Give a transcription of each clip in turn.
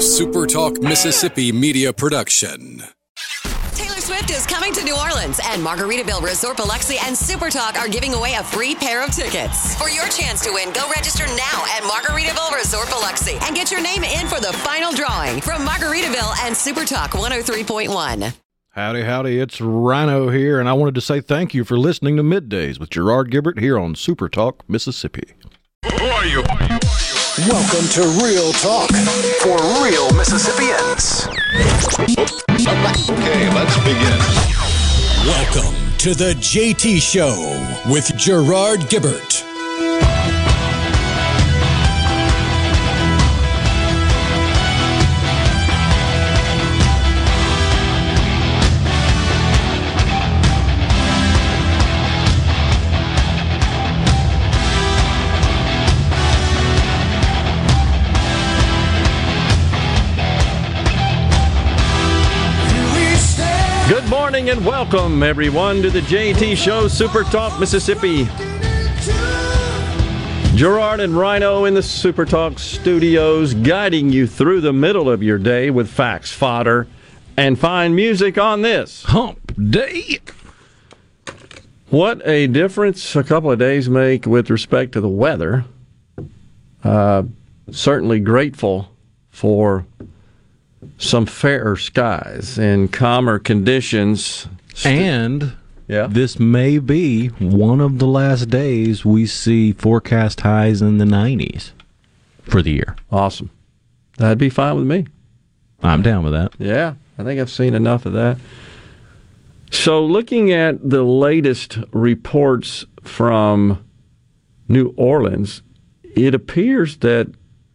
a SuperTalk Mississippi media production. Taylor Swift is coming to New Orleans, and Margaritaville Resort Biloxi and Supertalk are giving away a free pair of tickets. For your chance to win, go register now at Margaritaville Resort Biloxi and get your name in for the final drawing from Margaritaville and Supertalk 103.1. Howdy, howdy, it's Rhino here, and I wanted to say thank you for listening to Middays with Gerard Gibbert here on Super Talk, Mississippi. Who are you? Welcome to Real Talk for real Mississippians. Okay, let's begin. Welcome to the JT Show with Gerard Gibbert. Morning and welcome, everyone, to the JT Show, Super Talk, Mississippi. Gerard and Rhino in the Super Talk studios, guiding you through the middle of your day with facts, fodder, and fine music on this hump day. What a difference a couple of days make with respect to the weather. Uh, certainly grateful for some fairer skies and calmer conditions. And Yeah. this may be one of the last days we see forecast highs in the 90s for the year. Awesome. That'd be fine with me. I'm down with that. Yeah, I think I've seen enough of that. So, looking at the latest reports from New Orleans, it appears that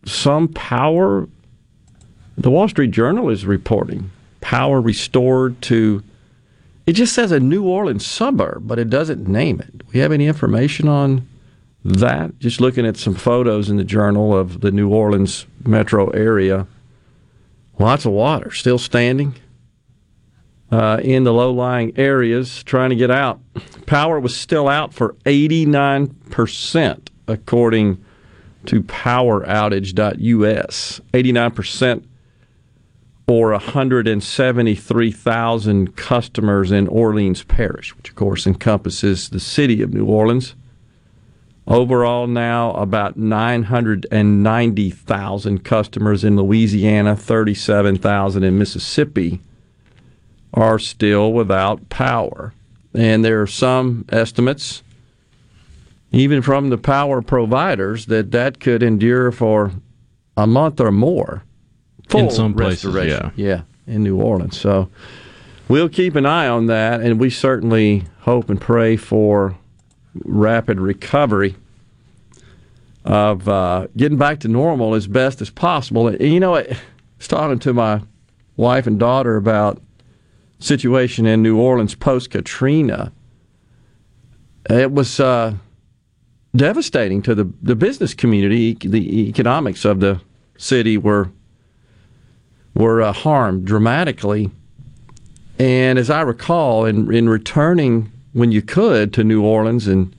some power, the Wall Street Journal is reporting, power restored to, it just says a New Orleans suburb, but it doesn't name it. Do we have any information on that? Just looking at some photos in the journal of the New Orleans metro area. Lots of water still standing uh, in the low lying areas trying to get out. Power was still out for 89%, according to poweroutage.us. 89% or 173,000 customers in Orleans Parish, which of course encompasses the city of New Orleans. Overall, now about 990,000 customers in Louisiana, 37,000 in Mississippi are still without power. And there are some estimates, even from the power providers, that that could endure for a month or more. In some places, restoration. yeah, in New Orleans. So we'll keep an eye on that, and we certainly hope and pray for rapid recovery of uh, getting back to normal as best as possible. And, you know, I was talking to my wife and daughter about situation in New Orleans post Katrina. It was uh, devastating to the the business community. The economics of the city were were uh, harmed dramatically. And as I recall, in in returning when you could to New Orleans and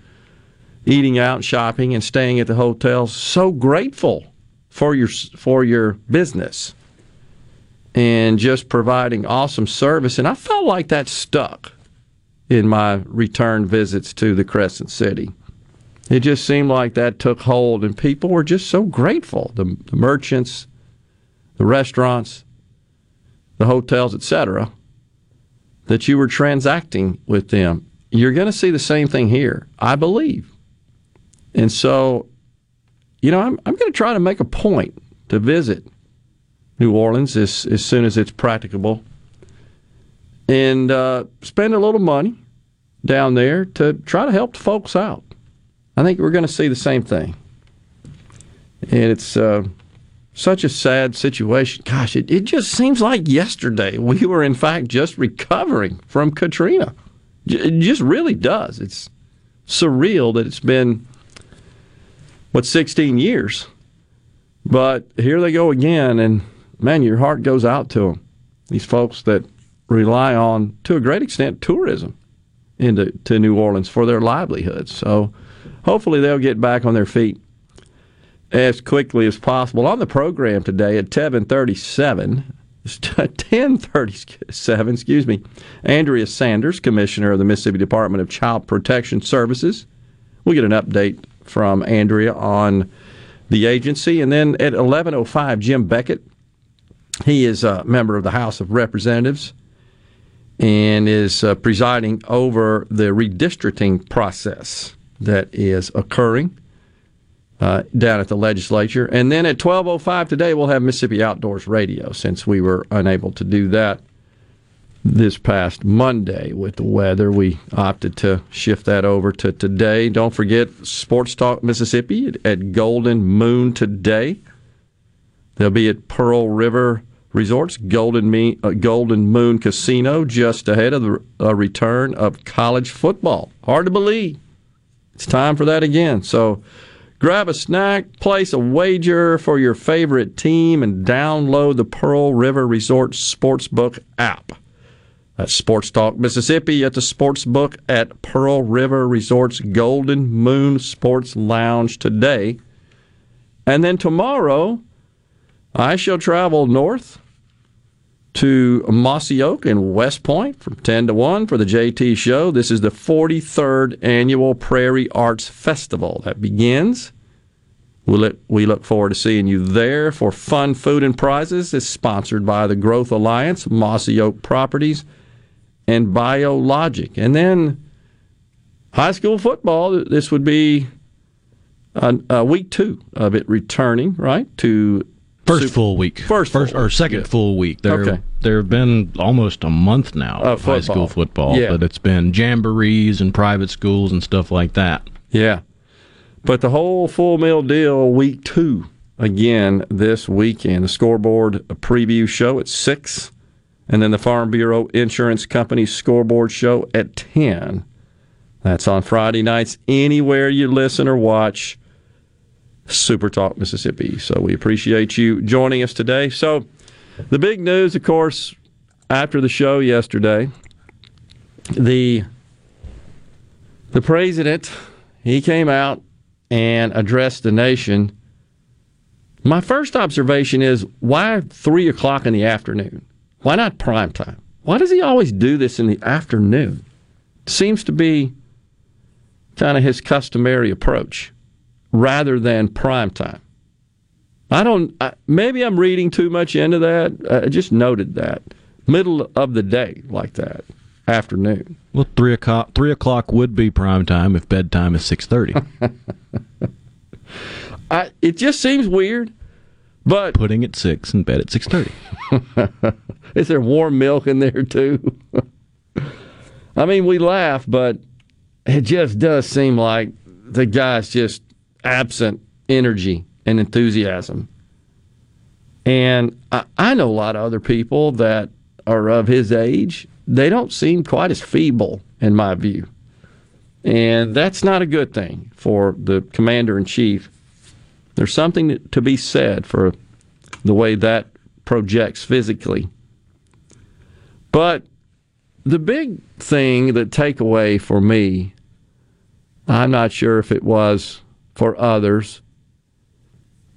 eating out, shopping, and staying at the hotels, so grateful for your for your business and just providing awesome service. And I felt like that stuck in my return visits to the Crescent City. It just seemed like that took hold, and people were just so grateful. The, the merchants, the restaurants, the hotels, etc., that you were transacting with them. You're going to see the same thing here, I believe. And so, you know, I'm, I'm going to try to make a point to visit New Orleans as, as soon as it's practicable and uh, spend a little money down there to try to help the folks out. I think we're going to see the same thing. And it's uh, such a sad situation. Gosh, it, it just seems like yesterday we were, in fact, just recovering from Katrina. It just really does. It's surreal that it's been, what, 16 years. But here they go again, and man, your heart goes out to them. These folks that rely on, to a great extent, tourism into to New Orleans for their livelihoods. So hopefully they'll get back on their feet as quickly as possible. On the program today at 10:37, 10:37, excuse me, Andrea Sanders, Commissioner of the Mississippi Department of Child Protection Services. We'll get an update from Andrea on the agency, and then at 11:05, Jim Beckett. He is a member of the House of Representatives and is uh, presiding over the redistricting process that is occurring uh, down at the legislature. And then at 12:05 today, we'll have Mississippi Outdoors Radio since we were unable to do that this past Monday with the weather. We opted to shift that over to today. Don't forget Sports Talk Mississippi at Golden Moon today. They'll be at Pearl River Resorts, Golden, Me- uh, Golden Moon Casino, just ahead of the uh, return of college football. Hard to believe. It's time for that again. So grab a snack, place a wager for your favorite team, and download the Pearl River Resort Sportsbook app. That's Sports Talk Mississippi at the Sportsbook at Pearl River Resort's Golden Moon Sports Lounge today. And then tomorrow, I shall travel north to Mossy Oak in West Point from 10 to 1 for the JT Show. This is the 43rd annual Prairie Arts Festival that begins. We look, forward to seeing you there for fun, food, and prizes. It's sponsored by the Growth Alliance, Mossy Oak Properties, and Biologic. And then high school football, this would be a week two of it returning, right, to First Super- full week. First full or second yeah. full week. There, Okay. there have been almost a month now Of of high school football, Yeah. but it's been jamborees and private schools and stuff like that. Yeah. But the whole full meal deal, week two, again this weekend. The scoreboard preview show at 6, and then the Farm Bureau Insurance Company scoreboard show at 10. That's on Friday nights, anywhere you listen or watch Super Talk Mississippi. So we appreciate you joining us today. So the big news, of course, after the show yesterday, the the president he came out and addressed the nation. My first observation is why three o'clock in the afternoon? Why not prime time? Why does he always do this in the afternoon? Seems to be kind of his customary approach rather than prime time. I don't. I, maybe I'm reading too much into that. I just noted that middle of the day like that afternoon. Well, three o'clock three o'clock would be prime time if bedtime is six thirty. I, it just seems weird, but Putting at six and bed at six thirty. Is there warm milk in there too? I mean, we laugh, but it just does seem like the guy's just absent energy and enthusiasm. And I, I know a lot of other people that are of his age. They don't seem quite as feeble, in my view. And that's not a good thing for the commander in chief. There's something to be said for the way that projects physically. But the big thing, the takeaway for me, I'm not sure if it was for others,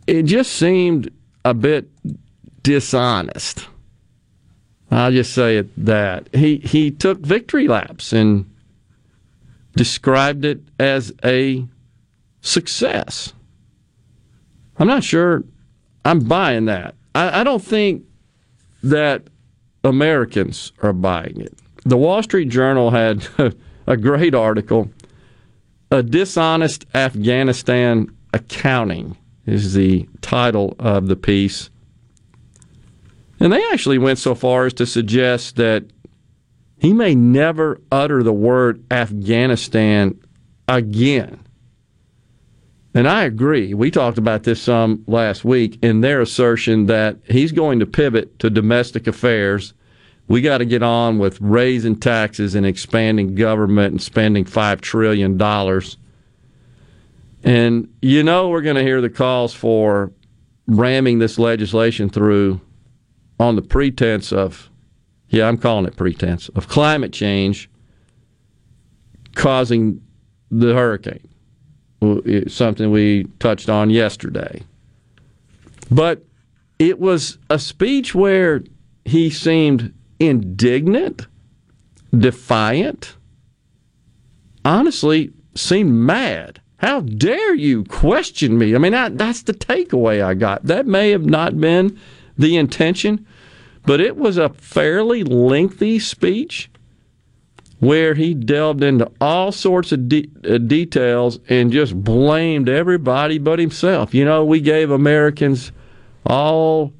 it just seemed a bit dishonest. I'll just say it that. He he took victory laps and described it as a success. I'm not sure I'm buying that. I, I don't think that Americans are buying it. The Wall Street Journal had a great article. A dishonest Afghanistan accounting is the title of the piece. And they actually went so far as to suggest that he may never utter the word Afghanistan again. And I agree. We talked about this some last week in their assertion that he's going to pivot to domestic affairs. We got to get on with raising taxes and expanding government and spending $5 trillion. And you know, we're going to hear the calls for ramming this legislation through on the pretense of, yeah, I'm calling it pretense, of climate change causing the hurricane. something we touched on yesterday. But it was a speech where he seemed indignant, defiant, honestly, seemed mad. How dare you question me? I mean, I, that's the takeaway I got. That may have not been the intention, but it was a fairly lengthy speech where he delved into all sorts of de- uh, details and just blamed everybody but himself. You know, we gave Americans all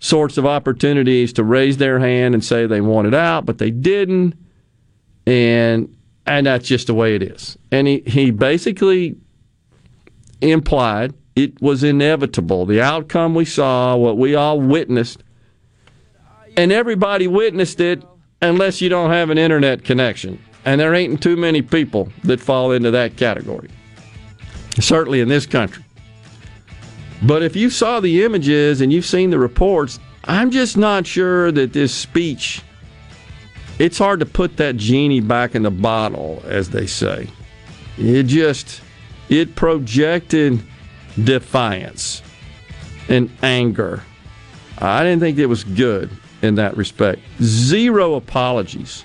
sorts of opportunities to raise their hand and say they wanted out, but they didn't. And and that's just the way it is. And he, he basically implied it was inevitable. The outcome we saw, what we all witnessed, and everybody witnessed it unless you don't have an internet connection. And there ain't too many people that fall into that category, certainly in this country. But if you saw the images and you've seen the reports, I'm just not sure that this speech. It's hard to put that genie back in the bottle, as they say. It just it projected defiance and anger. I didn't think it was good in that respect. Zero apologies,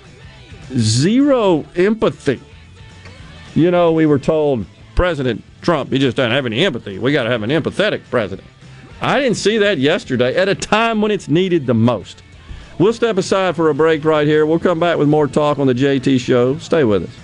zero empathy. You know, we were told President Trump, he just doesn't have any empathy. We got to have an empathetic president. I didn't see that yesterday at a time when it's needed the most. We'll step aside for a break right here. We'll come back with more talk on the JT Show. Stay with us.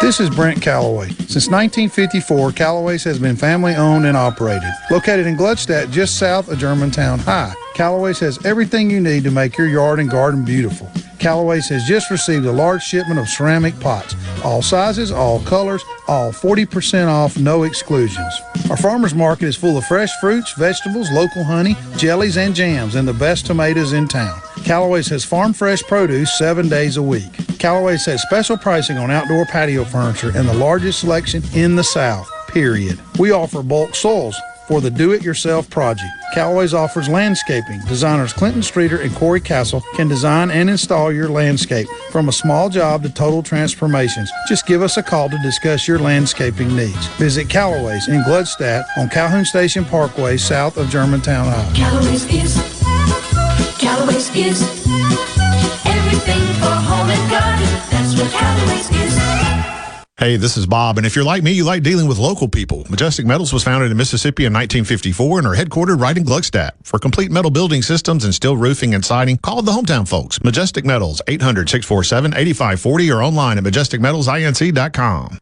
This is Brent Callaway. Since 1954, Callaway's has been family owned and operated. Located in Gluckstadt, just south of Germantown High, Callaway's has everything you need to make your yard and garden beautiful. Callaway's has just received a large shipment of ceramic pots, all sizes, all colors, all 40% off, no exclusions. Our farmers market is full of fresh fruits, vegetables, local honey, jellies, and jams, and the best tomatoes in town. Callaway's has farm fresh produce seven days a week. Callaway's has special pricing on outdoor patio furniture and the largest selection in the South, period. We offer bulk soils for the do-it-yourself project. Callaway's offers landscaping. Designers Clinton Streeter and Corey Castle can design and install your landscape from a small job to total transformations. Just give us a call to discuss your landscaping needs. Visit Callaway's in Gluckstadt on Calhoun Station Parkway south of Germantown, Iowa. Callaway's is Callaway's is everything for home and garden. That's what Callaway's is. Hey, this is Bob, and if you're like me, you like dealing with local people. Majestic Metals was founded in Mississippi in 1954 and are headquartered right in Gluckstadt. For complete metal building systems and steel roofing and siding, call the hometown folks. Majestic Metals, 800-647-8540 or online at majesticmetalsinc.com.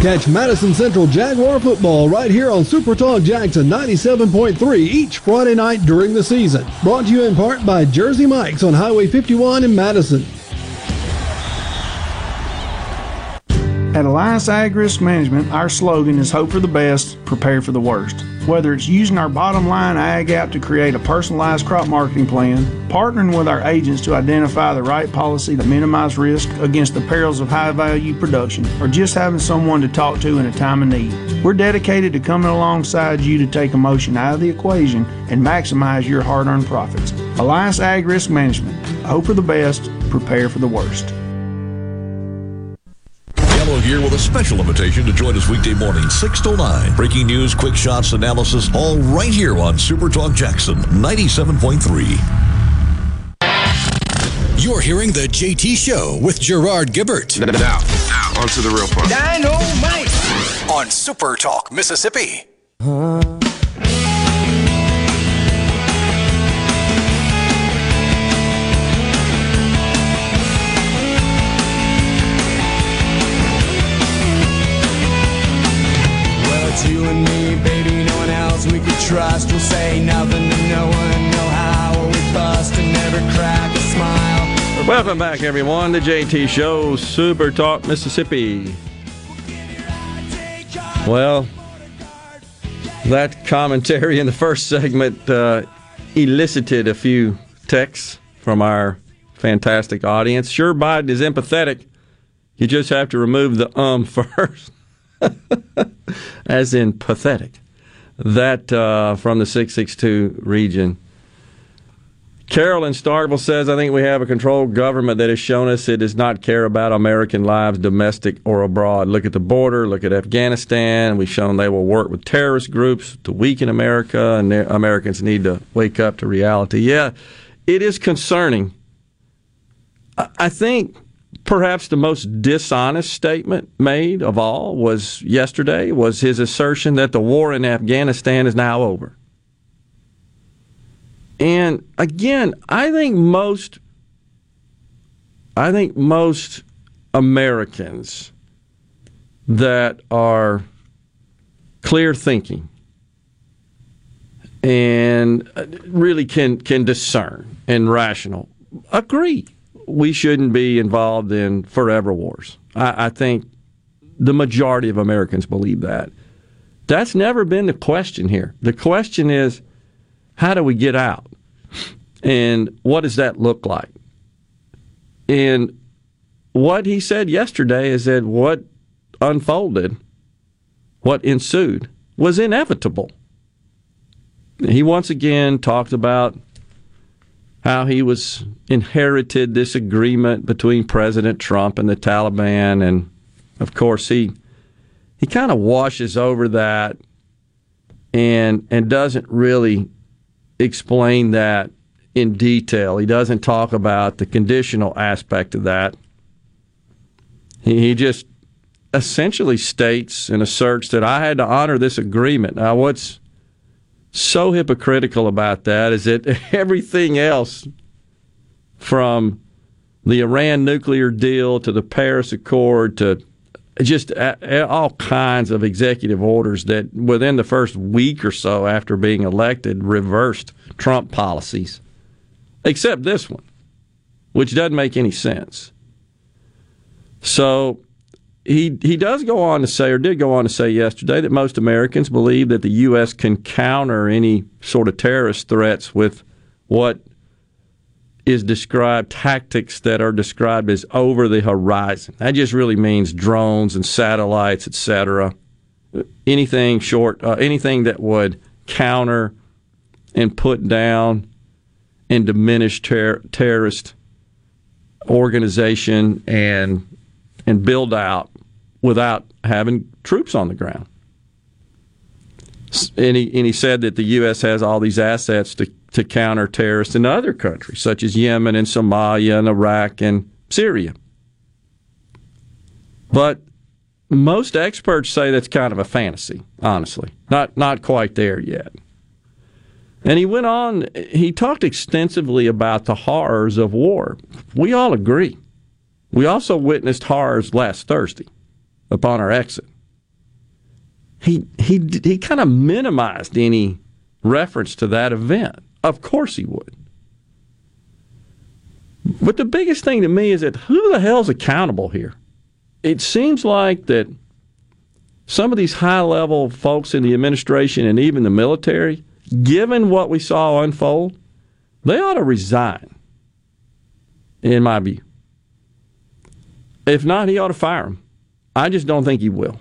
Catch Madison Central Jaguar football right here on Super Talk Jackson 97.3 each Friday night during the season. Brought to you in part by Jersey Mike's on Highway 51 in Madison. At Alliance Ag Risk Management, our slogan is Hope for the best, prepare for the worst. Whether it's using our bottom line ag app to create a personalized crop marketing plan, partnering with our agents to identify the right policy to minimize risk against the perils of high value production, or just having someone to talk to in a time of need, we're dedicated to coming alongside you to take emotion out of the equation and maximize your hard earned profits. Alliance Ag Risk Management. Hope for the best, prepare for the worst. Gallo here with a special invitation to join us weekday morning, 6 to 9. Breaking news, quick shots, analysis, all right here on Super Talk Jackson 97.3. You're hearing the JT Show with Gerard Gibbert. Now, now, on to the real part. Dynamite! On Super Talk, Mississippi. Well, trust. We'll say nothing to no one, know how we bust and never crack a smile. Welcome back, everyone. The JT Show, Super Talk, Mississippi. Well, that commentary in the first segment uh, elicited a few texts from our fantastic audience. Sure, Biden is empathetic. You just have to remove the um first, as in pathetic. That uh, from the 662 region. Carolyn Starkville says, I think we have a controlled government that has shown us it does not care about American lives, domestic or abroad. Look at the border, look at Afghanistan. We've shown they will work with terrorist groups to weaken America, and Americans need to wake up to reality. Yeah, it is concerning. I think perhaps the most dishonest statement made of all was yesterday was his assertion that the war in Afghanistan is now over. And again, I think most I think most Americans that are clear thinking and really can can discern and rational agree we shouldn't be involved in forever wars. I, I think the majority of Americans believe that. That's never been the question here. The question is how do we get out? And what does that look like? And what he said yesterday is that what unfolded, what ensued, was inevitable. He once again talked about how he was inherited this agreement between President Trump and the Taliban, and of course he he kind of washes over that and and doesn't really explain that in detail. He doesn't talk about the conditional aspect of that. He, he just essentially states and asserts that I had to honor this agreement. Now, what's so hypocritical about that is that everything else from the Iran nuclear deal to the Paris Accord to just all kinds of executive orders that within the first week or so after being elected reversed Trump policies, except this one, which doesn't make any sense. So he he does go on to say, or did go on to say yesterday, that most Americans believe that the U.S. can counter any sort of terrorist threats with what is described tactics that are described as over the horizon. That just really means drones and satellites, etc. Anything short, uh, anything that would counter and put down and diminish ter- terrorist organization and and build out without having troops on the ground. And he, and he said that the U.S. has all these assets to, to counter terrorists in other countries, such as Yemen and Somalia and Iraq and Syria. But most experts say that's kind of a fantasy, honestly. Not, not quite there yet. And he went on, he talked extensively about the horrors of war. We all agree. We also witnessed horrors last Thursday upon our exit. He he he kind of minimized any reference to that event. Of course he would. But the biggest thing to me is that who the hell's accountable here? It seems like that some of these high level folks in the administration and even the military, given what we saw unfold, they ought to resign, in my view. If not, he ought to fire him. I just don't think he will.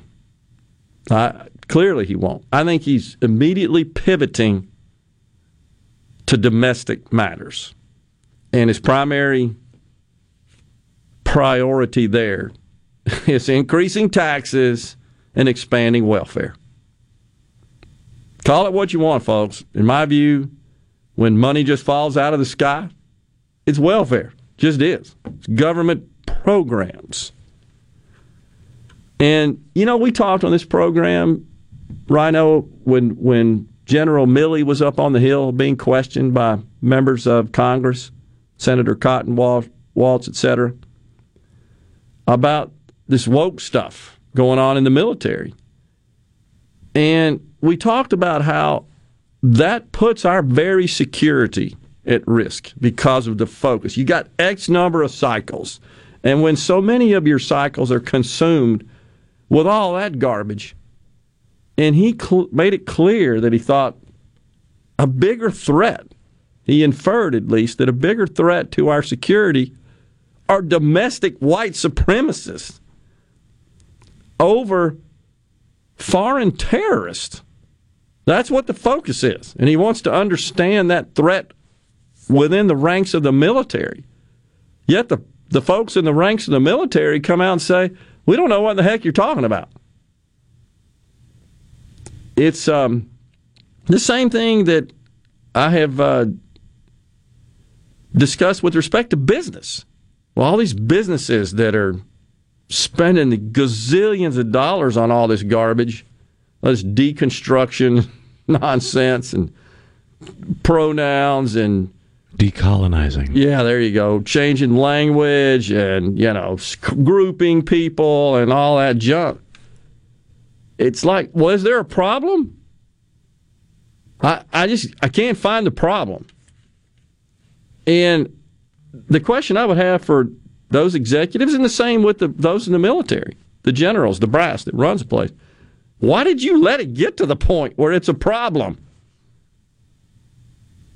I, clearly, he won't. I think he's immediately pivoting to domestic matters. And his primary priority there is increasing taxes and expanding welfare. Call it what you want, folks. In my view, when money just falls out of the sky, it's welfare. Just is. It's government programs. And you know, we talked on this program, Rhino, when when General Milley was up on the Hill being questioned by members of Congress, Senator Cotton Waltz, et cetera, about this woke stuff going on in the military. And we talked about how that puts our very security at risk because of the focus. You got X number of cycles. And when so many of your cycles are consumed with all that garbage, and he cl- made it clear that he thought a bigger threat, he inferred at least, that a bigger threat to our security are domestic white supremacists over foreign terrorists. That's what the focus is. And he wants to understand that threat within the ranks of the military. Yet the, the folks in the ranks of the military come out and say, we don't know what the heck you're talking about. It's um, the same thing that I have uh, discussed with respect to business. Well, all these businesses that are spending the gazillions of dollars on all this garbage, this deconstruction nonsense and pronouns and decolonizing. Yeah, there you go. Changing language and, you know, grouping people and all that junk. It's like, well, there a problem? I, I just I can't find the problem. And the question I would have for those executives, and the same with the, those in the military, the generals, the brass that runs the place, why did you let it get to the point where it's a problem?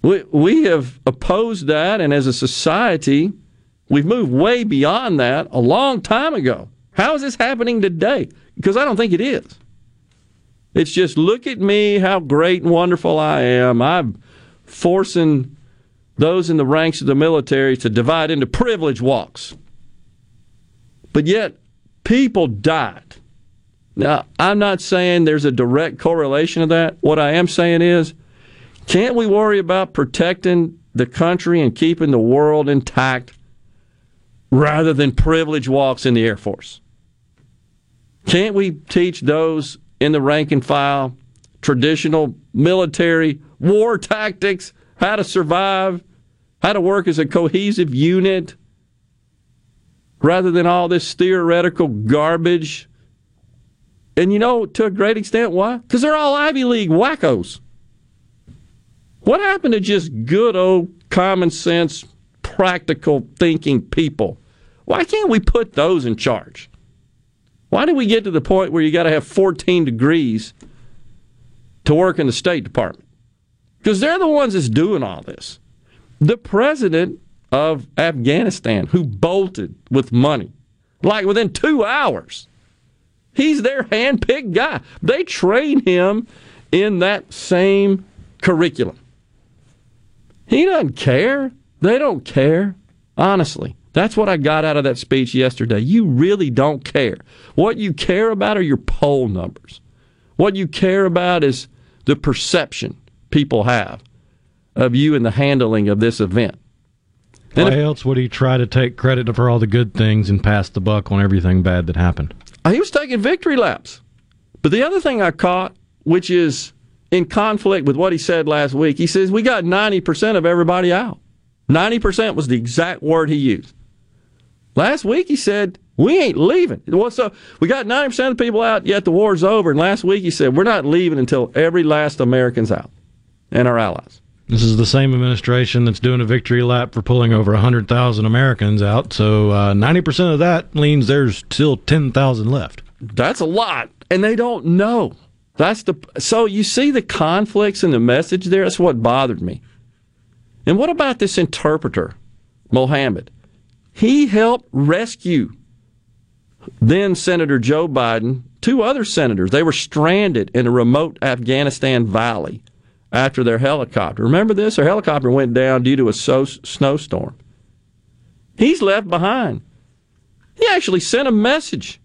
We, we have opposed that, and as a society, we've moved way beyond that a long time ago. How is this happening today? Because I don't think it is. It's just look at me, how great and wonderful I am. I'm forcing those in the ranks of the military to divide into privilege walks. But yet, people died. Now, I'm not saying there's a direct correlation of that. What I am saying is, can't we worry about protecting the country and keeping the world intact rather than privilege walks in the Air Force? Can't we teach those in the rank and file traditional military war tactics, how to survive, how to work as a cohesive unit, rather than all this theoretical garbage? And you know, to a great extent, why? Because they're all Ivy League wackos. What happened to just good old common sense, practical thinking people? Why can't we put those in charge? Why did we get to the point where you got to have 14 degrees to work in the State Department? Because they're the ones that's doing all this. The president of Afghanistan, who bolted with money, like within two hours, he's their hand-picked guy. They train him in that same curriculum. He doesn't care. They don't care. Honestly, that's what I got out of that speech yesterday. You really don't care. What you care about are your poll numbers. What you care about is the perception people have of you and the handling of this event. Why if, else would he try to take credit for all the good things and pass the buck on everything bad that happened? He was taking victory laps. But the other thing I caught, which is in conflict with what he said last week. He says, We got 90% of everybody out. 90% was the exact word he used. Last week he said, We ain't leaving. Well, so we got 90% of the people out, yet the war's over. And last week he said, We're not leaving until every last American's out and our allies. This is the same administration that's doing a victory lap for pulling over 100,000 Americans out. So uh, 90% of that means there's still 10,000 left. That's a lot. And they don't know. That's the so you see the conflicts in the message there. That's what bothered me. And what about this interpreter, Mohammed? He helped rescue then Senator Joe Biden, two other senators. They were stranded in a remote Afghanistan valley after their helicopter. Remember this? Their helicopter went down due to a so- snowstorm. He's left behind. He actually sent a message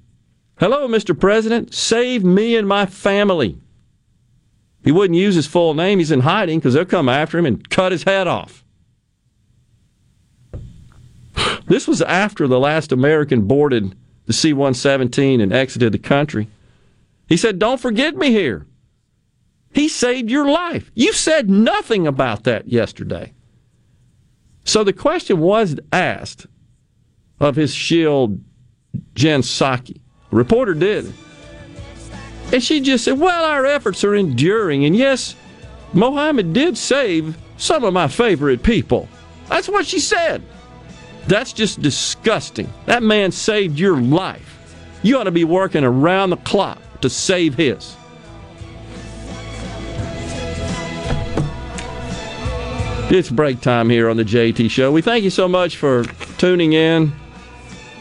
Hello, Mr. President, save me and my family. He wouldn't use his full name. He's in hiding because they'll come after him and cut his head off. This was after the last American boarded the C 117 and exited the country. He said, Don't forget me here. He saved your life. You said nothing about that yesterday. So the question was asked of his shield, Jen Psaki. A reporter did. And she just said, Well, our efforts are enduring. And yes, Mohammed did save some of my favorite people. That's what she said. That's just disgusting. That man saved your life. You ought to be working around the clock to save his. It's break time here on the JT Show. We thank you so much for tuning in.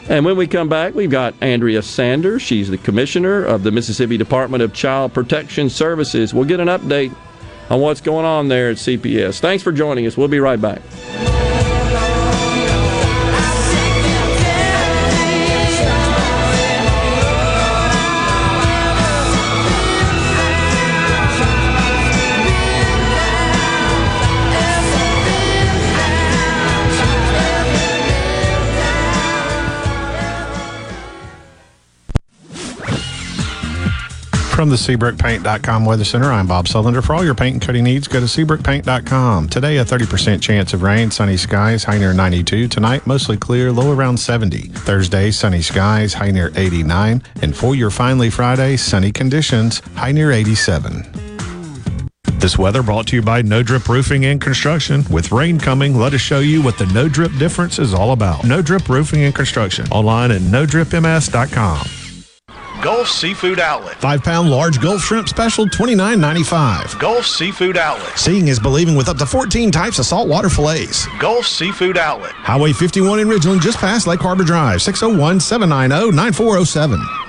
And when we come back, we've got Andrea Sanders. She's the commissioner of the Mississippi Department of Child Protection Services. We'll get an update on what's going on there at CPS. Thanks for joining us. We'll be right back. From the SeabrookPaint.com Weather Center, I'm Bob Sullender. For all your paint and coating needs, go to SeabrookPaint.com. Today, a 30% chance of rain, sunny skies, high near 92. Tonight, mostly clear, low around 70. Thursday, sunny skies, high near 89. And for your finally Friday, sunny conditions, high near 87. This weather brought to you by No Drip Roofing and Construction. With rain coming, let us show you what the No Drip difference is all about. No Drip Roofing and Construction. Online at NoDripMS.com. Gulf Seafood Outlet. Five pound large Gulf shrimp special, $29.95. Gulf Seafood Outlet. Seeing is believing with up to 14 types of saltwater fillets. Gulf Seafood Outlet. Highway 51 in Ridgeland, just past Lake Harbor Drive, 601 790 9407.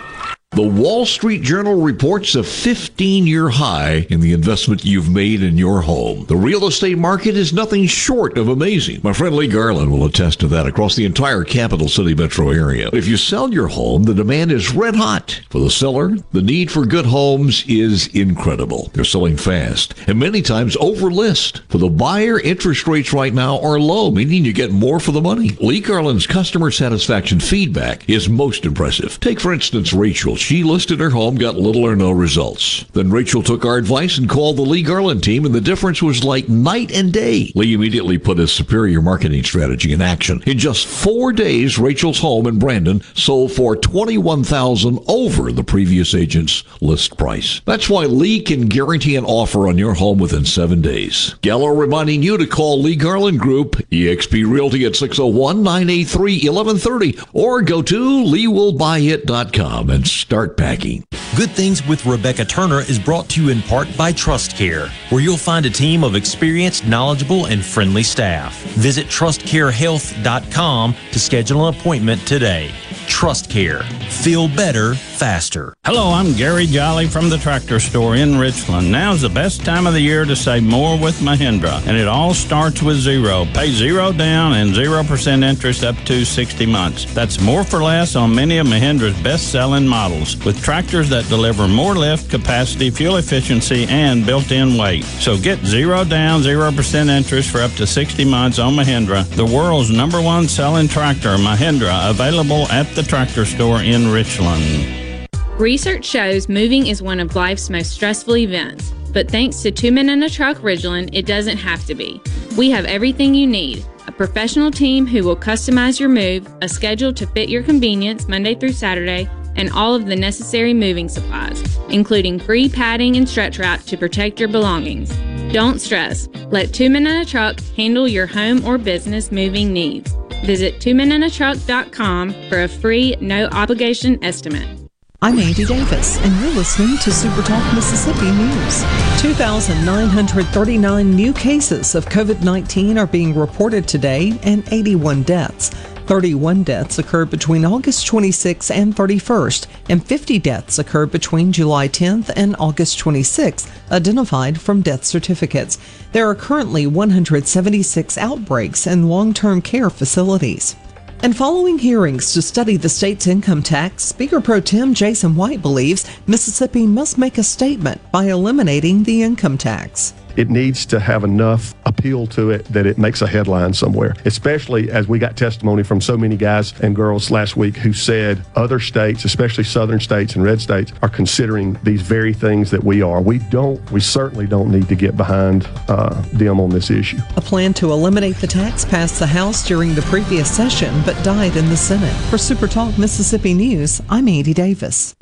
The Wall Street Journal reports a 15 year high in the investment you've made in your home. The real estate market is nothing short of amazing. My friend Lee Garland will attest to that across the entire capital city metro area. If you sell your home, the demand is red hot. For the seller, the need for good homes is incredible. They're selling fast and many times over list. For the buyer, interest rates right now are low, meaning you get more for the money. Lee Garland's customer satisfaction feedback is most impressive. Take, for instance, Rachel. She listed her home, got little or no results. Then Rachel took our advice and called the Lee Garland team, and the difference was like night and day. Lee immediately put his superior marketing strategy in action. In just four days, Rachel's home in Brandon sold for twenty-one thousand over the previous agent's list price. That's why Lee can guarantee an offer on your home within seven days. Gallo reminding you to call Lee Garland Group, eXp Realty at 601 983 1130, or go to leewillbuyit.com and start packing. Good Things with Rebecca Turner is brought to you in part by Trust Care, where you'll find a team of experienced, knowledgeable, and friendly staff. Visit trustcarehealth.com to schedule an appointment today. Trust Care. Feel better, faster. Hello, I'm Gary Jolly from the Tractor Store in Richland. Now's the best time of the year to save more with Mahindra, and it all starts with zero. Pay zero down and 0% interest up to 60 months. That's more for less on many of Mahindra's best selling models, with tractors that deliver more lift, capacity, fuel efficiency, and built in weight. So get zero down, 0% interest for up to 60 months on Mahindra, the world's number one selling tractor, Mahindra, available at the Tractor Store in Richland. Research shows moving is one of life's most stressful events, but thanks to Two Men in a Truck Ridgeland, it doesn't have to be. We have everything you need a professional team who will customize your move, a schedule to fit your convenience Monday through Saturday, and all of the necessary moving supplies, including free padding and stretch wrap to protect your belongings. Don't stress. Let Two Men in a Truck handle your home or business moving needs. Visit twomeninatruck.com for a free, no obligation estimate. I'm Andy Davis, and you're listening to Super Talk Mississippi News. 2,939 new cases of COVID 19 are being reported today and 81 deaths. 31 deaths occurred between August 26 and 31st, and 50 deaths occurred between July 10th and August 26th, identified from death certificates. There are currently 176 outbreaks in long term care facilities. And following hearings to study the state's income tax, Speaker Pro Tem Jason White believes Mississippi must make a statement by eliminating the income tax. It needs to have enough appeal to it that it makes a headline somewhere, especially as we got testimony from so many guys and girls last week who said other states, especially southern states and red states, are considering these very things that we are. We don't, we certainly don't need to get behind uh, them on this issue. A plan to eliminate the tax passed the House during the previous session but died in the Senate. For SuperTalk Mississippi News, I'm Andy Davis.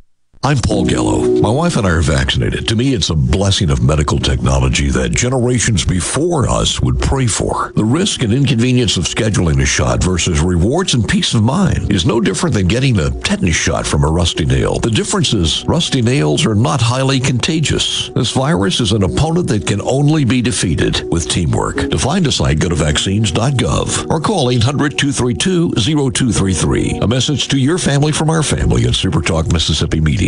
I'm Paul Gallo. My wife and I are vaccinated. To me, it's a blessing of medical technology that generations before us would pray for. The risk and inconvenience of scheduling a shot versus rewards and peace of mind is no different than getting a tetanus shot from a rusty nail. The difference is rusty nails are not highly contagious. This virus is an opponent that can only be defeated with teamwork. To find a site, go to vaccines.gov or call 800-232-0233. A message to your family from our family at Supertalk Mississippi Media.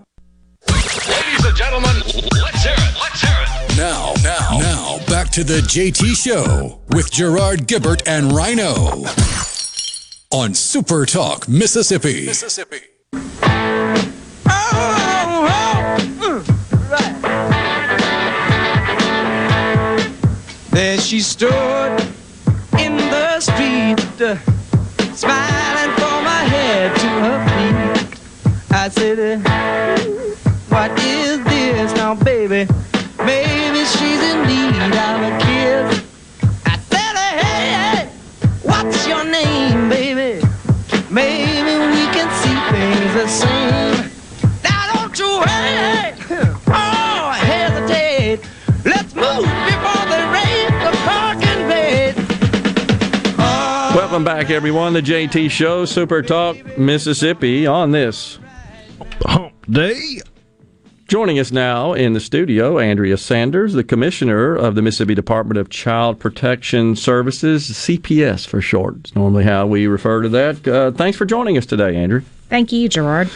Ladies and gentlemen, let's hear it. Let's hear it. Now, now, now, back to the JT Show with Gerard Gibert and Rhino on Super Talk, Mississippi. Mississippi. There she stood in the street, smiling from her head to her feet. I said, now, baby? Maybe she's in need of a kiss. I said, Hey, hey, what's your name, baby? Maybe we can see things the same. Now don't you hey, oh I hesitate. Let's move before they raise the parking bed. Oh. Welcome back, everyone. The JT Show, Super Talk, Mississippi, on this Hump Day. Joining us now in the studio, Andrea Sanders, the Commissioner of the Mississippi Department of Child Protection Services, CPS for short. It's normally how we refer to that. Uh, thanks for joining us today, Andrea. Thank you, Gerard.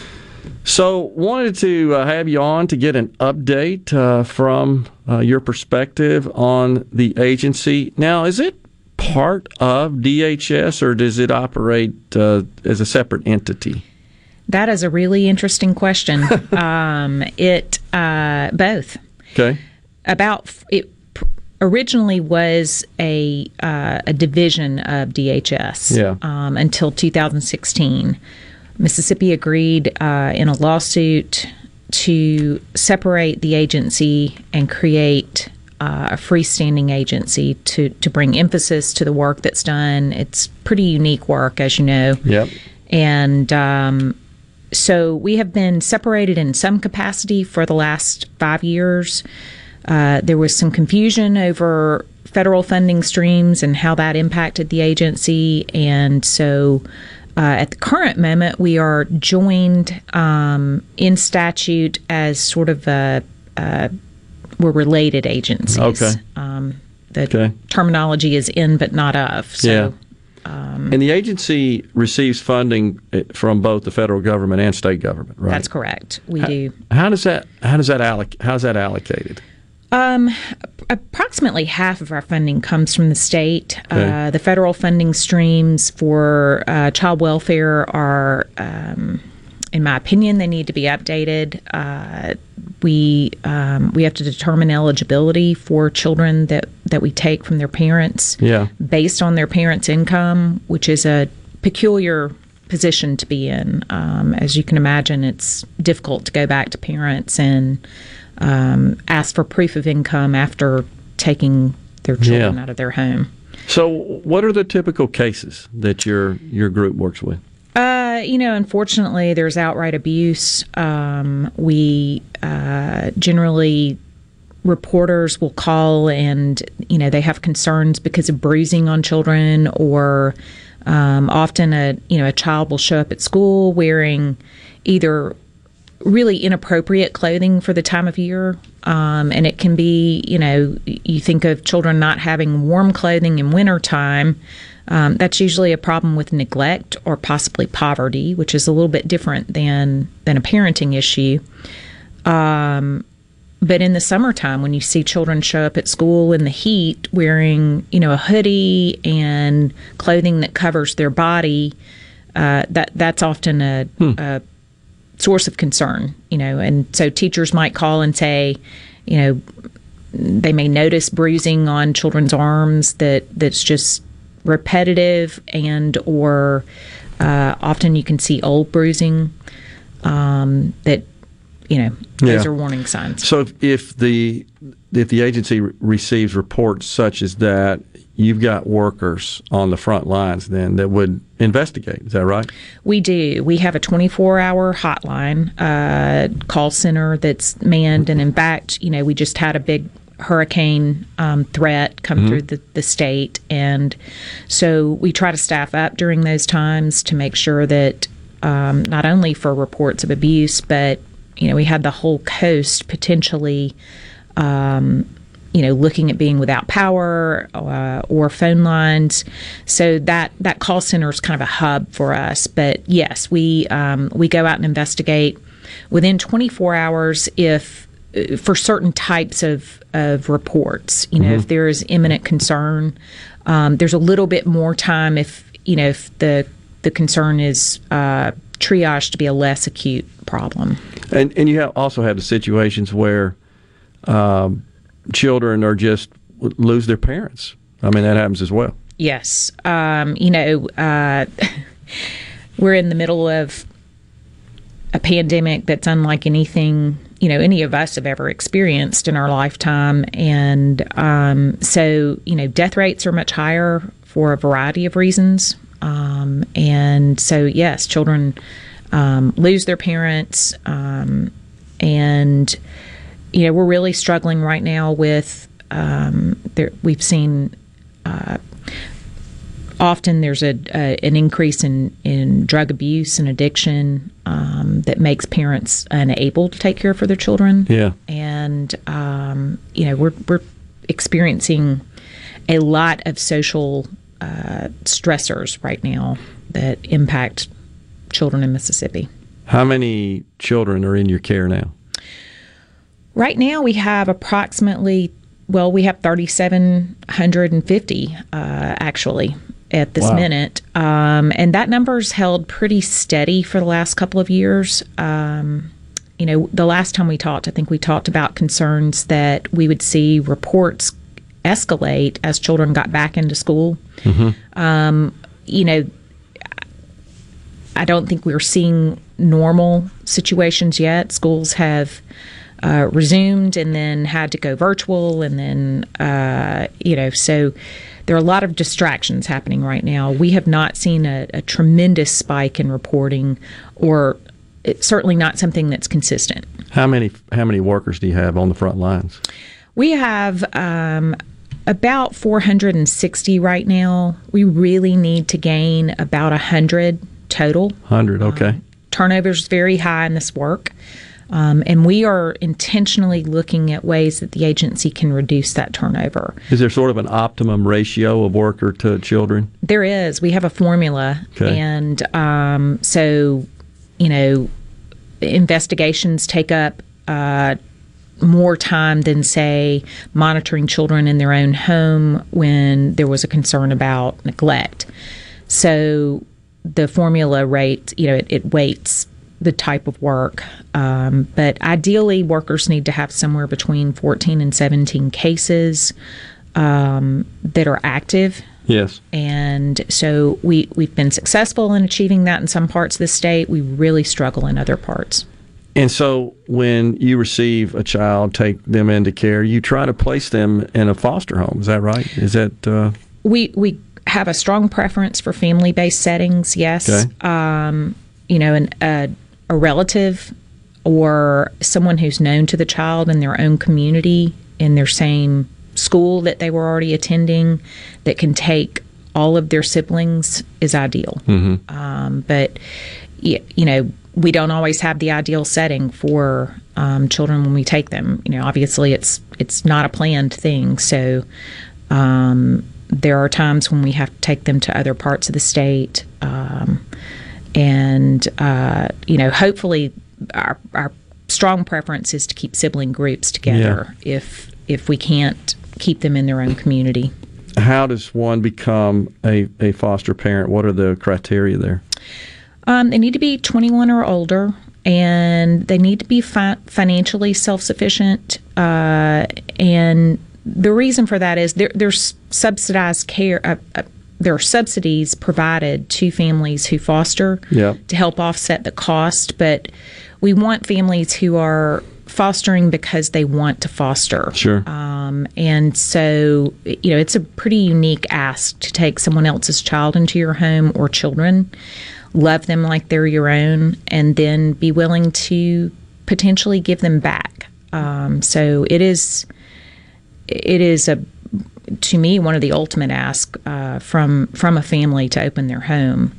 So, wanted to uh, have you on to get an update uh, from uh, your perspective on the agency. Now, is it part of DHS or does it operate uh, as a separate entity? That is a really interesting question. um, it uh, both Okay. about it originally was a uh, a division of DHS. Yeah. Um, until 2016, Mississippi agreed uh, in a lawsuit to separate the agency and create. Uh, a freestanding agency to, to bring emphasis to the work that's done. It's pretty unique work, as you know. Yep. And um, so we have been separated in some capacity for the last five years. Uh, there was some confusion over federal funding streams and how that impacted the agency. And so uh, at the current moment, we are joined um, in statute as sort of a, a we're related agencies. Okay. Um, the Okay. terminology is in but not of. So yeah. And the agency receives funding uh, from both the federal government and state government, right? that's correct. We How- do. How does that how does that alloc- how's that allocated? Um, approximately half of our funding comes from the state. Okay. Uh, the federal funding streams for uh, child welfare are, um, in my opinion, they need to be updated. Uh, we um, we have to determine eligibility for children that that we take from their parents Yeah. based on their parents' income, which is a peculiar position to be in. Um, as you can imagine, it's difficult to go back to parents and um, ask for proof of income after taking their children Yeah. out of their home. So, what are the typical cases that your your group works with? Uh, you know, unfortunately, there's outright abuse. Um, we uh, generally reporters will call and you know they have concerns because of bruising on children or um, often a you know a child will show up at school wearing either really inappropriate clothing for the time of year um, and it can be you know you think of children not having warm clothing in wintertime um, that's usually a problem with neglect or possibly poverty which is a little bit different than than a parenting issue um, but in the summertime, when you see children show up at school in the heat wearing, you know, a hoodie and clothing that covers their body, uh, that that's often a, a source of concern, you know. And so teachers might call and say, you know, they may notice bruising on children's arms that that's just repetitive and or uh, often you can see old bruising um, that you know those Yeah. are warning signs. So, if, if the if the agency re- receives reports such as that, you've got workers on the front lines then that would investigate. Is that right? We do. We have a 24 hour hotline uh, call center that's manned. And in fact, you know, we just had a big hurricane um, threat come Mhm. through the, the state. And so we try to staff up during those times to make sure that um, not only for reports of abuse, but, you know, we had the whole coast potentially. Um, you know, looking at being without power uh, or phone lines. So that that call center is kind of a hub for us. But yes, we um, we go out and investigate within 24 hours if for certain types of of reports. You know, Mhm. if there is imminent concern, um, there's a little bit more time if you know if the the concern is uh, triaged to be a less acute problem. And and you have also have the situations where um, children are just lose their parents. I mean that happens as well. Yes. Um, you know, uh, we're in the middle of a pandemic that's unlike anything, you know, any of us have ever experienced in our lifetime. And um, so, you know, death rates are much higher for a variety of reasons. Um, and so, yes, children um, lose their parents. Um, and, you know, we're really struggling right now with, um, there, we've seen uh, often there's a, a an increase in, in drug abuse and addiction um, that makes parents unable to take care for their children. Yeah. And um, you know we're we're experiencing a lot of social uh, stressors right now that impact children in Mississippi. How many children are in your care now? Right now, we have approximately, well, we have 3,750 uh, actually at this Wow. minute. Um, and that number's held pretty steady for the last couple of years. Um, you know, the last time we talked, I think we talked about concerns that we would see reports escalate as children got back into school. Um, you know, I don't think we're seeing normal situations yet. Schools have uh, resumed and then had to go virtual, and then, uh, you know, so there are a lot of distractions happening right now. We have not seen a, a tremendous spike in reporting, or it's certainly not something that's consistent. How many how many workers do you have on the front lines? We have um, about 460 right now. We really need to gain about 100 total. Hundred. Okay. Turnover is very high in this work. Um, and we are intentionally looking at ways that the agency can reduce that turnover. Is there sort of an optimum ratio of worker to children? There is. We have a formula. Okay. And um, so, you know, investigations take up uh, more time than, say, monitoring children in their own home when there was a concern about neglect. So the formula rate, you know, it, it weights the type of work. Um, but ideally, workers need to have somewhere between 14 and 17 cases um, that are active Yes. And so we, we've been successful in achieving that in some parts of the state. We really struggle in other parts. And so when you receive a child, take them into care, you try to place them in a foster home. Is that right? Is that. Uh, We, we have a strong preference for family based settings, yes. Okay. Um, you know, an, a, a relative or someone who's known to the child in their own community, in their same school that they were already attending, that can take all of their siblings is ideal. Mhm. Um, but, you know, we don't always have the ideal setting for um, children when we take them. You know, obviously it's it's not a planned thing, so um, there are times when we have to take them to other parts of the state, um, and uh, you know, hopefully, our our strong preference is to keep sibling groups together if if we can't keep them in their own community. how does one become a, a foster parent? What are the criteria there? Um, they need to be 21 or older, and they need to be fi- financially self sufficient. Uh, and the reason for that is there, there's subsidized care. Uh, uh, there are subsidies provided to families who foster Yeah. to help offset the cost, but we want families who are fostering because they want to foster. Sure. Um, and so, you know, it's a pretty unique ask to take someone else's child into your home or children, love them like they're your own, and then be willing to potentially give them back. Um, so it is, it is a, to me one of the ultimate asks uh, from from a family to open their home.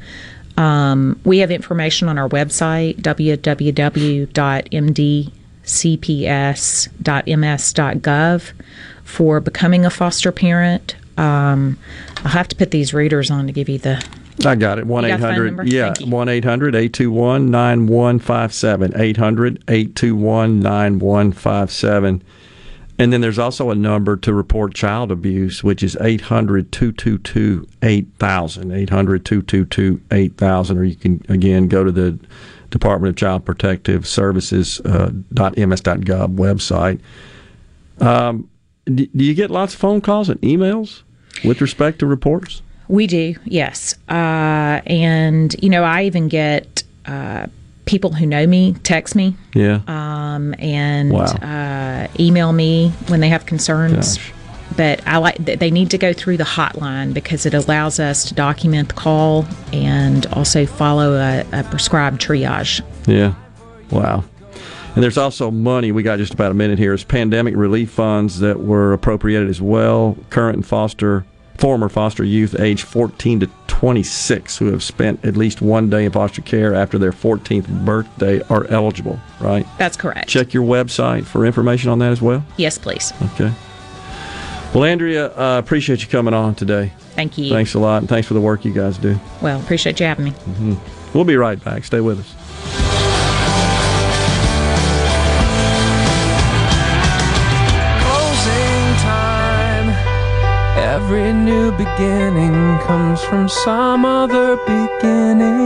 Um, we have information on our website www.mdcps.ms.gov for becoming a foster parent. Um, I'll have to put these readers on to give you the I got it. 1 800. Yeah. 1 800 821 9157. 800 821 9157. And then there's also a number to report child abuse, which is 800 222 8000. 800 222 8000. Or you can, again, go to the Department of Child Protective Services uh, .ms.gov website. Um, do, do you get lots of phone calls and emails with respect to reports? We do, yes. Uh, and, you know, I even get uh, people who know me text me Yeah. um, and Wow. uh, email me when they have concerns. But I like they need to go through the hotline because it allows us to document the call and also follow a, a prescribed triage. Yeah. Wow. And there's also money. We got just about a minute here. It's pandemic relief funds that were appropriated as well. Current and foster, former foster youth age 14 to 26 who have spent at least one day in foster care after their 14th birthday are eligible, right? That's correct. Check your website for information on that as well. Yes, please. Okay. Well, Andrea, uh, appreciate you coming on today. Thank you. Thanks a lot, and thanks for the work you guys do. Well, appreciate you having me. hmm We'll be right back. Stay with us. Every new beginning comes from some other beginning's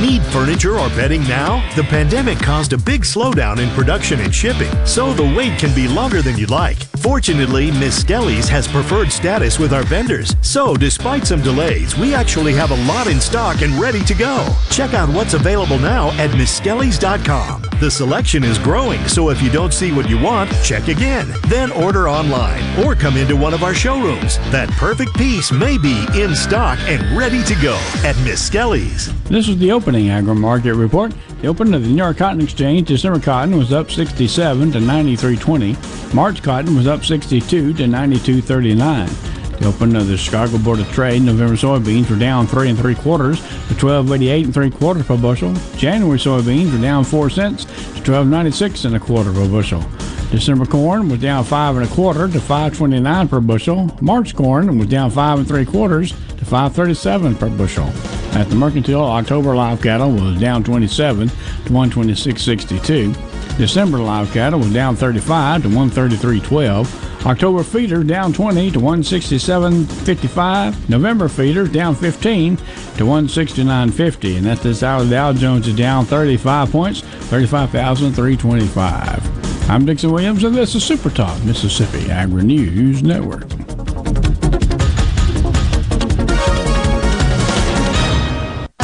Need furniture or bedding now? The pandemic caused a big slowdown in production and shipping, so the wait can be longer than you'd like. Fortunately, Miskelly's has preferred status with our vendors, so despite some delays, we actually have a lot in stock and ready to go. Check out what's available now at Miskelly's.com. The selection is growing, so if you don't see what you want, check again. Then order online or come into one of our showrooms. That perfect piece may be in stock and ready to go at Miskelly's. This is the opening agri market report. The opening of the New York Cotton Exchange, December cotton was up 67 to 93.20. March cotton was up 62 to 92.39. The opening of the Chicago Board of Trade, November soybeans were down three and three quarters to 12.88 and three quarters per bushel. January soybeans were down four cents to 12.96 and a quarter per bushel. December corn was down five and a quarter to 5.29 per bushel. March corn was down five and three quarters 5.37 per bushel. At the mercantile, October live cattle was down 27 to 126.62. December live cattle was down 35 to 133.12. October feeder down 20 to 167.55. November feeder down 15 to 169.50. And at this hour, the Dow Jones is down 35 points, 35,325. I'm Dixon Williams, and this is Super Talk Mississippi Agri News Network.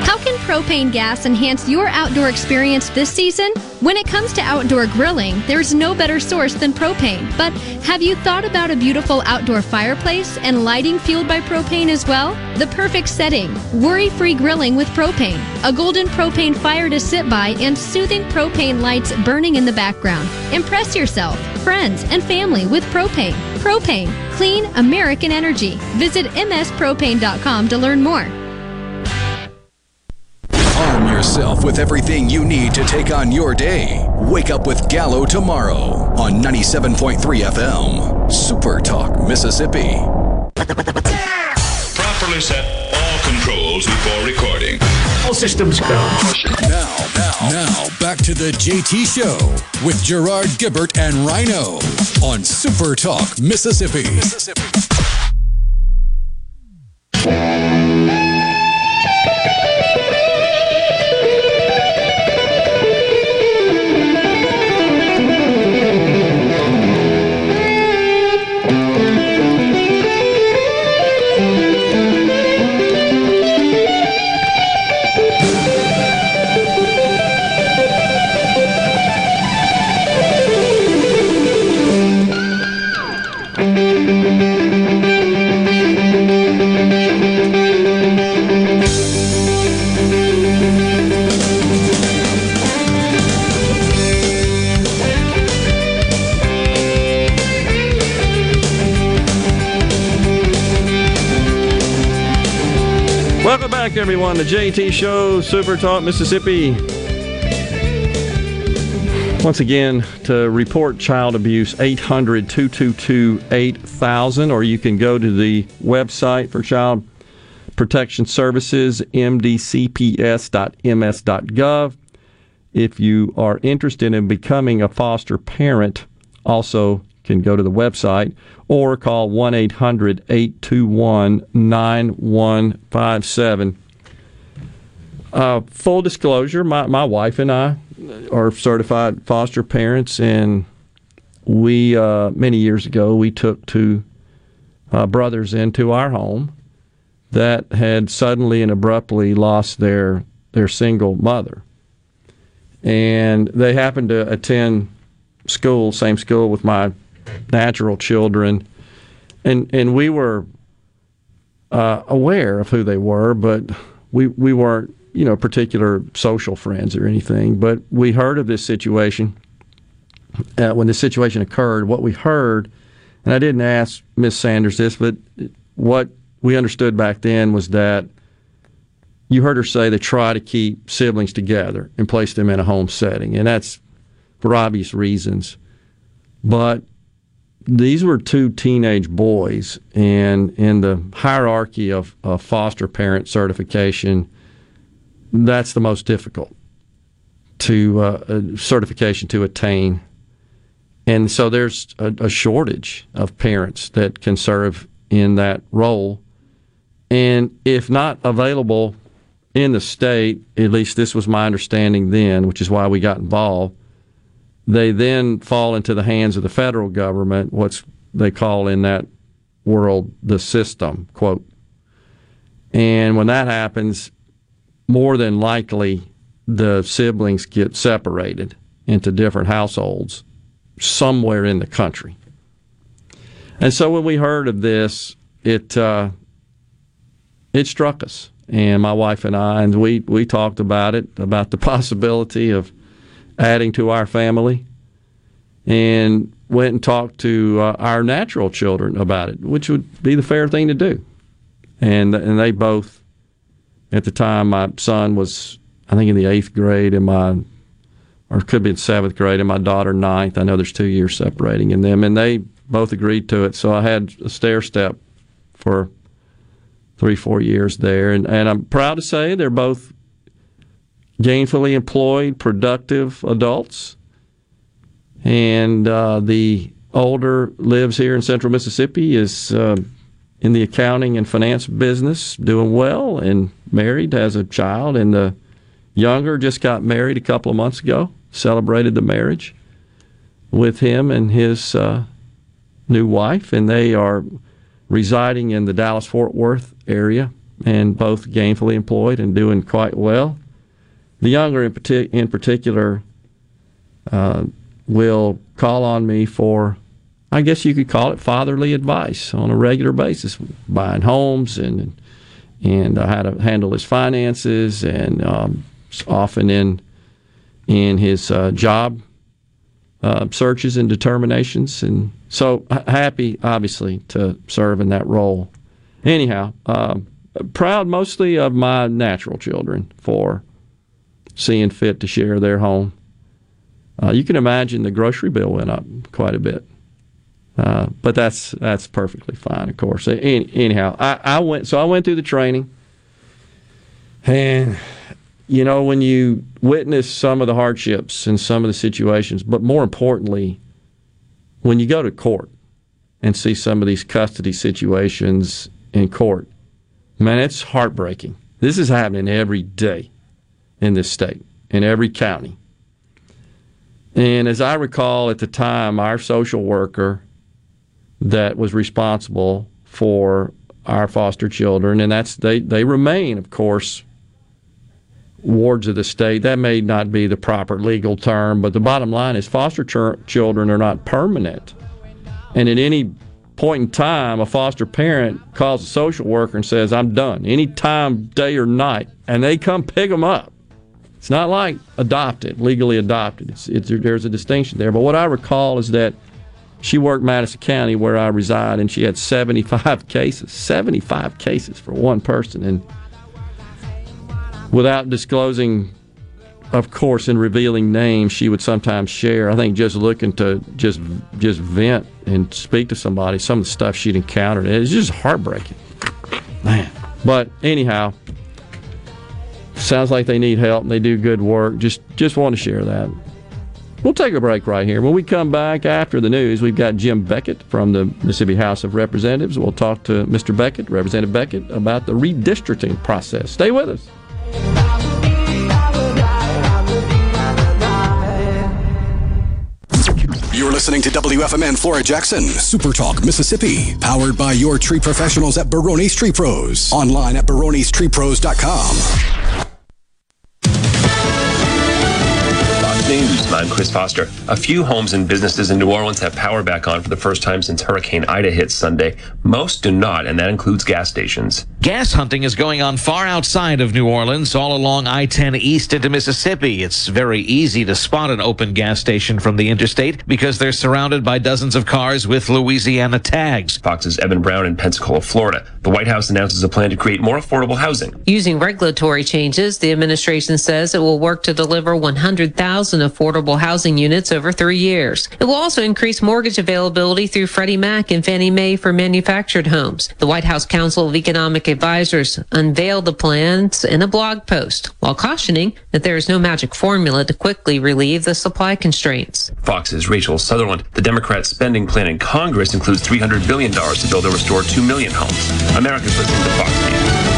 How can propane gas enhance your outdoor experience this season? When it comes to outdoor grilling, there's no better source than propane. But have you thought about a beautiful outdoor fireplace and lighting fueled by propane as well? The perfect setting worry free grilling with propane, a golden propane fire to sit by, and soothing propane lights burning in the background. Impress yourself, friends, and family with propane. Propane, clean American energy. Visit mspropane.com to learn more. Arm yourself with everything you need to take on your day. Wake up with Gallo tomorrow on 97.3 FM. Super Talk, Mississippi. Properly set all controls before recording. All systems go. Now, now, now, back to the JT Show with Gerard Gibert and Rhino on Super Talk, Mississippi. Welcome back, everyone, The JT Show, Super Talk, Mississippi. Once again, to report child abuse, 800 222 8000, or you can go to the website for Child Protection Services, mdcps.ms.gov. If you are interested in becoming a foster parent, also can go to the website or call 1 800 821 9157. Uh, full disclosure, my, my wife and I are certified foster parents, and we, uh, many years ago, we took two uh, brothers into our home that had suddenly and abruptly lost their their single mother, and they happened to attend school, same school with my natural children, and and we were uh, aware of who they were, but we we weren't you know particular social friends or anything. But we heard of this situation uh, when the situation occurred. What we heard, and I didn't ask Miss Sanders this, but what we understood back then was that you heard her say they try to keep siblings together and place them in a home setting, and that's for obvious reasons. But these were two teenage boys, and in the hierarchy of, of foster parent certification, that's the most difficult to uh, certification to attain. And so there's a, a shortage of parents that can serve in that role. And if not available in the state, at least this was my understanding then, which is why we got involved, they then fall into the hands of the federal government, what's they call in that world the system, quote. And when that happens, more than likely the siblings get separated into different households somewhere in the country. And so when we heard of this, it uh, it struck us, and my wife and I, and we we talked about it about the possibility of adding to our family, and went and talked to uh, our natural children about it, which would be the fair thing to do, and and they both, at the time, my son was I think in the eighth grade, and my or could be in seventh grade, and my daughter ninth. I know there's two years separating in them, and they both agreed to it. So I had a stair step for three, four years there. And, and I'm proud to say they're both gainfully employed, productive adults. And uh, the older lives here in central Mississippi, is uh, in the accounting and finance business, doing well, and married, has a child. And the younger just got married a couple of months ago, celebrated the marriage with him and his uh, new wife, and they are residing in the Dallas Fort Worth area and both gainfully employed and doing quite well. The younger, in, partic- in particular, uh, will call on me for, I guess you could call it fatherly advice on a regular basis, buying homes and and uh, how to handle his finances, and um, often in in his uh, job uh, searches and determinations. And so happy, obviously, to serve in that role. Anyhow, uh, proud mostly of my natural children for seeing fit to share their home. Uh, you can imagine the grocery bill went up quite a bit. Uh, but that's that's perfectly fine, of course. Any, anyhow, I, I went so I went through the training, and you know, when you witness some of the hardships and some of the situations, but more importantly, when you go to court and see some of these custody situations in court, man, it's heartbreaking. This is happening every day in this state, in every county. And as I recall at the time, our social worker that was responsible for our foster children, and that's they, they remain, of course, wards of the state. That may not be the proper legal term, but the bottom line is foster ch- children are not permanent. And at any point in time, a foster parent calls a social worker and says, I'm done, any time, day or night, and they come pick them up. It's not like adopted, legally adopted. It's, it's, there's a distinction there. But what I recall is that she worked Madison County, where I reside, and she had 75 cases, 75 cases for one person. And without disclosing, of course, and revealing names, she would sometimes share. I think just looking to just just vent and speak to somebody, some of the stuff she'd encountered, it's just heartbreaking, man. But anyhow, sounds like they need help and they do good work. Just just want to share that. We'll take a break right here. When we come back after the news, we've got Jim Beckett from the Mississippi House of Representatives. We'll talk to Mr. Beckett, Representative Beckett, about the redistricting process. Stay with us. You're listening to WFMN Flora Jackson, Super Talk, Mississippi, powered by your tree professionals at Barone's Tree Pros. Online at baronestreepros.com. I'm Chris Foster. A few homes and businesses in New Orleans have power back on for the first time since Hurricane Ida hit Sunday. Most do not, and that includes gas stations. Gas hunting is going on far outside of New Orleans, all along I 10 east into Mississippi. It's very easy to spot an open gas station from the interstate because they're surrounded by dozens of cars with Louisiana tags. Fox's Evan Brown in Pensacola, Florida. The White House announces a plan to create more affordable housing. Using regulatory changes, the administration says it will work to deliver 100,000 affordable housing units over three years. It will also increase mortgage availability through Freddie Mac and Fannie Mae for manufactured homes. The White House Council of Economic Advisors unveiled the plans in a blog post while cautioning that there is no magic formula to quickly relieve the supply constraints. Fox's Rachel Sutherland. The Democrat spending plan in Congress includes $300 billion to build or restore 2 million homes. America's listening to Fox News.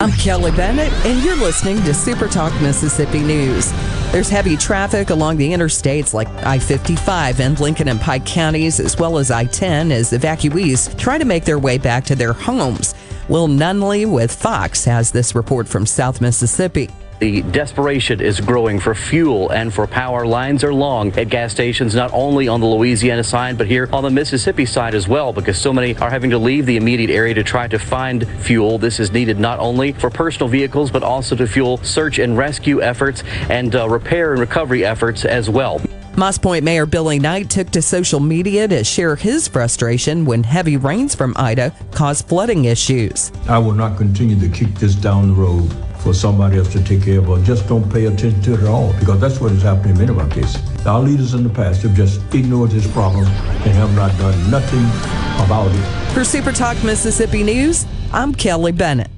I'm Kelly Bennett, and you're listening to Super Talk Mississippi News. There's heavy traffic along the interstates like I 55 and Lincoln and Pike counties, as well as I 10, as evacuees try to make their way back to their homes. Will Nunley with Fox has this report from South Mississippi. The desperation is growing for fuel and for power. Lines are long at gas stations, not only on the Louisiana side, but here on the Mississippi side as well, because so many are having to leave the immediate area to try to find fuel. This is needed not only for personal vehicles, but also to fuel search and rescue efforts and uh, repair and recovery efforts as well. Moss Point Mayor Billy Knight took to social media to share his frustration when heavy rains from Ida caused flooding issues. I will not continue to kick this down the road for somebody else to take care of or just don't pay attention to it at all because that's what is happening in many of our cases. Our leaders in the past have just ignored this problem and have not done nothing about it. For Super Talk Mississippi News, I'm Kelly Bennett.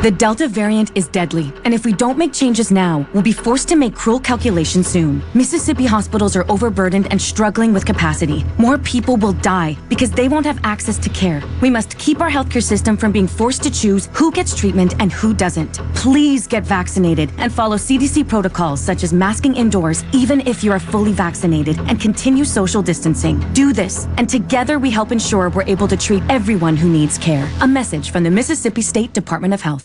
The Delta variant is deadly, and if we don't make changes now, we'll be forced to make cruel calculations soon. Mississippi hospitals are overburdened and struggling with capacity. More people will die because they won't have access to care. We must keep our healthcare system from being forced to choose who gets treatment and who doesn't. Please get vaccinated and follow CDC protocols such as masking indoors, even if you are fully vaccinated, and continue social distancing. Do this, and together we help ensure we're able to treat everyone who needs care. A message from the Mississippi State Department of Health.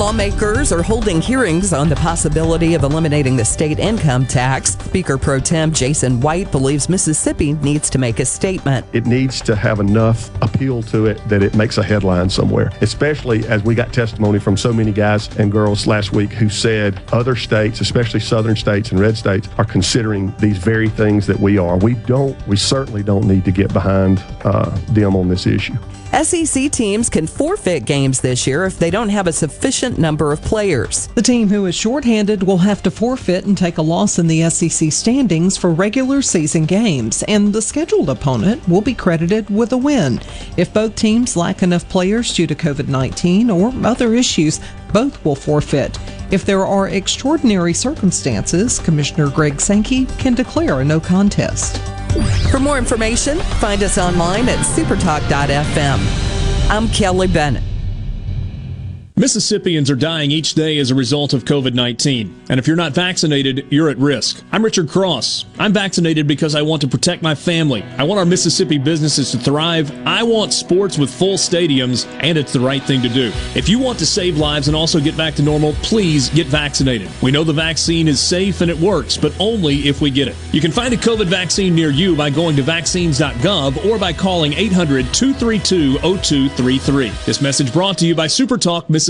Lawmakers are holding hearings on the possibility of eliminating the state income tax. Speaker Pro Tem Jason White believes Mississippi needs to make a statement. It needs to have enough appeal to it that it makes a headline somewhere, especially as we got testimony from so many guys and girls last week who said other states, especially southern states and red states, are considering these very things that we are. We don't, we certainly don't need to get behind uh, them on this issue. SEC teams can forfeit games this year if they don't have a sufficient number of players. The team who is shorthanded will have to forfeit and take a loss in the SEC standings for regular season games, and the scheduled opponent will be credited with a win. If both teams lack enough players due to COVID 19 or other issues, both will forfeit. If there are extraordinary circumstances, Commissioner Greg Sankey can declare a no contest. For more information, find us online at supertalk.fm. I'm Kelly Bennett. Mississippians are dying each day as a result of COVID 19. And if you're not vaccinated, you're at risk. I'm Richard Cross. I'm vaccinated because I want to protect my family. I want our Mississippi businesses to thrive. I want sports with full stadiums, and it's the right thing to do. If you want to save lives and also get back to normal, please get vaccinated. We know the vaccine is safe and it works, but only if we get it. You can find a COVID vaccine near you by going to vaccines.gov or by calling 800 232 0233. This message brought to you by SuperTalk Mississippi.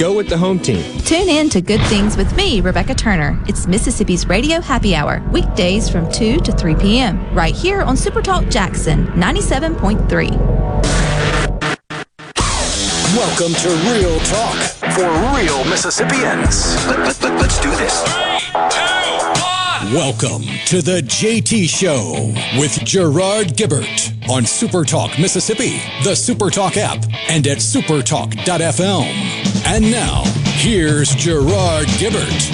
Go with the home team. Tune in to Good Things with me, Rebecca Turner. It's Mississippi's Radio Happy Hour, weekdays from 2 to 3 p.m., right here on Supertalk Jackson 97.3. Welcome to Real Talk for real Mississippians. Let, us let, let, do this. Welcome to the JT Show with Gerard Gibert on Supertalk Mississippi, the Supertalk app, and at supertalk.fm. And now, here's Gerard Gibert.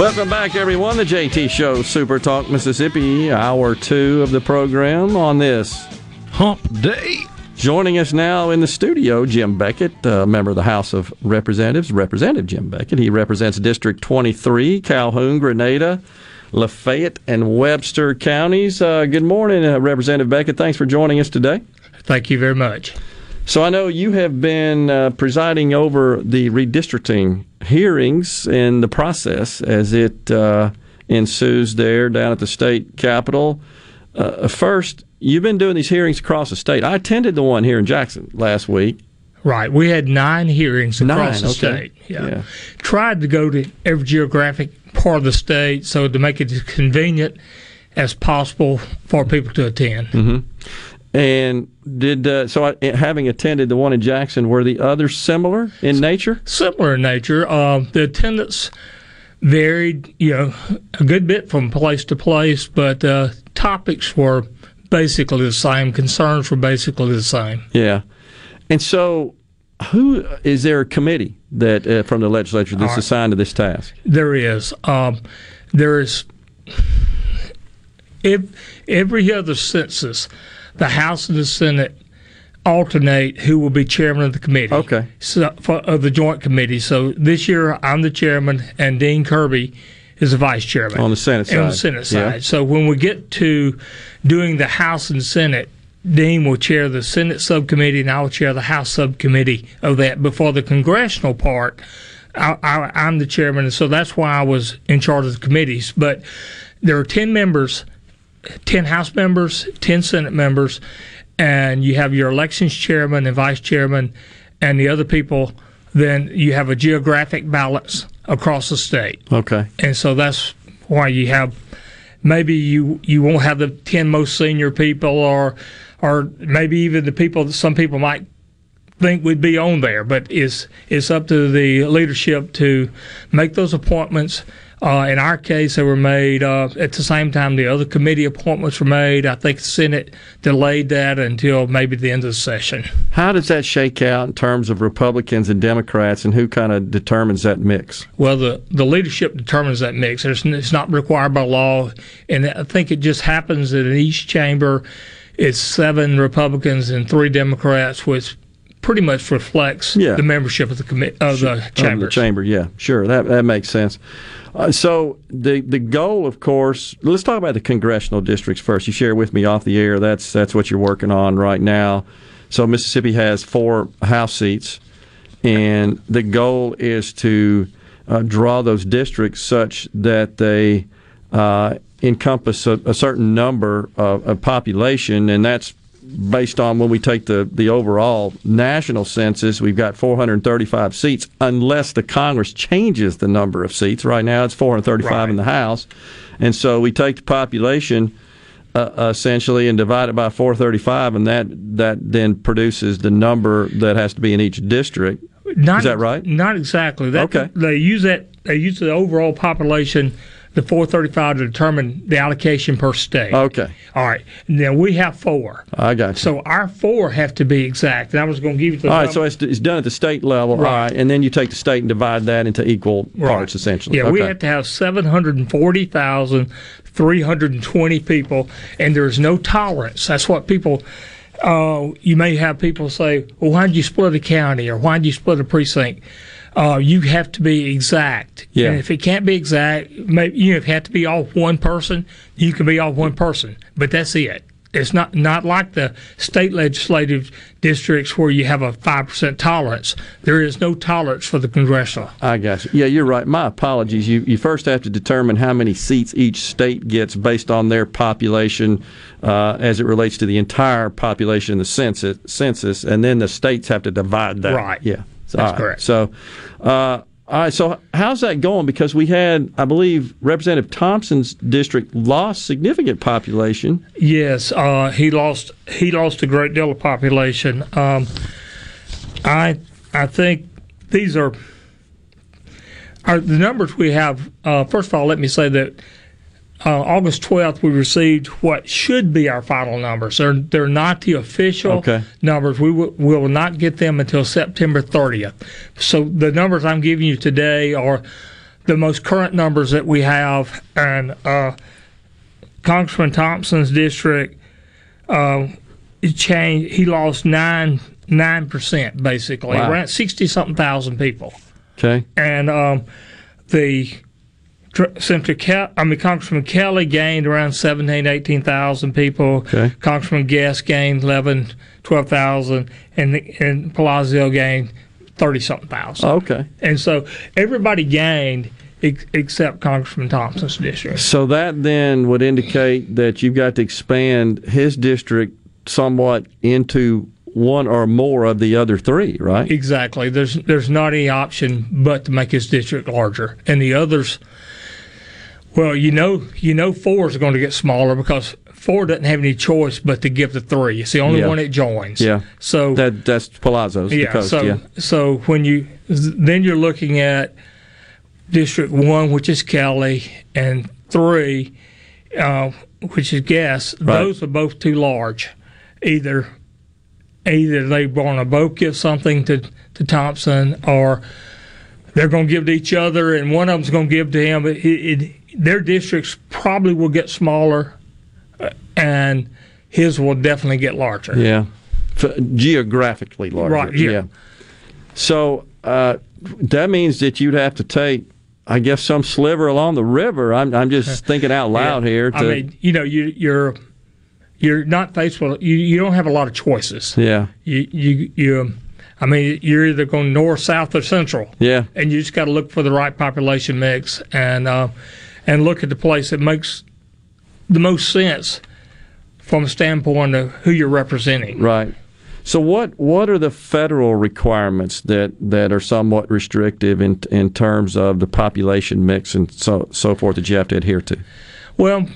Welcome back, everyone. The JT Show, Super Talk Mississippi, hour two of the program on this hump day. Joining us now in the studio, Jim Beckett, a member of the House of Representatives, Representative Jim Beckett. He represents District 23, Calhoun, Grenada, Lafayette, and Webster counties. Uh, good morning, uh, Representative Beckett. Thanks for joining us today. Thank you very much. So I know you have been uh, presiding over the redistricting hearings in the process as it uh, ensues there down at the state capitol. Uh, first, you've been doing these hearings across the state. I attended the one here in Jackson last week. Right. We had nine hearings across nine, the okay. state. Yeah. yeah. Tried to go to every geographic part of the state so to make it as convenient as possible for people to attend. Mm-hmm. And did uh, so? I, having attended the one in Jackson, were the others similar in nature? Similar in nature. Uh, the attendance varied, you know, a good bit from place to place, but uh, topics were basically the same. Concerns were basically the same. Yeah, and so who is there a committee that uh, from the legislature that's right. assigned to this task? There is. Um, there is. If, every other census the House and the Senate alternate who will be chairman of the committee. Okay. So for, of the joint committee. So this year I'm the chairman and Dean Kirby is the vice chairman on the Senate side. On the Senate side. Yeah. So when we get to doing the House and Senate. Dean will chair the Senate subcommittee, and I will chair the House subcommittee of that. Before the congressional part, I, I, I'm the chairman, and so that's why I was in charge of the committees. But there are ten members 10 House members, 10 Senate members, and you have your elections chairman and vice chairman and the other people, then you have a geographic balance across the state. Okay. And so that's why you have maybe you you won't have the 10 most senior people or or maybe even the people that some people might think would be on there, but it's it's up to the leadership to make those appointments uh, in our case, they were made uh, at the same time the other committee appointments were made. I think the Senate delayed that until maybe the end of the session. How does that shake out in terms of Republicans and Democrats, and who kind of determines that mix? Well, the, the leadership determines that mix. It's, it's not required by law, and I think it just happens that in each chamber, it's seven Republicans and three Democrats, which pretty much reflects yeah. the membership of the committee of the chamber. the chamber, yeah, sure, that that makes sense. Uh, so the the goal, of course, let's talk about the congressional districts first. You share with me off the air. That's that's what you're working on right now. So Mississippi has four House seats, and the goal is to uh, draw those districts such that they uh, encompass a, a, certain number of, of population, and that's based on when we take the, the overall national census, we've got 435 seats, unless the Congress changes the number of seats. Right now, it's 435 in the House. And so we take the population uh, essentially and divide it by 435, and that, that then produces the number that has to be in each district. Not, Is that right? Not exactly. That, Okay. They use that. They use the overall population, the 435, to determine the allocation per state. Okay. All right. Now we have four. I got you. So our four have to be exact. And I was going to give you the. All right, num- so it's, it's done at the state level, all Right. right, and then you take the state and divide that into equal Right. parts, essentially. Yeah, okay. we have to have 740,320 people, and there's no tolerance. That's what people, uh, you may have people say, well, why'd you split a county or why'd you split a precinct? Uh, you have to be exact. Yeah. And if it can't be exact, maybe you know, if it have to be off one person, you can be off one person. But that's it. It's not not like the state legislative districts where you have a five percent tolerance. There is no tolerance for the congressional. I got you. Yeah, you're right. My apologies. You you first have to determine how many seats each state gets based on their population, uh, as it relates to the entire population in the census. Census, and then the states have to divide that. Right. Yeah. That's right. correct. So, uh, all right. So, how's that going? Because we had, I believe, Representative Thompson's district lost significant population. Yes, uh, he lost he lost a great deal of population. Um, I I think these are are the numbers we have. Uh, first of all, let me say that uh, August twelfth we received what should be our final numbers. They're they're not the official Okay. numbers. We will, we will not get them until September thirtieth. So the numbers I'm giving you today are the most current numbers that we have, and uh, Congressman Thompson's district uh, changed. He lost nine nine percent basically, Wow. around sixty something thousand people, Okay. and um, the Senator Kel- I mean Congressman Kelly gained around 17, 18,000 people. Okay. Congressman Guest gained 11, 12,000, and and Palazzo gained thirty something thousand. Oh, okay. And so everybody gained ex- except Congressman Thompson's district. So that then would indicate that you've got to expand his district somewhat into one or more of the other three, right? Exactly. There's there's not any option but to make his district larger, and the others. Well, you know, you know, four is going to get smaller because four doesn't have any choice but to give the three. It's the only Yeah. one it joins. Yeah. So that that's Palazzo's. yeah. coast, so yeah. so when you then you're looking at District One, which is Kelly, and three, uh, which is Guest. Right. Those are both too large. Either either they want to both give something to to Thompson, or they're going to give to each other, and one of them's going to give to him. It, it, their districts probably will get smaller, uh, and his will definitely get larger. Yeah. F- geographically larger. Right, yeah. So uh, that means that you'd have to take, I guess, some sliver along the river. I'm, I'm just thinking out loud Yeah. here. To, I mean, you know, you, you're you're not faced with you. You don't have a lot of choices. yeah. You you you. I mean, you're either going north, south, or central. Yeah. And you just got to look for the right population mix and uh, and look at the place that makes the most sense from a standpoint of who you're representing. Right. So what what are the federal requirements that, that are somewhat restrictive in in terms of the population mix and so so forth that you have to adhere to? Well,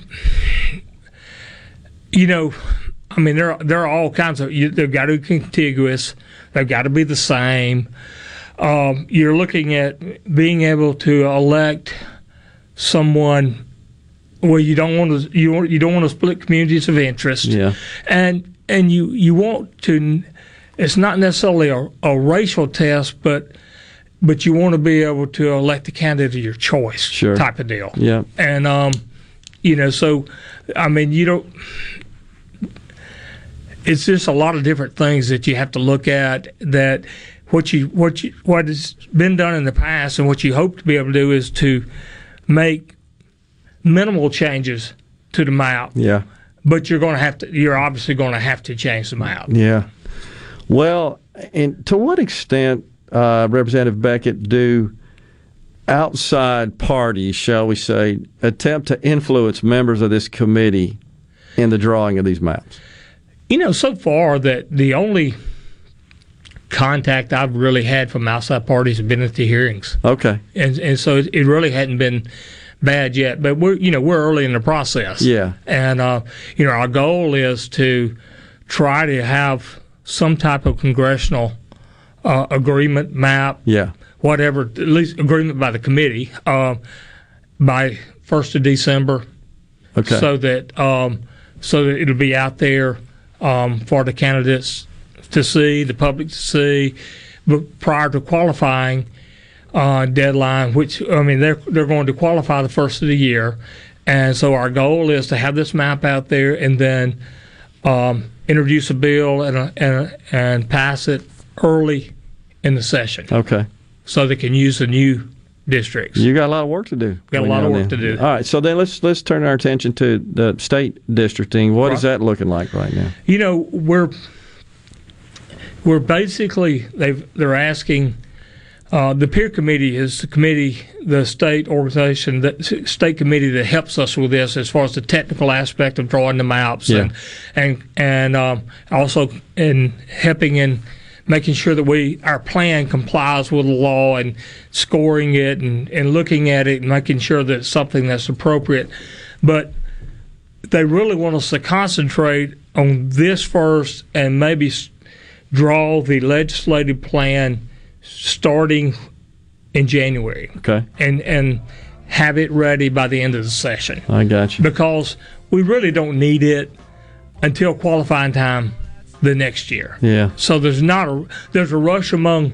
you know, I mean, there are, there are all kinds of. You, they've got to be contiguous. They've got to be the same. Um, you're looking at being able to elect someone. Well, you don't want to. You you don't want to split communities of interest. Yeah. And and you you want to. It's not necessarily a, a racial test, but but you want to be able to elect the candidate of your choice. Sure. Type of deal. Yeah. And um, you know, so I mean, you don't. It's just a lot of different things that you have to look at. That what you what you what has been done in the past, and what you hope to be able to do is to make minimal changes to the map. Yeah. But you're going to have to. You're obviously going to have to change the map. Yeah. Well, and to what extent, uh, Representative Beckett, do outside parties, shall we say, attempt to influence members of this committee in the drawing of these maps? You know, so far that the only contact I've really had from outside parties have been at the hearings. Okay. And and so it, really hadn't been bad yet. But we're you know we're early in the process. Yeah. And uh, you know our goal is to try to have some type of congressional uh, agreement map. Yeah. Whatever, at least agreement by the committee uh, by first of December. Okay. So that um, so that it'll be out there um, for the candidates to see, the public to see, but prior to qualifying uh, deadline, which I mean they're they're going to qualify the first of the year, and so our goal is to have this map out there and then um, introduce a bill and uh, and and pass it early in the session, Okay. so they can use the new districts. You got a lot of work to do. Got a lot of work then. to do. All right, so then let's let's turn our attention to the state districting. What is that looking like right now? You know, we're we're basically they've they're asking uh, the peer committee is the committee, the state organization, the state committee that helps us with this as far as the technical aspect of drawing the maps Yeah. and and and um, also in helping in making sure that we our plan complies with the law and scoring it and, and looking at it and making sure that it's something that's appropriate. But they really want us to concentrate on this first and maybe draw the legislative plan starting in January Okay. and and have it ready by the end of the session I got you. because we really don't need it until qualifying time the next year. Yeah. So there's not a there's a rush among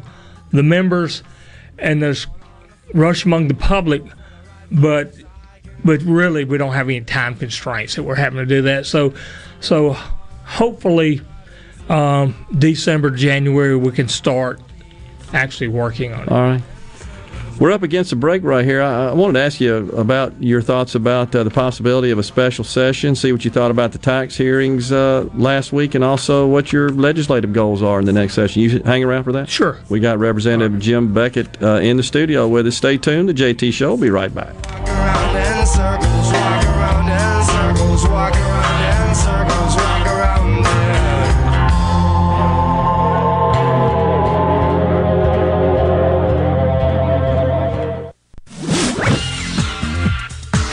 the members, and there's rush among the public, but but really we don't have any time constraints that we're having to do that. So so hopefully um, December January we can start actually working on it. All right. We're up against a break right here. I, I wanted to ask you about your thoughts about uh, the possibility of a special session, see what you thought about the tax hearings uh, last week, and also what your legislative goals are in the next session. You hang around for that? Sure. We got Representative Jim Beckett uh, in the studio with us. Stay tuned. The JT Show will be right back.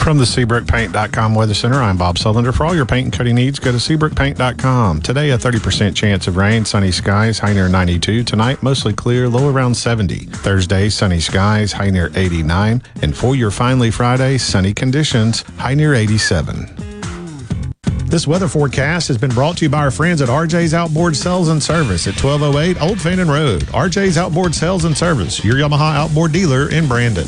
From the SeabrookPaint.com Weather Center, I'm Bob Sullender. For all your paint and coating needs, go to SeabrookPaint.com. Today, a 30% chance of rain, sunny skies, high near 92. Tonight, mostly clear, low around 70. Thursday, sunny skies, high near 89. And for your finally Friday, sunny conditions, high near 87. This weather forecast has been brought to you by our friends at RJ's Outboard Sales and Service at 1208 Old Fannin Road. RJ's Outboard Sales and Service, your Yamaha outboard dealer in Brandon.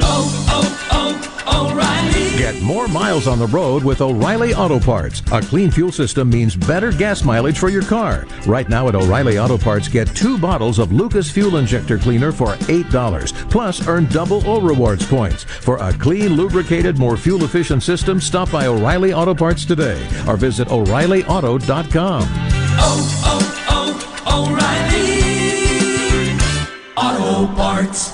Oh, oh, O'Reilly. Get more miles on the road with O'Reilly Auto Parts. A clean fuel system means better gas mileage for your car. Right now at O'Reilly Auto Parts, get two bottles of Lucas Fuel Injector Cleaner for $8. Plus, earn double O Rewards points. For a clean, lubricated, more fuel efficient system, stop by O'Reilly Auto Parts today or visit O'ReillyAuto.com. Oh, oh, oh, O'Reilly. Auto Parts.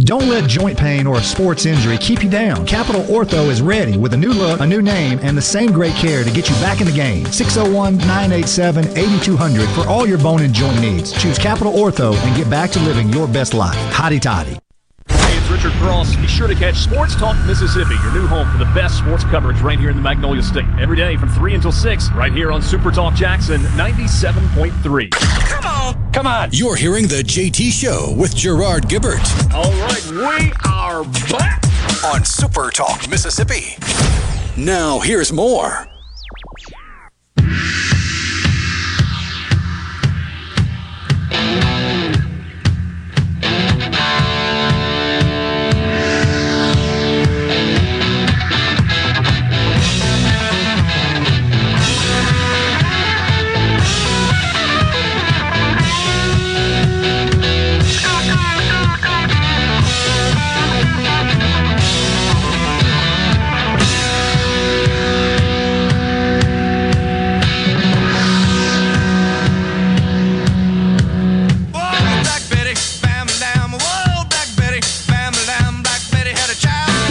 Don't let joint pain or a sports injury keep you down. Capital Ortho is ready with a new look, a new name, and the same great care to get you back in the game. 601 987 8200 for all your bone and joint needs. Choose Capital Ortho and get back to living your best life. Hotty toddy. Hey, it's Richard Cross. Be sure to catch Sports Talk Mississippi, your new home for the best sports coverage right here in the Magnolia State. Every day from 3 until 6, right here on Super Talk Jackson 97.3. Come on. Come on. You're hearing The JT Show with Gerard Gibert. All right, we are back on Super Talk Mississippi. Now, here's more.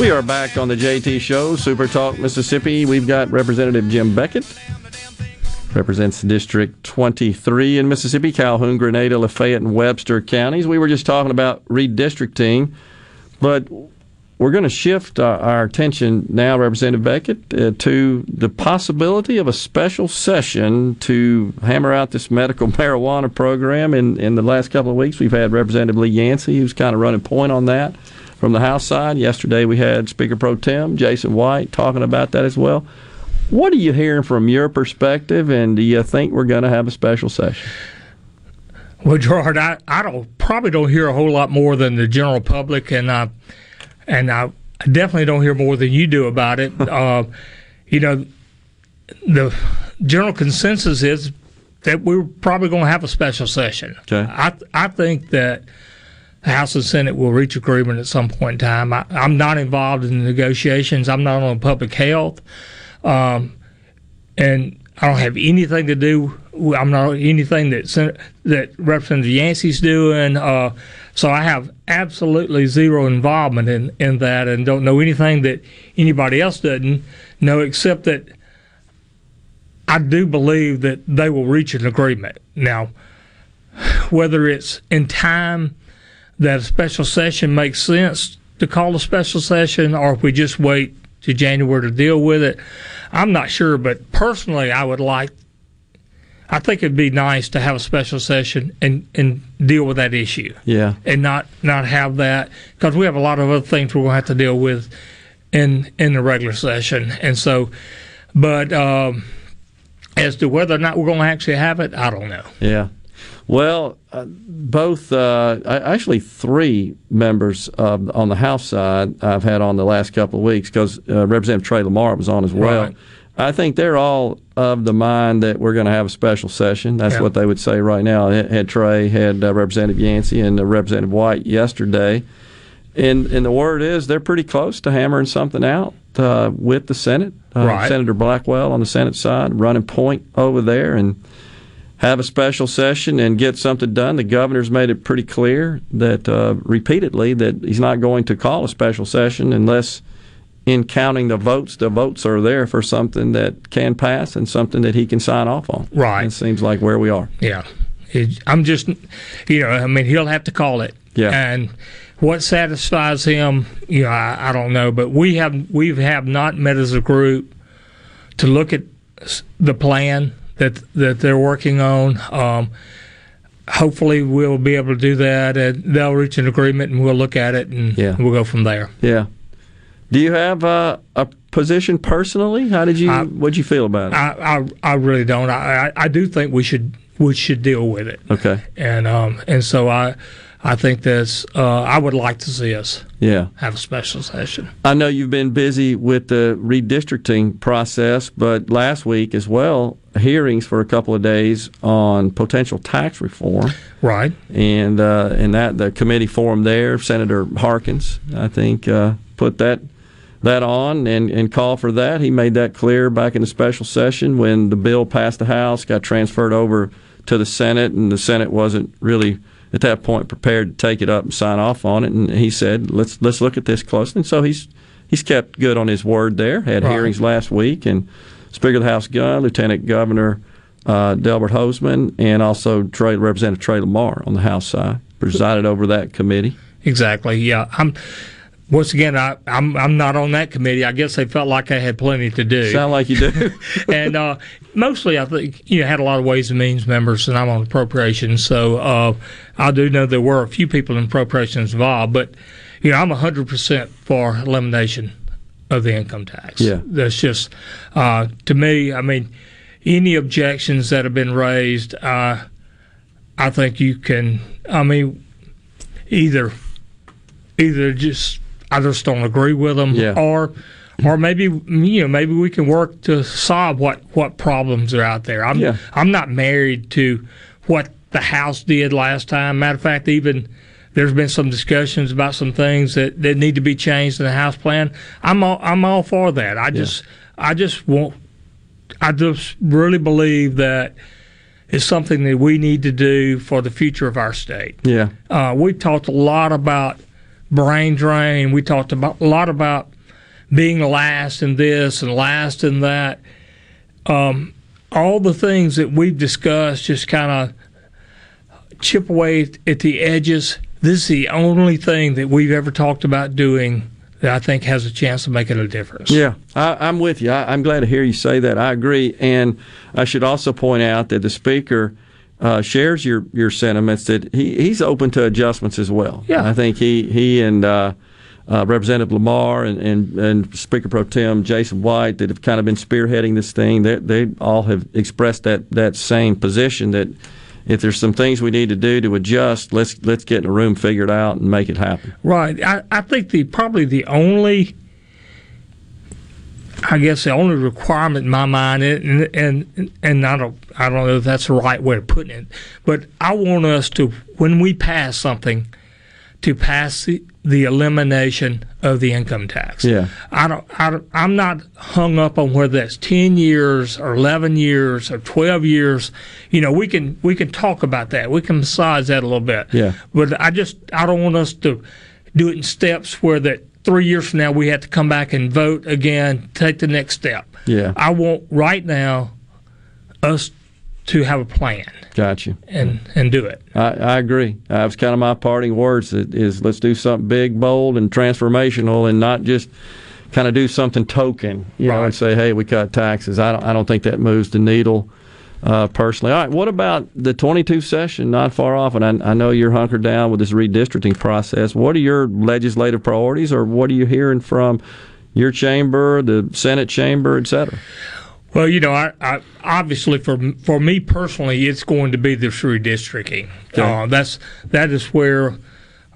We are back on the JT Show, Super Talk Mississippi. We've got Representative Jim Beckett, represents District 23 in Mississippi, Calhoun, Grenada, Lafayette, and Webster counties. We were just talking about redistricting, but we're going to shift uh, our attention now, Representative Beckett, uh, to the possibility of a special session to hammer out this medical marijuana program. In, in the last couple of weeks, we've had Representative Lee Yancey, who's kind of running point on that from the House side. Yesterday, we had Speaker Pro Tem Jason White talking about that as well. What are you hearing from your perspective, and do you think we're going to have a special session? Well, Gerard, I, I don't probably don't hear a whole lot more than the general public, and I and I definitely don't hear more than you do about it. uh, you know, the general consensus is that we're probably going to have a special session. Okay. I I think that the House and Senate will reach agreement at some point in time. I, I'm not involved in the negotiations. I'm not on public health, um, and I don't have anything to do. I'm not anything that Sen- that Representative Yancey's doing. Uh, so I have absolutely zero involvement in, in that, and don't know anything that anybody else doesn't know, except that I do believe that they will reach an agreement. Now, whether it's in time that a special session makes sense to call a special session, or if we just wait to January to deal with it, I'm not sure. But personally, I would like. I think it'd be nice to have a special session and, and deal with that issue Yeah. and not not have that because we have a lot of other things we're going to have to deal with in in the regular session, and so. But um, as to whether or not we're going to actually have it, I don't know. Yeah. Well, uh, both, uh, actually, three members uh, on the House side I've had on the last couple of weeks because uh, Representative Trey Lamar was on as well. Right. I think they're all of the mind that we're going to have a special session. That's Yeah. what they would say right now. Had had Trey, had uh, Representative Yancey, and uh, Representative White yesterday. And, and the word is they're pretty close to hammering something out uh, with the Senate. Uh, Right. Senator Blackwell on the Senate side running point over there and have a special session and get something done. The governor's made it pretty clear that uh, repeatedly that he's not going to call a special session unless, in counting the votes, the votes are there for something that can pass and something that he can sign off on. Right. It seems like where we are. Yeah, It- I'm just, you know, I mean, he'll have to call it. Yeah. And what satisfies him, you know, I, I don't know. But we have we have not met as a group to look at the plan that that they're working on. Um, hopefully we'll be able to do that, and they'll reach an agreement, and we'll look at it, and Yeah. we'll go from there. Yeah. Do you have uh, a position personally? How did you? what'd you feel about it? I, I, I really don't. I, I, I do think we should we should deal with it, okay. and um and so I I think that's uh, I would like to see us Yeah. have a special session. I know you've been busy with the redistricting process, but last week as well, hearings for a couple of days on potential tax reform. Right. And uh, and that the committee formed there, Senator Harkins, I think, uh, put that that on and, and called for that. He made that clear back in the special session when the bill passed the House, got transferred over to the Senate, and the Senate wasn't really at that point prepared to take it up and sign off on it. And he said, "Let's let's look at this closely." And so he's he's kept good on his word there. Had Right. hearings last week, and Speaker of the House Gunn, Lieutenant Governor uh, Delbert Hosemann, and also Trey, Representative Trey Lamar on the House side presided over that committee. Exactly. Yeah. I'm. Once again, I, I'm I'm not on that committee. I guess they felt like I had plenty to do. Sound like you do. and uh, mostly, I think you know, had a lot of Ways and Means members, and I'm on appropriations, so uh, I do know there were a few people in appropriations involved. But you know, I'm 100 percent for elimination of the income tax. Yeah. that's just uh, to me. I mean, any objections that have been raised, uh, I think you can. I mean, either either just I just don't agree with them, Yeah. or or maybe you know maybe we can work to solve what what problems are out there. I'm Yeah. I'm not married to what the House did last time. Matter of fact, even there's been some discussions about some things that, that need to be changed in the House plan. I'm all I'm all for that. I just I just want I just really believe that it's something that we need to do for the future of our state. Yeah. Uh, we talked a lot about brain drain. We talked about a lot about being last in this and last in that. Um, all the things that we've discussed just kind of chip away at the edges. This is the only thing that we've ever talked about doing that I think has a chance of making a difference. Yeah, I, I'm with you. I, I'm glad to hear you say that. I agree, and I should also point out that the speaker uh, shares your your sentiments that he, he's open to adjustments as well. Yeah. I think he he and uh, uh, Representative Lamar and, and, and Speaker Pro Tem Jason White that have kind of been spearheading this thing. They they all have expressed that that same position that. If there's some things we need to do to adjust, let's let's get in a room, figure it out, and make it happen. Right. I, I think the probably the only, I guess the only requirement in my mind, and and and I don't I don't know if that's the right way of putting it, but I want us to when we pass something, to pass the, the elimination of the income tax. Yeah. I don't, I don't, I'm not hung up on whether that's 10 years or 11 years or 12 years. You know, we can, we can talk about that. We can massage that a little bit. Yeah. But I just, I don't want us to do it in steps where that three years from now we have to come back and vote again, take the next step. Yeah. I want right now us to have a plan Got you. and, and do it. I, I agree. That was kind of my parting words. That is, let's do something big, bold, and transformational, and not just kind of do something token. You know, and say, "Hey, we cut taxes." I don't. I don't think that moves the needle. Uh, personally, all right. What about the 22 session? Not far off, and I, I know you're hunkered down with this redistricting process. What are your legislative priorities, or what are you hearing from your chamber, the Senate chamber, et cetera? Well, you know, I, I obviously for for me personally, it's going to be the redistricting. Okay. Uh, that's that is where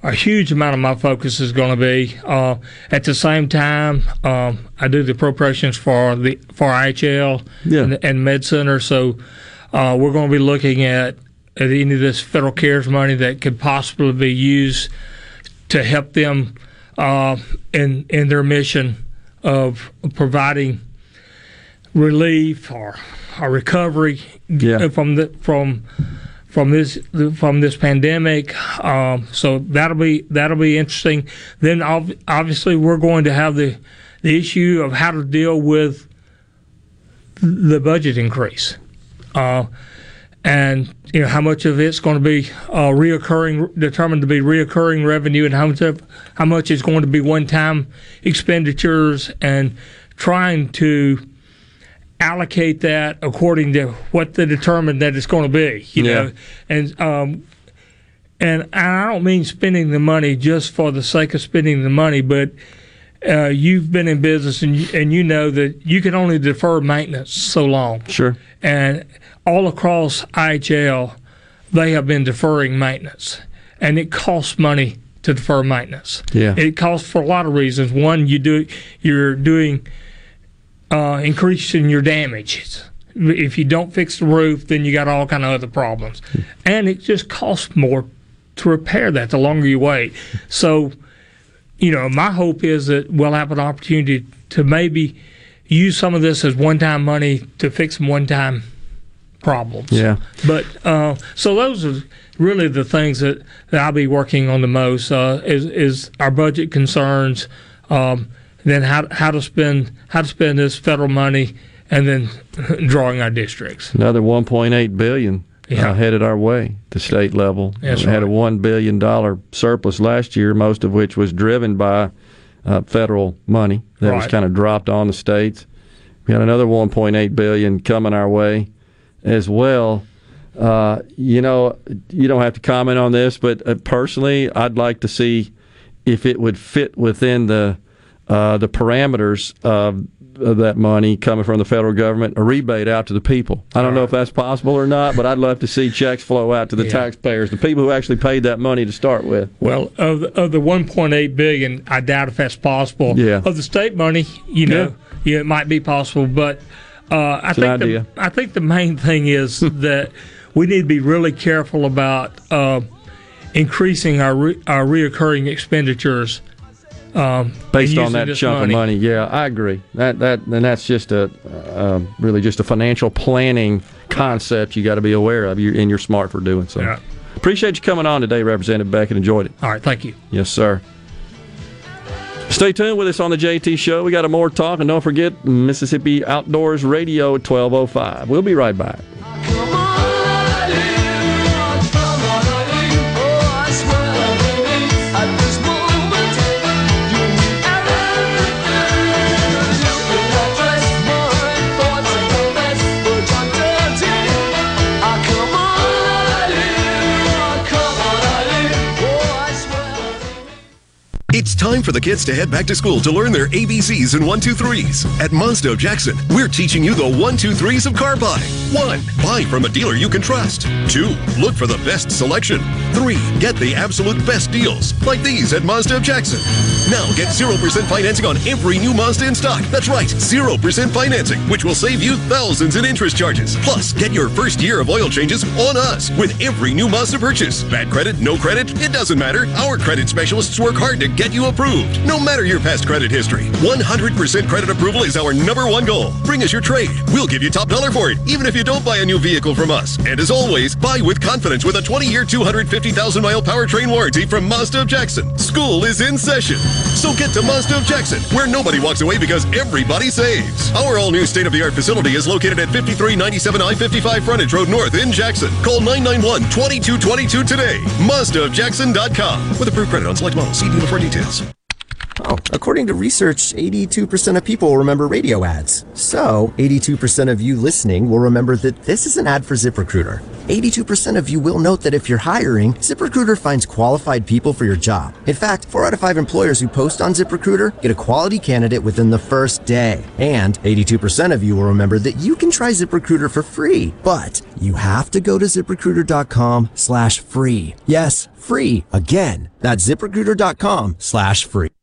a huge amount of my focus is going to be. Uh, at the same time, um, I do the appropriations for the for IHL Yeah. and, and Med Center, so uh, we're going to be looking at at any of this federal cares money that could possibly be used to help them uh, in in their mission of providing relief or, or recovery Yeah. from the from from this from this pandemic. Um, so that'll be that'll be interesting. Then ob- obviously we're going to have the the issue of how to deal with the budget increase. Uh, and you know how much of it's going to be uh, reoccurring, determined to be reoccurring revenue, and how much of, how much is going to be one-time expenditures, and trying to allocate that according to what they determine that it's going to be. You Yeah. know, and um, and I don't mean spending the money just for the sake of spending the money, but uh, you've been in business and you, and you know that you can only defer maintenance so long. Sure. And all across IHL, they have been deferring maintenance, and it costs money to defer maintenance. Yeah. It costs for a lot of reasons. One, you do you're doing uh, increasing your damages. If you don't fix the roof, then you got all kind of other problems, and it just costs more to repair that the longer you wait. So, you know, my hope is that we'll have an opportunity to maybe use some of this as one-time money to fix some one-time problems. Yeah. But uh, so those are really the things that, that I'll be working on the most uh, is is our budget concerns, um, then how how to spend how to spend this federal money, and then drawing our districts. Another 1.8 billion Yeah. uh, headed our way the state level. That's we had a one billion dollar surplus last year, most of which was driven by uh, federal money that was kind of dropped on the states. We had another 1.8 billion coming our way as well. Uh, you know, you don't have to comment on this, but uh, personally, I'd like to see if it would fit within the uh, the parameters of, that money coming from the federal government, a rebate out to the people. I don't know if that's possible or not, but I'd love to see checks flow out to the Yeah. taxpayers, the people who actually paid that money to start with. Well, of the, of the 1.8 billion, I doubt if that's possible. Yeah. Of the state money, you know, yeah, it might be possible, but uh, I It's think the. I think the main thing is that we need to be really careful about uh, increasing our re- our reoccurring expenditures. Um, Based on that chunk of money, yeah, I agree. That that and that's just a uh, really just a financial planning concept you got to be aware of. You and you're smart for doing so. Yeah. Appreciate you coming on today, Representative Beckett. Enjoyed it. All right, thank you. Yes, sir. Stay tuned with us on the JT Show. We got a more talk, and don't forget Mississippi Outdoors Radio at 1205. We'll be right back. It's time for the kids to head back to school to learn their ABCs and 123s. At Mazda of Jackson, we're teaching you the 123s of car buying. 1. Buy from a dealer you can trust. 2. Look for the best selection. 3. Get the absolute best deals, like these at Mazda of Jackson. Now get 0% financing on every new Mazda in stock. That's right, 0% financing, which will save you thousands in interest charges. Plus, get your first year of oil changes on us with every new Mazda purchase. Bad credit, no credit, it doesn't matter. Our credit specialists work hard to get you approved, no matter your past credit history. 100% credit approval is our number one goal. Bring us your trade. We'll give you top dollar for it, even if you don't buy a new vehicle from us. And as always, buy with confidence with a 20 year, 250,000 mile powertrain warranty from Mazda of Jackson. School is in session. So get to Mazda of Jackson, where nobody walks away because everybody saves. Our all new state of the art facility is located at 5397 I 55 Frontage Road North in Jackson. Call 991 2222 today. MazdaofJackson.com. With approved credit on select models. See dealer for details. Oh, according to research, 82% of people remember radio ads. So, 82% of you listening will remember that this is an ad for ZipRecruiter. 82% of you will note that if you're hiring, ZipRecruiter finds qualified people for your job. In fact, 4 out of 5 employers who post on ZipRecruiter get a quality candidate within the first day. And 82% of you will remember that you can try ZipRecruiter for free, but you have to go to ziprecruiter.com slash free. Yes, free. Again, that's ziprecruiter.com slash free.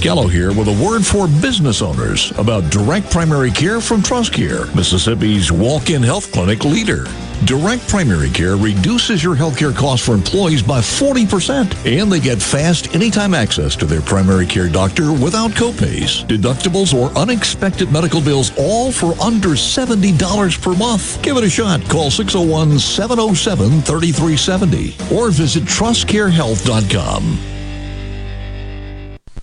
Gallo here with a word for business owners about direct primary care from TrustCare, Mississippi's walk-in health clinic leader. Direct primary care reduces your healthcare costs for employees by 40%, and they get fast anytime access to their primary care doctor without copays, deductibles, or unexpected medical bills, all for under $70 per month. Give it a shot. Call 601 707 3370 or visit trustcarehealth.com.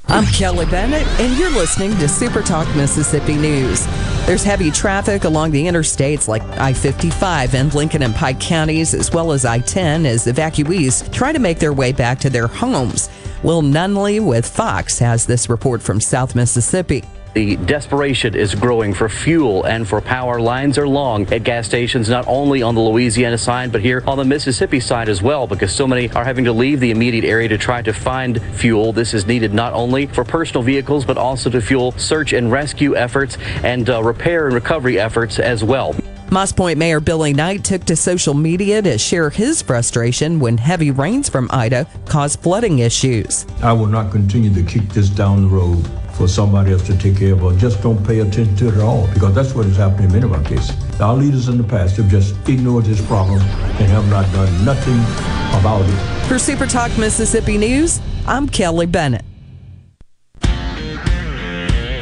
I'm Kelly Bennett, and you're listening to Super Talk Mississippi News. There's heavy traffic along the interstates like I 55 and Lincoln and Pike counties, as well as I 10, as evacuees try to make their way back to their homes. Will Nunley with Fox has this report from South Mississippi. The desperation is growing for fuel and for power. Lines are long at gas stations, not only on the Louisiana side, but here on the Mississippi side as well, because so many are having to leave the immediate area to try to find fuel. This is needed not only for personal vehicles, but also to fuel search and rescue efforts and uh, repair and recovery efforts as well. Moss Point Mayor Billy Knight took to social media to share his frustration when heavy rains from Ida caused flooding issues. I will not continue to kick this down the road for somebody else to take care of or just don't pay attention to it at all because that's what is happening in many of our cases. Our leaders in the past have just ignored this problem and have not done nothing about it. For Super Talk Mississippi News, I'm Kelly Bennett.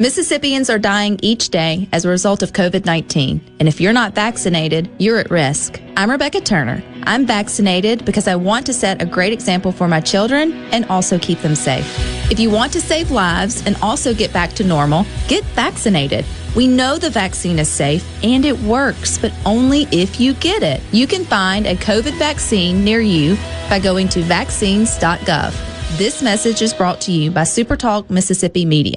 Mississippians are dying each day as a result of COVID 19. And if you're not vaccinated, you're at risk. I'm Rebecca Turner. I'm vaccinated because I want to set a great example for my children and also keep them safe. If you want to save lives and also get back to normal, get vaccinated. We know the vaccine is safe and it works, but only if you get it. You can find a COVID vaccine near you by going to vaccines.gov. This message is brought to you by SuperTalk Mississippi Media.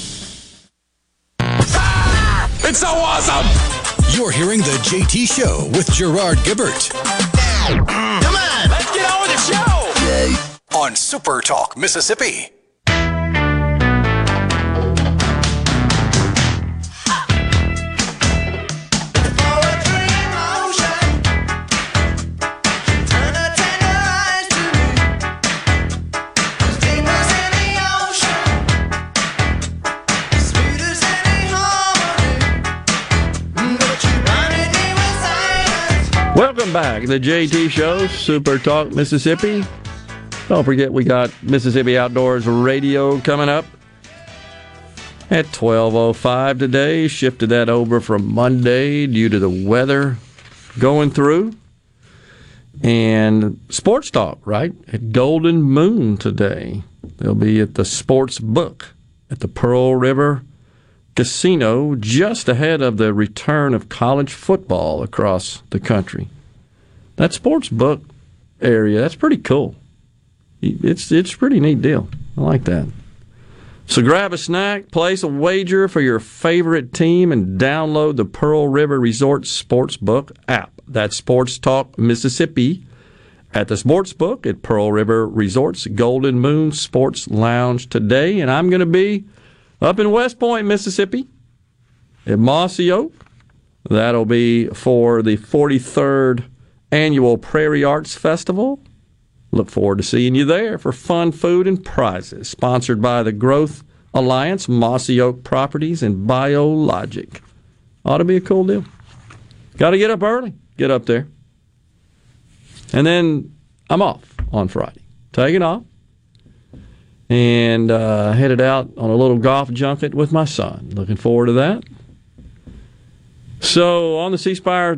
It's so awesome! You're hearing the JT Show with Gerard Gibert. Mm. Come on, let's get on with the show! On Super Talk, Mississippi. Welcome back. To the JT Show, Super Talk Mississippi. Don't forget, we got Mississippi Outdoors Radio coming up at 12.05 today. Shifted that over from Monday due to the weather going through. And Sports Talk, right? At Golden Moon today. They'll be at the Sports Book at the Pearl River Casino just ahead of the return of college football across the country. That sports book area, that's pretty cool. It's it's a pretty neat deal. I like that. So grab a snack, place a wager for your favorite team, and download the Pearl River Resort Sportsbook app. That's Sports Talk Mississippi at the Sportsbook at Pearl River Resort's Golden Moon Sports Lounge today. And I'm going to be up in West Point, Mississippi, at Mossy Oak That'll be for the 43rd annual Prairie Arts Festival. Look forward to seeing you there for fun, food, and prizes. Sponsored by the Growth Alliance, Mossy Oak Properties, and Biologic. Ought to be a cool deal. Got to get up early. Get up there. And then I'm off on Friday. Taking off. And uh, headed out on a little golf junket with my son. Looking forward to that. So on the C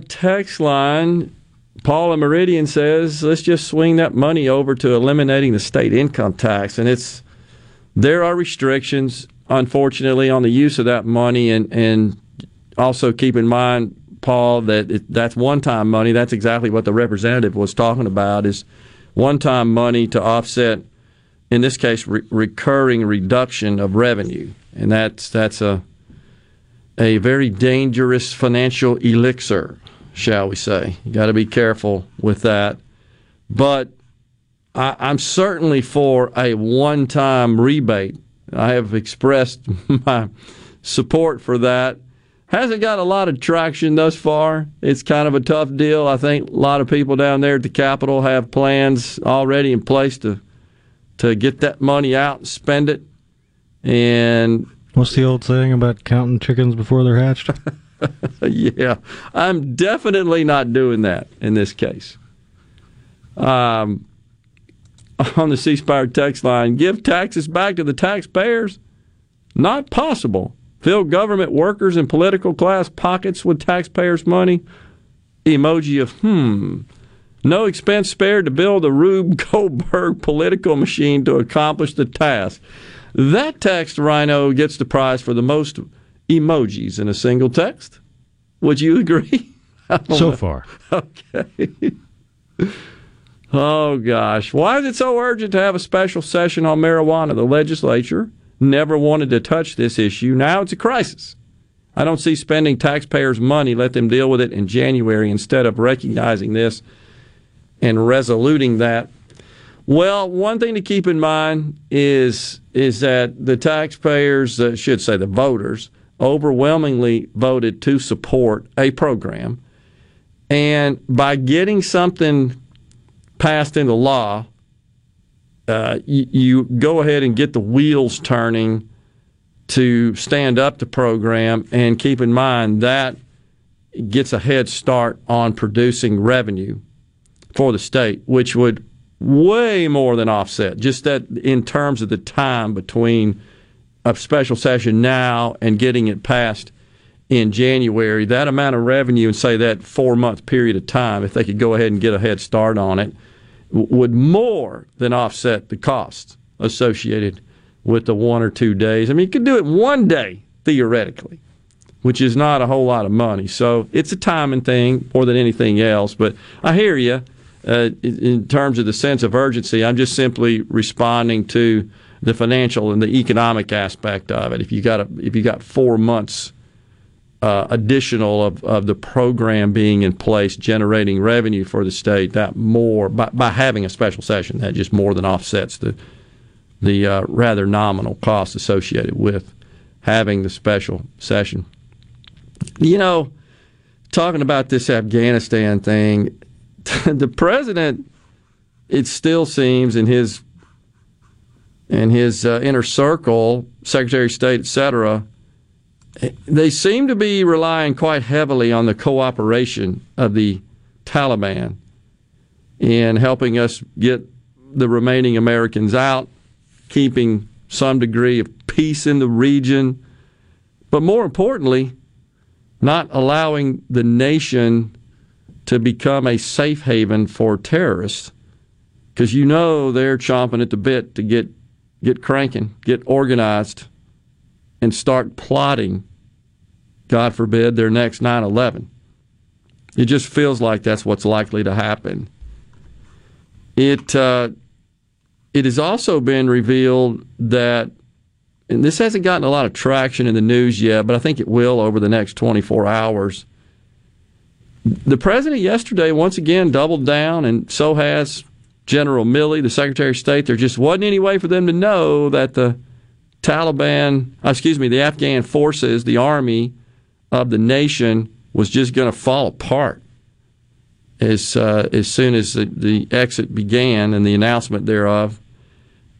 text line, Paul in Meridian says, let's just swing that money over to eliminating the state income tax. And it's there are restrictions, unfortunately, on the use of that money, and and also keep in mind, Paul, that it, that's one-time money. That's exactly what the representative was talking about is one-time money to offset, in this case, re- recurring reduction of revenue, and that's that's a a very dangerous financial elixir, shall we say? You got to be careful with that, but I, I'm certainly for a one-time rebate. I have expressed my support for that. Hasn't got a lot of traction thus far. It's kind of a tough deal. I think a lot of people down there at the Capitol have plans already in place to to get that money out and spend it. And What's the old saying about counting chickens before they're hatched? yeah, I'm definitely not doing that in this case. Um, on the C Spire text line, give taxes back to the taxpayers? Not possible. Fill government workers and political class pockets with taxpayers' money? Emoji of hmm. No expense spared to build a Rube Goldberg political machine to accomplish the task. That text, Rhino, gets the prize for the most emojis in a single text. Would you agree? So far. Okay. oh, gosh. Why is it so urgent to have a special session on marijuana? The legislature never wanted to touch this issue. Now it's a crisis. I don't see spending taxpayers' money. Let them deal with it in January instead of recognizing this and resoluting that. Well, one thing to keep in mind is is that the taxpayers, uh, should say the voters, overwhelmingly voted to support a program, and by getting something passed into law, uh, you, you go ahead and get the wheels turning to stand up the program, and keep in mind that gets a head start on producing revenue for the state, which would way more than offset. Just that in terms of the time between a special session now and getting it passed in January, that amount of revenue and say that four month period of time, if they could go ahead and get a head start on it, would more than offset the costs associated with the one or two days. I mean, you could do it one day theoretically, which is not a whole lot of money. So it's a timing thing more than anything else. But I hear you uh, in terms of the sense of urgency. I'm just simply responding to the financial and the economic aspect of it. If you got a, if you got four months uh, additional of, of the program being in place, generating revenue for the state, that more by, by having a special session, that just more than offsets the the uh, rather nominal costs associated with having the special session. You know, talking about this Afghanistan thing, the president, it still seems in his in his uh, inner circle, Secretary of State, etc., they seem to be relying quite heavily on the cooperation of the Taliban in helping us get the remaining Americans out, keeping some degree of peace in the region, but more importantly, not allowing the nation to become a safe haven for terrorists because you know they're chomping at the bit to get get cranking, get organized, and start plotting. God forbid their next 9/11. It just feels like that's what's likely to happen. It uh, it has also been revealed that, and this hasn't gotten a lot of traction in the news yet, but I think it will over the next 24 hours the president yesterday once again doubled down, and so has General Milley, the Secretary of State. There just wasn't any way for them to know that the Taliban, uh, excuse me, the Afghan forces, the army of the nation, was just going to fall apart as uh, as soon as the, the exit began and the announcement thereof.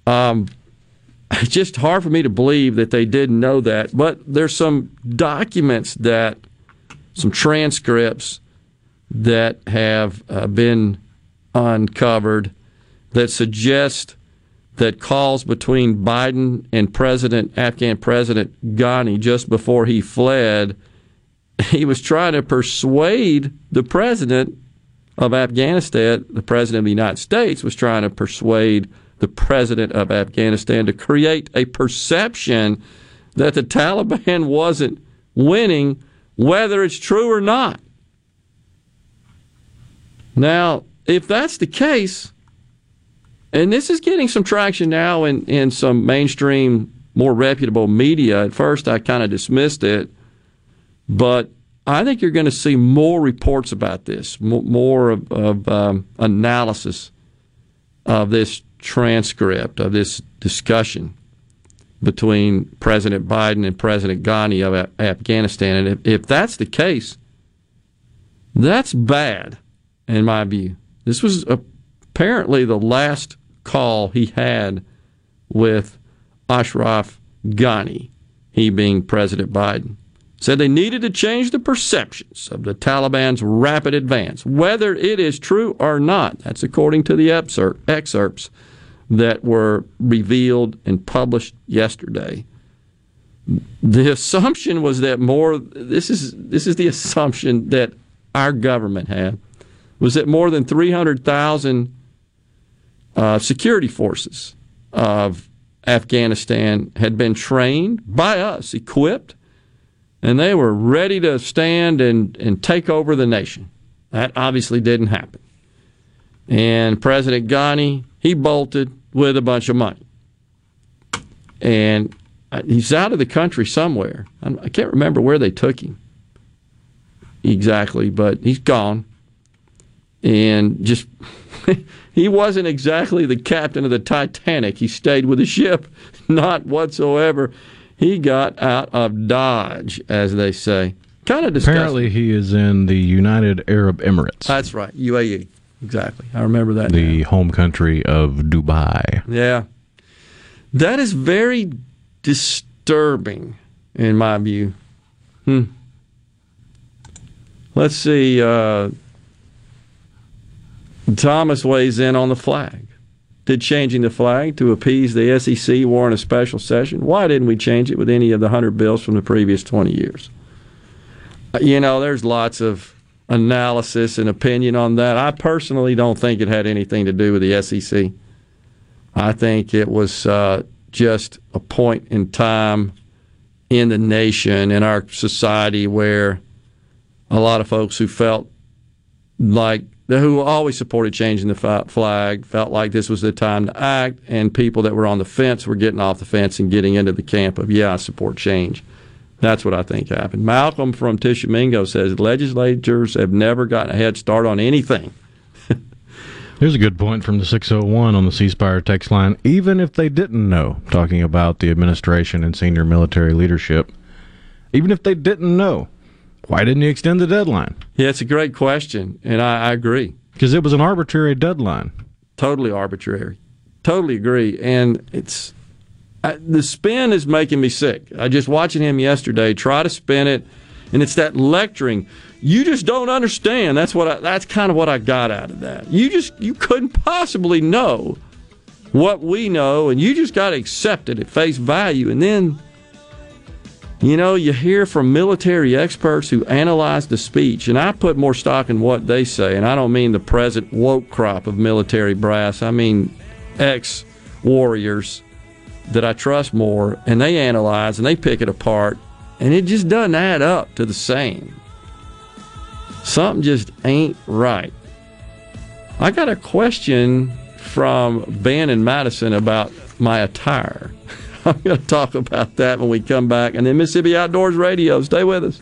Um, it's just hard for me to believe that they didn't know that. But there's some documents that, some transcripts that have uh, been uncovered that suggest that calls between Biden and President Afghan President Ghani just before he fled, he was trying to persuade the president of Afghanistan, the president of the United States was trying to persuade the president of Afghanistan to create a perception that the Taliban wasn't winning, whether it's true or not. Now, if that's the case, and this is getting some traction now in, in some mainstream, more reputable media. At first, I kind of dismissed it, but I think you're going to see more reports about this, more of, of um, analysis of this transcript, of this discussion between President Biden and President Ghani of Afghanistan. And if, if that's the case, that's bad, in my view. This was apparently the last call he had with Ashraf Ghani, he being President Biden. Said they needed to change the perceptions of the Taliban's rapid advance, whether it is true or not. That's according to the excerpts that were revealed and published yesterday. The assumption was that more this is this is the assumption that our government had was that more than 300,000 uh, security forces of Afghanistan had been trained by us, equipped, and they were ready to stand and, and take over the nation. That obviously didn't happen. And President Ghani, he bolted with a bunch of money. And uh, he's out of the country somewhere. I can't remember where they took him exactly, but he's gone. And just he wasn't exactly the captain of the Titanic. He stayed with the ship, not whatsoever. He got out of Dodge, as they say. Kind of disgusting. Apparently, he is in the United Arab Emirates. That's right, UAE. Exactly. I remember that. The now. home country of Dubai. Yeah. That is very disturbing, in my view. Hmm. Let's see. Uh, Thomas weighs in on the flag. Did changing the flag to appease the SEC warrant a special session? Why didn't we change it with any of the 100 bills from the previous 20 years? Uh, you know, there's lots of analysis and opinion on that. I personally don't think it had anything to do with the SEC. I think it was uh, just a point in time in the nation, in our society, where a lot of folks who felt like who always supported changing the flag felt like this was the time to act, and people that were on the fence were getting off the fence and getting into the camp of, yeah, I support change. That's what I think happened. Malcolm from Tishomingo says legislatures have never gotten a head start on anything. Here's a good point from the 601 on the C Spire text line. Even if they didn't know, talking about the administration and senior military leadership, even if they didn't know, why didn't he extend the deadline? Yeah, it's a great question, and I, I agree. Because it was an arbitrary deadline. Totally arbitrary. Totally agree. And it's I, the spin is making me sick. I just watching him yesterday try to spin it, and it's that lecturing. You just don't understand. That's what. I, that's kind of what I got out of that. You just you couldn't possibly know what we know, and you just got to accept it at face value, and then you know, you hear from military experts who analyze the speech, and I put more stock in what they say, and I don't mean the present woke crop of military brass. I mean ex warriors that I trust more, and they analyze and they pick it apart, and it just doesn't add up to the same. Something just ain't right. I got a question from Ben and Madison about my attire. I'm going to talk about that when we come back. And then Mississippi Outdoors Radio. Stay with us.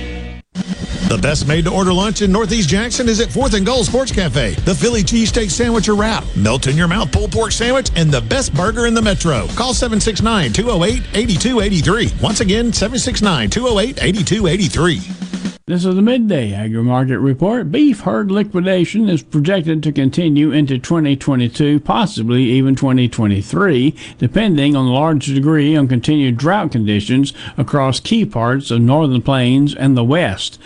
The best made to order lunch in Northeast Jackson is at 4th and Gold Sports Cafe. The Philly cheesesteak sandwich or wrap, melt in your mouth pulled pork sandwich, and the best burger in the metro. Call 769 208 8283. Once again, 769 208 8283. This is the midday agri market report. Beef herd liquidation is projected to continue into 2022, possibly even 2023, depending on large degree on continued drought conditions across key parts of northern plains and the west.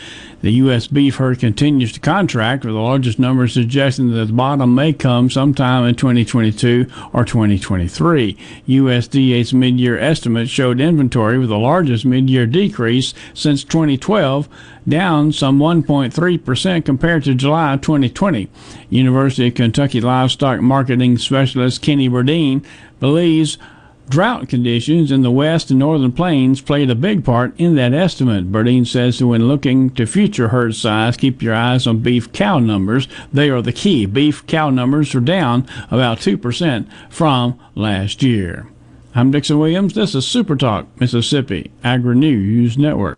The U.S. beef herd continues to contract, with the largest numbers suggesting that the bottom may come sometime in 2022 or 2023. USDA's mid-year estimate showed inventory with the largest mid-year decrease since 2012, down some 1.3% compared to July 2020. University of Kentucky livestock marketing specialist Kenny Burdine believes Drought conditions in the west and northern plains played a big part in that estimate. Burdine says that when looking to future herd size, keep your eyes on beef cow numbers. They are the key. Beef cow numbers are down about 2% from last year. I'm Dixon Williams. This is Super Talk Mississippi Agri News Network.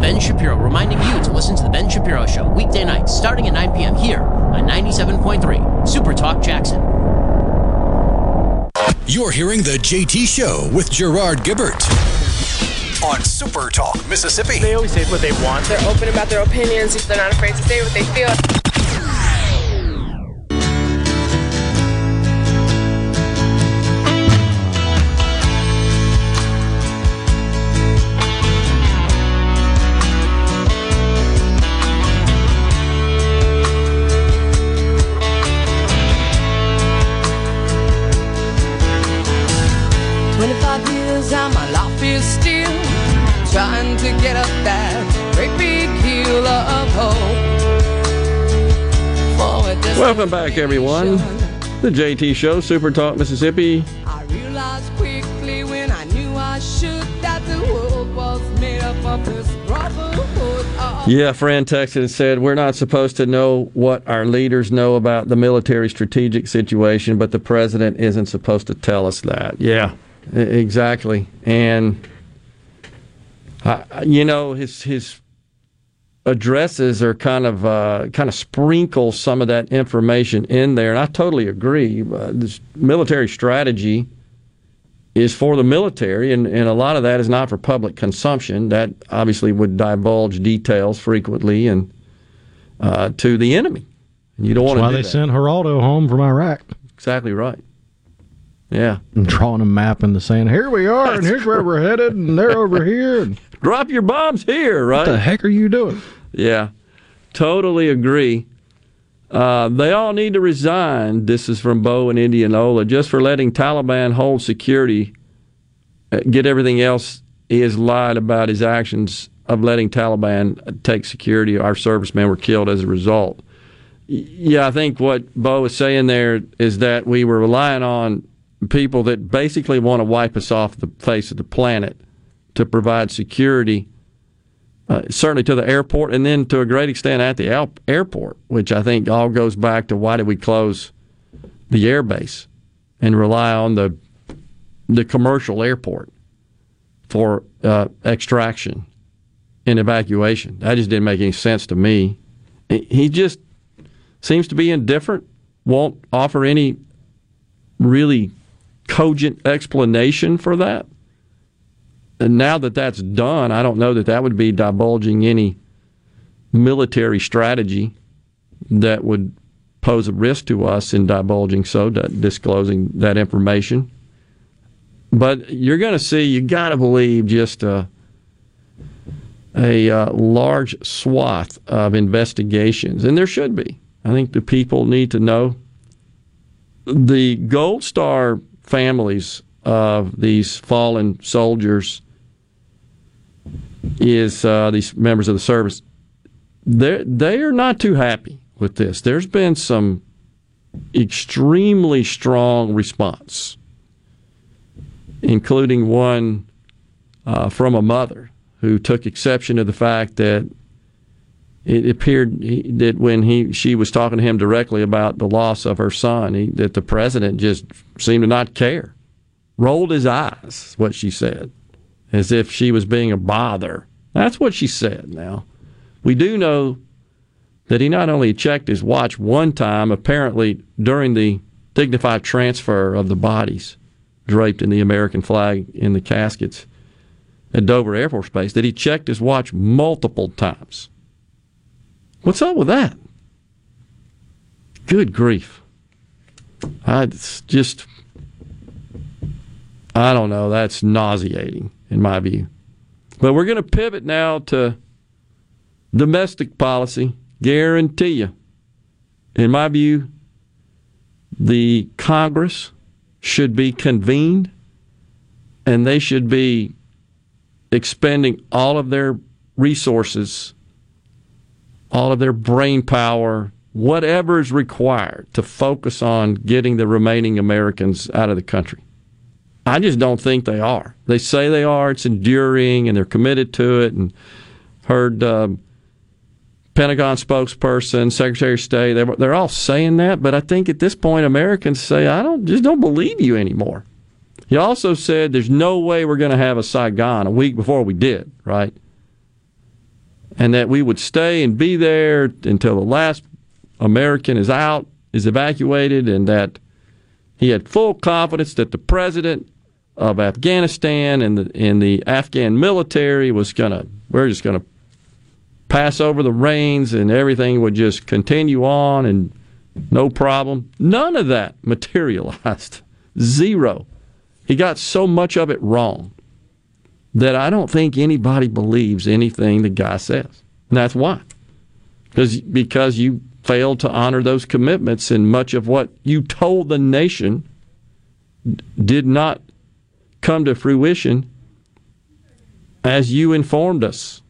Ben Shapiro reminding you to listen to The Ben Shapiro Show weekday nights starting at 9 p.m. here on 97.3 Super Talk Jackson. You're hearing The JT Show with Gerard Gibert on Super Talk Mississippi. They always say what they want. They're open about their opinions. They're not afraid to say what they feel. Welcome back, everyone. The JT Show, Super Talk Mississippi. I realized quickly when I knew I should that the world was of this brotherhood of Yeah, friend texted and said, We're not supposed to know what our leaders know about the military strategic situation, but the president isn't supposed to tell us that. Yeah, exactly. And, uh, you know, his, his addresses are kind of uh, kind of sprinkle some of that information in there, and I totally agree. Uh, this military strategy is for the military, and, and a lot of that is not for public consumption. That obviously would divulge details frequently and uh, to the enemy. And you don't That's want to. why do they that. sent Geraldo home from Iraq. Exactly right. Yeah. And drawing a map in the sand. Here we are, and here's where we're headed, and they're over here. And Drop your bombs here, right? What the heck are you doing? Yeah, totally agree. Uh, they all need to resign. This is from Bo in Indianola, just for letting Taliban hold security. uh, Get everything else. He has lied about his actions of letting Taliban take security. Our servicemen were killed as a result. Yeah, I think what Bo is saying there is that we were relying on people that basically want to wipe us off the face of the planet to provide security uh, certainly to the airport, and then to a great extent at the al- airport, which I think all goes back to why did we close the airbase and rely on the the commercial airport for uh, extraction and evacuation. That just didn't make any sense to me. He- He just seems to be indifferent, won't offer any really cogent explanation for that. And now that that's done, I don't know that that would be divulging any military strategy that would pose a risk to us in divulging so, disclosing that information. But you're going to see, you got to believe, just a, a uh, large swath of investigations, and there should be. I think the people need to know. The Gold Star families of these fallen soldiers is uh, these members of the service. They they are not too happy with this. There's been some extremely strong response, including one uh, from a mother who took exception to the fact that it appeared that when he she was talking to him directly about the loss of her son, he, that the president just seemed to not care, rolled his eyes. What she said, as if she was being a bother. That's what she said. Now, we do know that he not only checked his watch one time, apparently during the dignified transfer of the bodies draped in the American flag in the caskets at Dover Air Force Base, that he checked his watch multiple times. What's up with that? Good grief. I just, I don't know. That's nauseating in my view. But we're going to pivot now to domestic policy. Guarantee you. In my view, the Congress should be convened and they should be expending all of their resources, all of their brain power, whatever is required to focus on getting the remaining Americans out of the country. I just don't think they are. They say they are. It's enduring, and they're committed to it. And heard um, Pentagon spokesperson, Secretary of State. They're, they're all saying that, but I think at this point, Americans say, "I don't just don't believe you anymore." He also said, "There's no way we're going to have a Saigon a week before we did, right?" And that we would stay and be there until the last American is out, is evacuated, and that he had full confidence that the president of Afghanistan and the and the Afghan military was gonna we're just gonna pass over the reins and everything would just continue on and no problem. None of that materialized. Zero. He got so much of it wrong that I don't think anybody believes anything the guy says. And that's why. Because because you failed to honor those commitments and much of what you told the nation did not come to fruition as you informed us.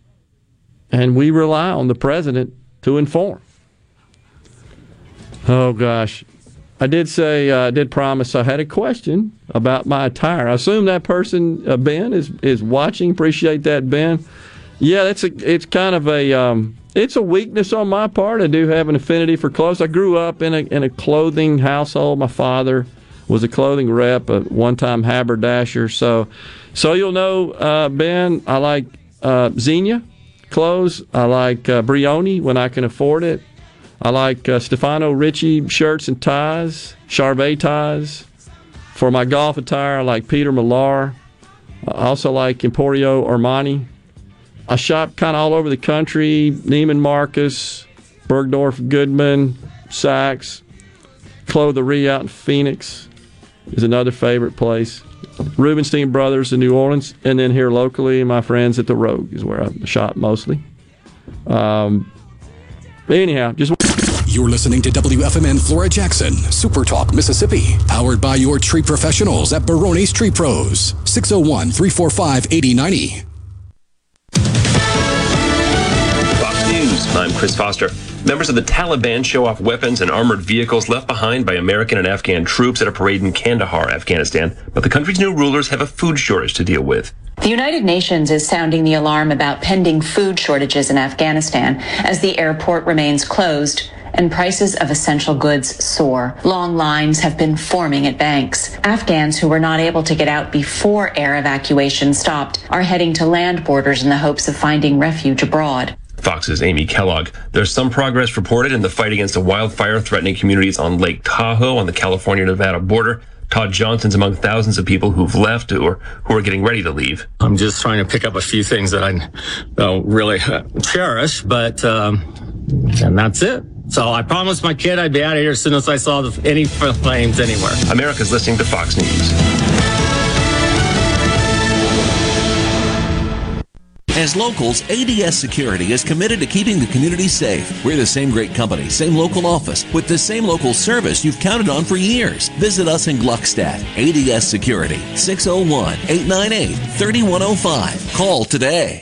And we rely on the president to inform. Oh, gosh. I did say, uh, I did promise I had a question about my attire. I assume that person, uh, Ben, is, is watching. Appreciate that, Ben. Yeah, that's a. It's kind of a. Um, it's a weakness on my part. I do have an affinity for clothes. I grew up in a in a clothing household. My father was a clothing rep, a one time haberdasher. So, so you'll know, uh, Ben. I like uh, Zegna clothes. I like uh, Brioni when I can afford it. I like uh, Stefano Ricci shirts and ties, Charvet ties. For my golf attire, I like Peter Millar. I also like Emporio Armani. I shop kind of all over the country Neiman Marcus, Bergdorf Goodman, Saks, Clothery out in Phoenix is another favorite place. Rubenstein Brothers in New Orleans, and then here locally, my friends at the Rogue is where I shop mostly. Um, anyhow, just. You're listening to WFMN Flora Jackson, Super Talk, Mississippi, powered by your tree professionals at Barone's Tree Pros, 601 345 8090. Fox News, I'm Chris Foster. Members of the Taliban show off weapons and armored vehicles left behind by American and Afghan troops at a parade in Kandahar, Afghanistan. But the country's new rulers have a food shortage to deal with. The United Nations is sounding the alarm about pending food shortages in Afghanistan as the airport remains closed and prices of essential goods soar. Long lines have been forming at banks. Afghans who were not able to get out before air evacuation stopped are heading to land borders in the hopes of finding refuge abroad. Fox's Amy Kellogg. There's some progress reported in the fight against a wildfire threatening communities on Lake Tahoe on the California Nevada border. Todd Johnson's among thousands of people who've left or who are getting ready to leave. I'm just trying to pick up a few things that I don't really uh, cherish, but um, and that's it. So I promised my kid I'd be out of here as soon as I saw the, any flames anywhere. America's listening to Fox News. As locals, ADS Security is committed to keeping the community safe. We're the same great company, same local office, with the same local service you've counted on for years. Visit us in Gluckstadt. ADS Security, 601 898 3105. Call today.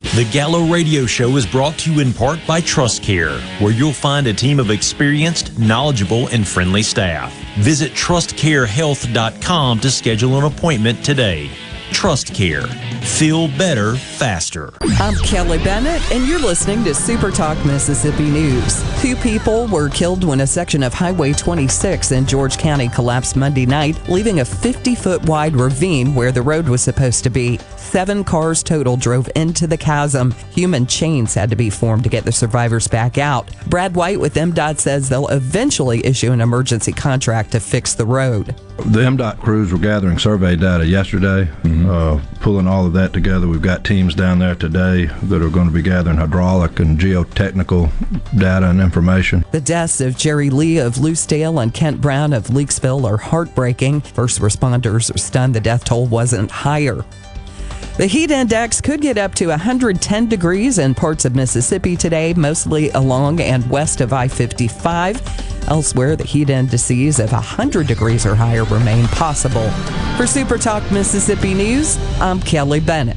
The Gallo Radio Show is brought to you in part by TrustCare, where you'll find a team of experienced, knowledgeable, and friendly staff. Visit trustcarehealth.com to schedule an appointment today. Trust Care. Feel better faster. I'm Kelly Bennett, and you're listening to Super Talk Mississippi News. Two people were killed when a section of Highway 26 in George County collapsed Monday night, leaving a 50 foot wide ravine where the road was supposed to be. Seven cars total drove into the chasm. Human chains had to be formed to get the survivors back out. Brad White with MDOT says they'll eventually issue an emergency contract to fix the road. The MDOT crews were gathering survey data yesterday, mm-hmm. Uh, pulling all of that together. We've got teams down there today that are going to be gathering hydraulic and geotechnical data and information. The deaths of Jerry Lee of Lucedale and Kent Brown of Leakesville are heartbreaking. First responders are stunned the death toll wasn't higher. The heat index could get up to 110 degrees in parts of Mississippi today, mostly along and west of I 55. Elsewhere, the heat indices of 100 degrees or higher remain possible. For Super Talk Mississippi News, I'm Kelly Bennett.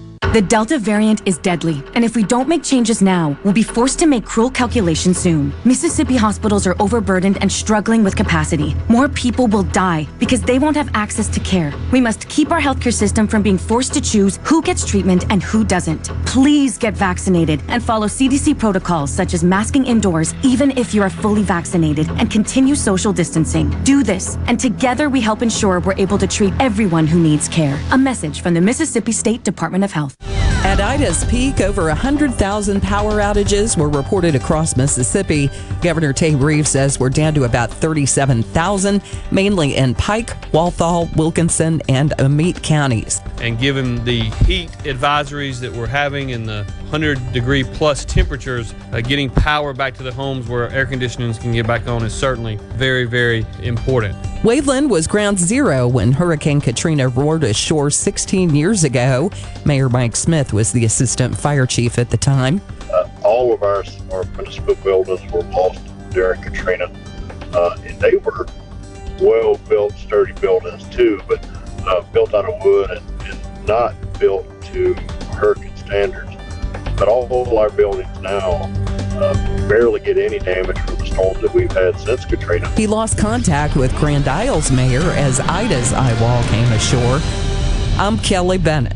The Delta variant is deadly, and if we don't make changes now, we'll be forced to make cruel calculations soon. Mississippi hospitals are overburdened and struggling with capacity. More people will die because they won't have access to care. We must keep our healthcare system from being forced to choose who gets treatment and who doesn't. Please get vaccinated and follow CDC protocols such as masking indoors, even if you are fully vaccinated, and continue social distancing. Do this, and together we help ensure we're able to treat everyone who needs care. A message from the Mississippi State Department of Health. At Ida's peak, over 100,000 power outages were reported across Mississippi. Governor Tate Reeves says we're down to about 37,000, mainly in Pike, Walthall, Wilkinson, and Amite counties. And given the heat advisories that we're having and the 100 degree plus temperatures, uh, getting power back to the homes where air conditionings can get back on is certainly very, very important. Waveland was ground zero when Hurricane Katrina roared ashore 16 years ago. Mayor Mike Smith was the assistant fire chief at the time. Uh, all of our, our municipal buildings were lost during Katrina, uh, and they were well built, sturdy buildings too, but uh, built out of wood and, and, not built to hurricane standards. But all, our buildings now uh, barely get any damage from the storms that we've had since Katrina. He lost contact with Grand Isles mayor as Ida's eye wall came ashore. I'm Kelly Bennett.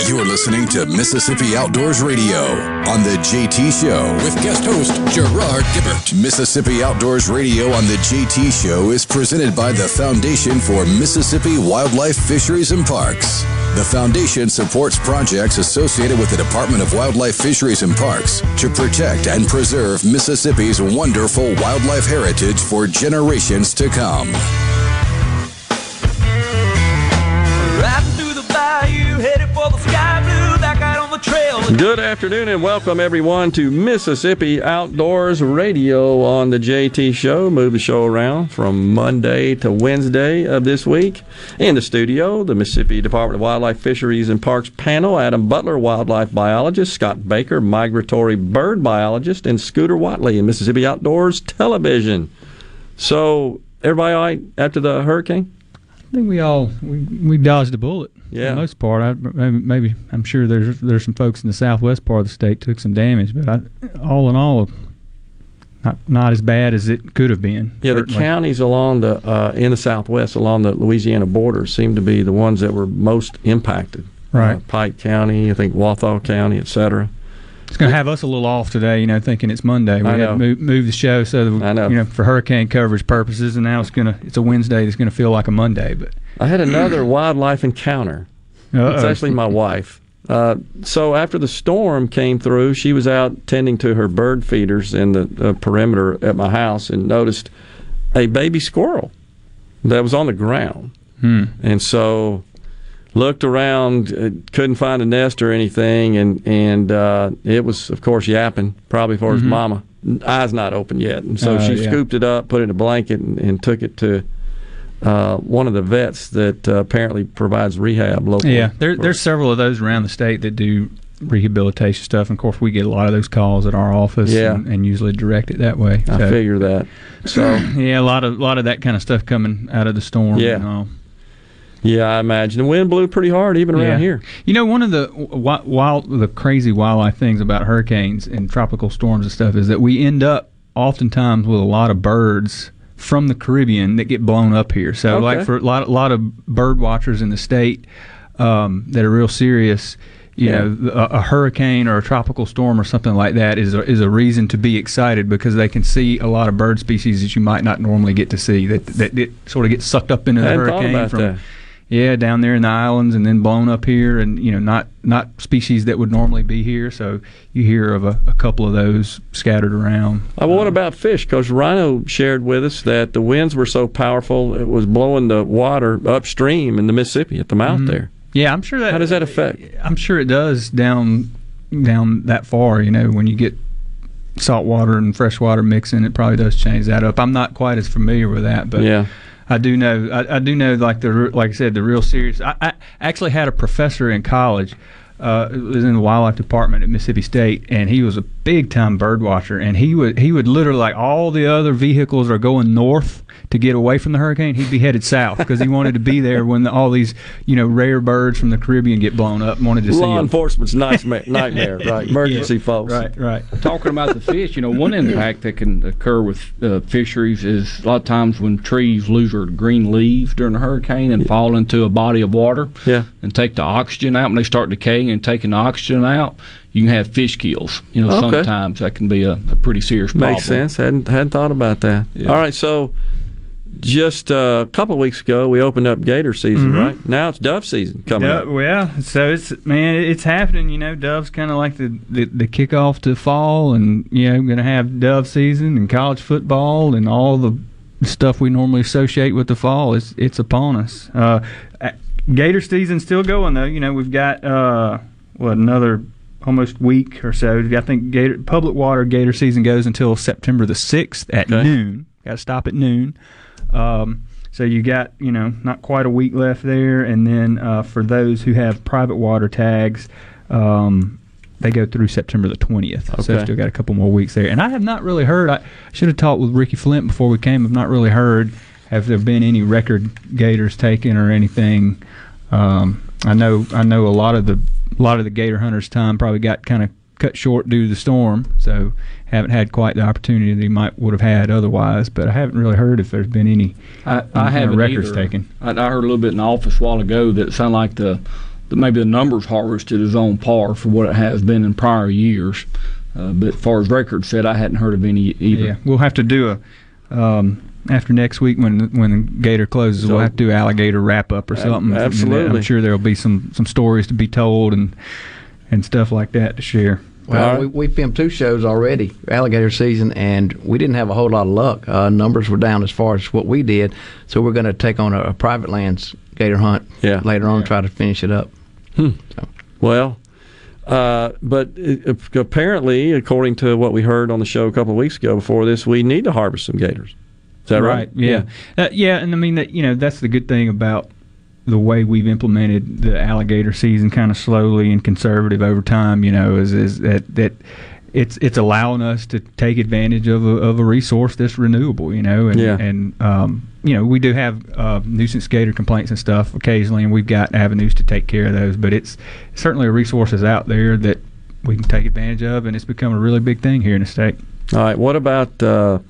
You're listening to Mississippi Outdoors Radio on the JT Show with guest host Gerard Gibert. Mississippi Outdoors Radio on the JT Show is presented by the Foundation for Mississippi Wildlife Fisheries and Parks. The foundation supports projects associated with the Department of Wildlife Fisheries and Parks to protect and preserve Mississippi's wonderful wildlife heritage for generations to come. Good afternoon and welcome everyone to Mississippi Outdoors Radio on the JT Show. Move the show around from Monday to Wednesday of this week. In the studio, the Mississippi Department of Wildlife, Fisheries and Parks panel, Adam Butler, wildlife biologist, Scott Baker, migratory bird biologist, and Scooter Watley Mississippi Outdoors Television. So, everybody all right after the hurricane? I think we all we, we dodged a bullet. Yeah. For the most part, I, maybe, maybe I'm sure there's there's some folks in the southwest part of the state took some damage, but I, all in all, not not as bad as it could have been. Yeah, certainly. the counties along the uh, in the southwest, along the Louisiana border, seem to be the ones that were most impacted. Right. Uh, Pike County, I think Walthall County, et cetera. It's going to have us a little off today, you know, thinking it's Monday. We I had to move, move the show so that we, I know. you know for hurricane coverage purposes, and now it's going to it's a Wednesday that's going to feel like a Monday. But I had another wildlife encounter. Uh-oh. It's actually my wife. Uh, so after the storm came through, she was out tending to her bird feeders in the uh, perimeter at my house and noticed a baby squirrel that was on the ground. Hmm. And so looked around, uh, couldn't find a nest or anything, and and uh, it was of course yapping, probably for his Mhm. mama. Eyes not open yet, and so Uh, she yeah. scooped it up, put it in a blanket, and, and took it to. Uh, one of the vets that uh, apparently provides rehab locally. yeah, there, there's several of those around the state that do rehabilitation stuff. And of course, we get a lot of those calls at our office, Yeah. and, and usually direct it that way. I figure that. So yeah, a lot of a lot of that kind of stuff coming out of the storm. Yeah. Yeah, I imagine the wind blew pretty hard even around Yeah. here. You know, one of the wild, the crazy wildlife things about hurricanes and tropical storms and stuff is that we end up oftentimes with a lot of birds from the Caribbean that get blown up here. So, Okay. like for a lot, a lot of bird watchers in the state um, that are real serious. You Yeah. know, a, a hurricane or a tropical storm or something like that is a, is a reason to be excited because they can see a lot of bird species that you might not normally get to see that that, that sort of get sucked up into the hurricane from that. Yeah, down there in the islands, and then blown up here, and you know, not not species that would normally be here. So you hear of a, a couple of those scattered around. Uh, well, what about fish? Because Rhino shared with us that the winds were so powerful it was blowing the water upstream in the Mississippi at the mouth Mhm. there. Yeah, I'm sure that. How does that affect? I'm sure it does down down that far. You know, when you get salt water and fresh water mixing, it probably does change that up. I'm not quite as familiar with that, but Yeah. I do know. I, I do know, like the like I said, the real serious. I, I actually had a professor in college. Uh, was in the wildlife department at Mississippi State, and he was a big time bird watcher. And he would he would literally like all the other vehicles are going north to get away from the hurricane. He'd be headed south because he wanted to be there when the, all these you know rare birds from the Caribbean get blown up. and Wanted to see Law them. enforcement's nightmare, nightmare right? Emergency folks. Right, right. Talking about the fish, you know, one impact that can occur with uh, fisheries is a lot of times when trees lose their green leaves during a hurricane and fall into a body of water Yeah. and take the oxygen out, when they start decaying and taking the oxygen out, you can have fish kills. You know, Okay. sometimes that can be a, a pretty serious problem. Makes sense. Hadn't hadn't thought about that. Yeah. All right, so just a couple of weeks ago we opened up gator season, Mhm. right? Now it's dove season coming Yeah, up. well, yeah. So it's man, it's happening. You know, dove's kind of like the, the the kickoff to fall, and you know, we're going to have dove season and college football and all the stuff we normally associate with the fall. It's it's upon us. Uh, Gator season's still going though. You know, we've got uh, what another almost week or so. I think Gator public water Gator season goes until September the sixth at Okay. noon. Got to stop at noon. Um, so you got you know not quite a week left there, and then uh, for those who have private water tags, um, they go through September the twentieth. So Okay. still got a couple more weeks there. And I have not really heard. I should have talked with Ricky Flint before we came. I've not really heard. Have there been any record gators taken or anything? Um, I know. I know a lot of the a lot of the gator hunters' time probably got kind of cut short due to the storm. So haven't had quite the opportunity that he might would have had otherwise. But I haven't really heard if there's been any, I, I haven't records either. taken. I, I heard a little bit in the office a while ago that it sounded like the, the maybe the numbers harvested is on par for what it has been in prior years. Uh, but as far as records said, I hadn't heard of any either. Yeah, we'll have to do a um, after next week when when the Gator closes. So- we'll have to do alligator wrap up or something. Absolutely. I'm sure there'll be some some stories to be told and and stuff like that to share. Well, we, we filmed two shows already, alligator season, and we didn't have a whole lot of luck. Uh, numbers were down as far as what we did, so we're going to take on a, a private lands gator hunt Yeah. later on, try to finish it up. Well, uh, but apparently, according to what we heard on the show a couple of weeks ago before this, we need to harvest some gators. Is that right? Yeah, Uh, yeah, and I mean that you know that's the good thing about the way we've implemented the alligator season, kind of slowly and conservative over time. You know, is is that that. It's it's allowing us to take advantage of a, of a resource that's renewable, you know, and Yeah. and um, you know we do have uh, nuisance gator complaints and stuff occasionally, and we've got avenues to take care of those. But it's certainly a resource is out there that we can take advantage of, and it's become a really big thing here in the state. All right. What about uh,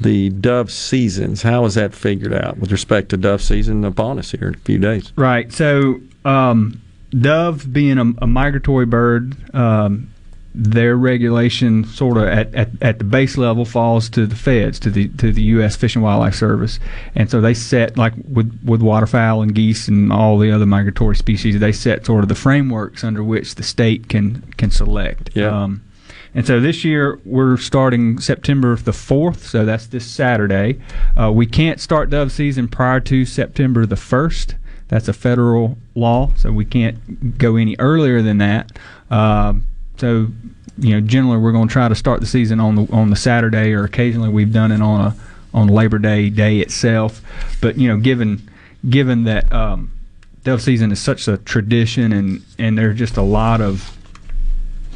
the dove seasons? How is that figured out with respect to dove season upon us here in a few days? Right. So, um, dove being a, a migratory bird, um, their regulation sort of at, at, at the base level falls to the feds, to the to the U.S. Fish and Wildlife Service, and so they set like with with waterfowl and geese and all the other migratory species, they set sort of the frameworks under which the state can can select. Yeah. Um, and so this year we're starting September the 4th, so that's this Saturday. Uh, we can't start dove season prior to September the 1st. That's a federal law, so we can't go any earlier than that. Um, so, you know, generally we're going to try to start the season on the on the Saturday, or occasionally we've done it on a on Labor Day day itself. But you know, given given that um, dove season is such a tradition, and and there's just a lot of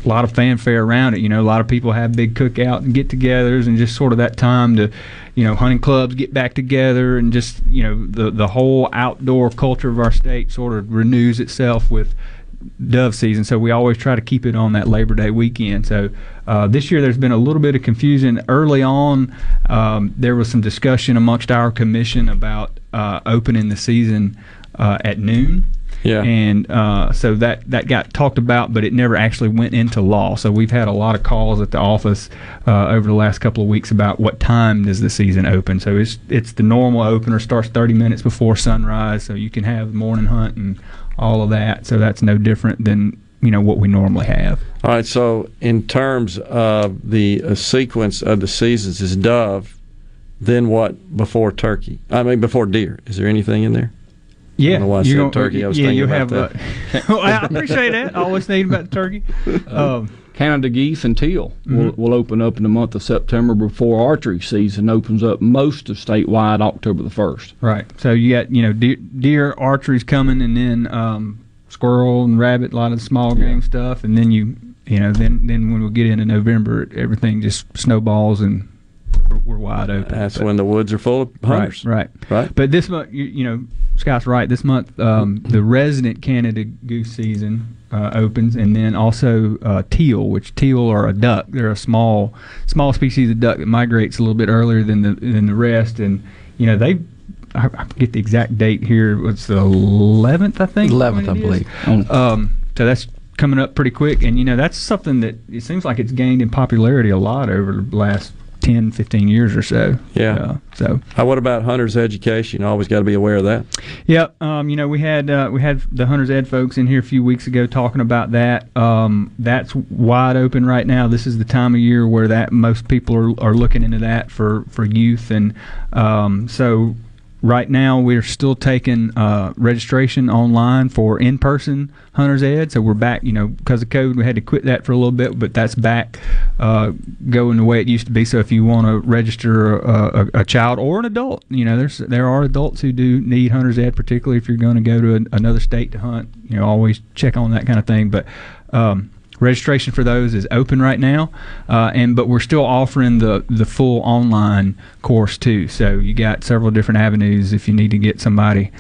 a lot of fanfare around it. You know, a lot of people have big cookout and get-togethers, and just sort of that time to, you know, hunting clubs get back together, and just you know the the whole outdoor culture of our state sort of renews itself with dove season. So we always try to keep it on that Labor Day weekend. So uh, this year there's been a little bit of confusion early on. Um, there was some discussion amongst our commission about uh, opening the season uh, at noon. Yeah. And uh, so that that got talked about, but it never actually went into law. So we've had a lot of calls at the office uh, over the last couple of weeks about what time does the season open. So it's it's the normal opener starts 30 minutes before sunrise, so you can have morning hunt and all of that. So that's no different than you know what we normally have. All right. So in terms of the uh, sequence of the seasons, is dove, then what before turkey? I mean before deer. Is there anything in there? Yeah, I don't know why I said gonna- turkey. I was yeah, thinking you about have. that. Uh, well, I appreciate that. I always think about the turkey. Um, Canada geese and teal will, Mhm. will open up in the month of September before archery season opens up most of statewide October the first. Right. So you got you know deer, deer archery's coming, and then um, squirrel and rabbit, a lot of the small game stuff, and then you you know then then when we get into November, everything just snowballs and we're, we're wide open. That's But- when the woods are full of hunters. Right, right, right. But this month, you, you know, Scott's right. This month, um, the resident Canada goose season uh, opens, and then also uh, teal, which teal are a duck. They're a small, small species of duck that migrates a little bit earlier than the than the rest, and you know they. I I forget the exact date here. It's the 11th, I think. 11th, I it is. believe. Um, so that's coming up pretty quick, and you know that's something that it seems like it's gained in popularity a lot over the last 10, 15 years or so. Yeah. Uh, so. Uh, what about hunters' education? Always got to be aware of that. Yep. Um, you know, we had uh, we had the hunters ed folks in here a few weeks ago talking about that. Um, that's wide open right now. This is the time of year where that most people are, are looking into that for for youth, and um, so right now we're still taking uh, registration online for in-person hunters ed so we're back you know because of covid we had to quit that for a little bit but that's back uh, going the way it used to be. So if you want to register a, a, a child or an adult you know there's there are adults who do need hunters ed particularly if you're going to go to an, another state to hunt you know always check on that kind of thing. But um, registration for those is open right now uh, and but we're still offering the the full online course too so you got several different avenues if you need to get somebody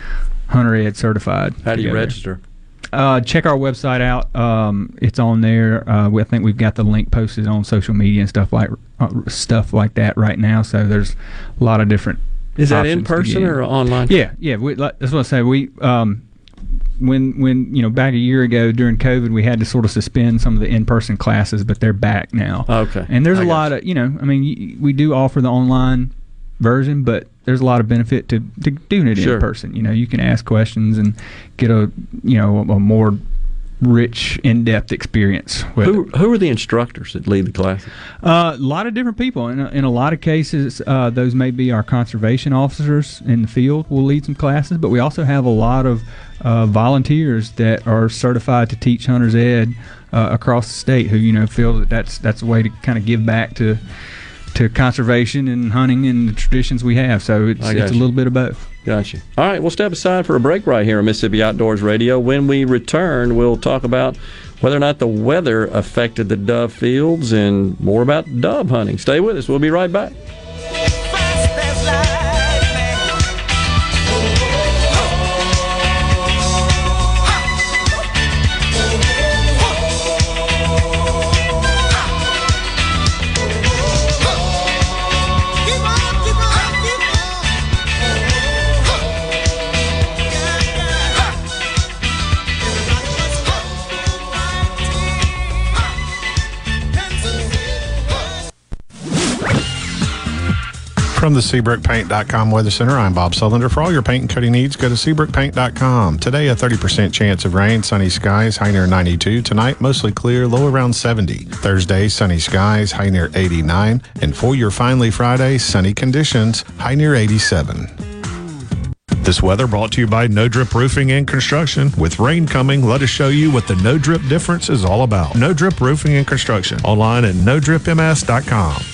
hunter ed certified How do you register? Uh, check our website out. Um, it's on there. Uh, we, I think we've got the link posted on social media and stuff like uh, stuff like that right now. So there's a lot of different. Is that in person or online? Yeah, yeah. We, like, that's what I say. We um, when when you know back a year ago during COVID, we had to sort of suspend some of the in-person classes, but they're back now. Okay. And there's I a lot of you know. I mean, we do offer the online version, but there's a lot of benefit to, to doing it Sure. in person. You know, you can ask questions and get a you know a, a more rich, in-depth experience with Who who are the instructors that lead the classes? uh, a lot of different people. In a, in a lot of cases, uh, those may be our conservation officers in the field will lead some classes, but we also have a lot of uh, volunteers that are certified to teach hunters ed uh, across the state who you know feel that that's that's a way to kind of give back to to conservation and hunting and the traditions we have. So it's, I a little bit of both. Gotcha. All right, we'll step aside for a break right here on Mississippi Outdoors Radio. When we return, we'll talk about whether or not the weather affected the dove fields and more about dove hunting. Stay with us. We'll be right back. From the SeabrookPaint.com Weather Center, I'm Bob Sullender. For all your paint and coating needs, go to SeabrookPaint.com. Today, a 30% chance of rain, sunny skies, high near 92. Tonight, mostly clear, low around 70. Thursday, sunny skies, high near 89. And for your finally Friday, sunny conditions, high near 87. This weather brought to you by No Drip Roofing and Construction. With rain coming, let us show you what the No Drip difference is all about. No Drip Roofing and Construction. Online at NoDripMS.com.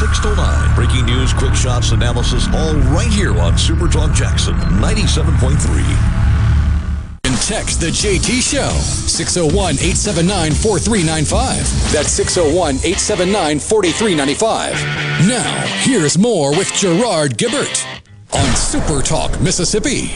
6 to 9. Breaking news, quick shots, analysis, all right here on Super Talk Jackson 97.3. And text the JT Show, 601 879 4395. That's 601 879 4395. Now, here's more with Gerard Gibert on Super Talk, Mississippi.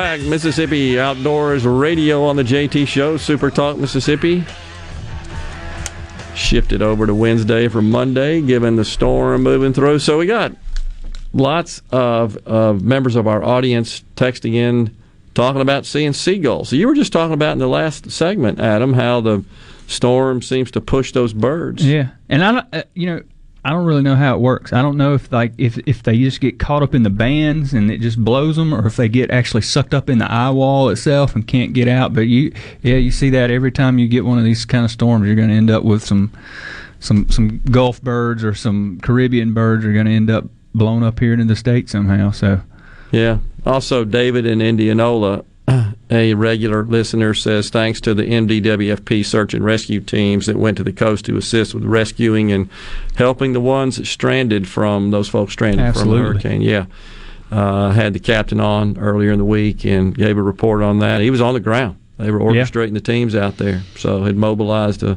Back, Mississippi Outdoors Radio on the JT Show, Super Talk Mississippi. Shifted over to Wednesday from Monday, given the storm moving through. So we got lots of, of members of our audience texting in, talking about seeing seagulls. So you were just talking about in the last segment, Adam, how the storm seems to push those birds. Yeah, and I, uh, you know, I don't really know how it works. I don't know if like if if they just get caught up in the bands and it just blows them, or if they get actually sucked up in the eye wall itself and can't get out. But you, yeah, you see that every time you get one of these kind of storms, you're going to end up with some some some Gulf birds or some Caribbean birds are going to end up blown up here into the state somehow. So, yeah. Also, David in Indianola a regular listener says thanks to the MDWFP search and rescue teams that went to the coast to assist with rescuing and helping the ones that stranded from those folks stranded Absolutely. from the hurricane. Yeah. Uh, had the captain on earlier in the week and gave a report on that. He was on the ground. They were orchestrating yeah. the teams out there, so had mobilized uh,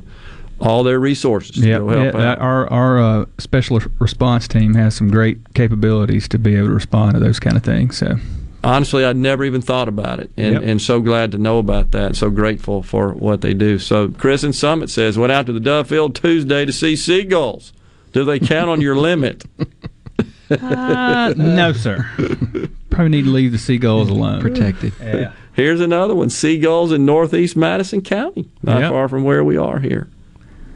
all their resources to yeah, go help yeah, out. Our our uh, special response team has some great capabilities to be able to respond to those kind of things. So honestly, I'd never even thought about it, and, yep. and so glad to know about that. So grateful for what they do. So Chris in Summit says, went out to the Dove Field Tuesday to see seagulls. Do they count on your limit? uh, no, sir. Probably need to leave the seagulls alone. Protected. Yeah. Here's another one: seagulls in northeast Madison County, not yep. far from where we are here.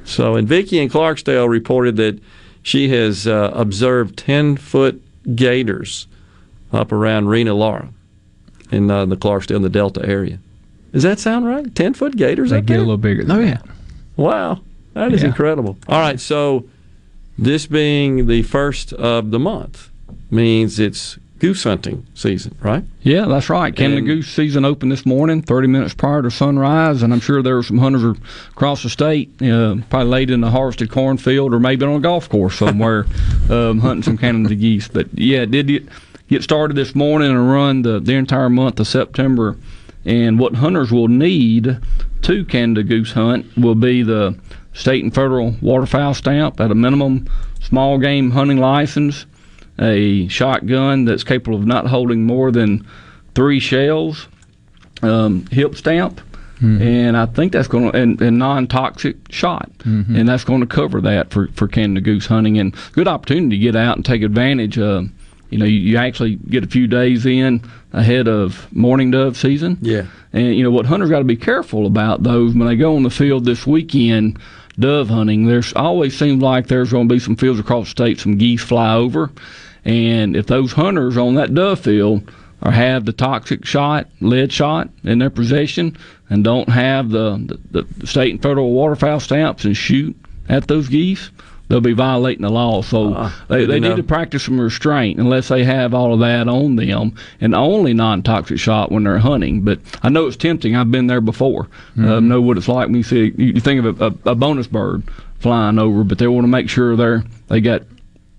So, and Vicky in Clarksdale reported that she has uh, observed ten foot gators up around Rena Lara in uh, the Clarksdale, in the Delta area. Does that sound right? Ten foot gators? They up get there? a little bigger. oh yeah. Wow, that is Yeah. incredible. All right, so this being the first of the month means it's goose hunting season, right? Yeah, that's right. Canada And- Goose season opened this morning, 30 minutes prior to sunrise, and I'm sure there were some hunters across the state, uh, probably laid in the harvested cornfield or maybe on a golf course somewhere, um, hunting some Canada geese. But yeah, it did get, started this morning and run the, the entire month of September. And what hunters will need to Canada goose hunt will be the state and federal waterfowl stamp at a minimum, small game hunting license, a shotgun that's capable of not holding more than three shells, um, hip stamp, Mhm. and I think that's going to and, and non-toxic shot, Mhm. and that's going to cover that for for Canada goose hunting and good opportunity to get out and take advantage. of you know, you, you actually get a few days in ahead of morning dove season. Yeah. And you know what hunters got to be careful about those when they go on the field this weekend dove hunting. There's always seems like there's going to be some fields across the state, some geese fly over, and if those hunters on that dove field or have the toxic shot, lead shot in their possession, and don't have the, the, the state and federal waterfowl stamps and shoot at those geese, they'll be violating the law. So they, they to know. need to practice some restraint unless they have all of that on them and only non-toxic shot when they're hunting. But I know it's tempting. I've been there before. Uh, Mhm. know what it's like when you see you, think of a, a, a bonus bird flying over, but they want to make sure they're they got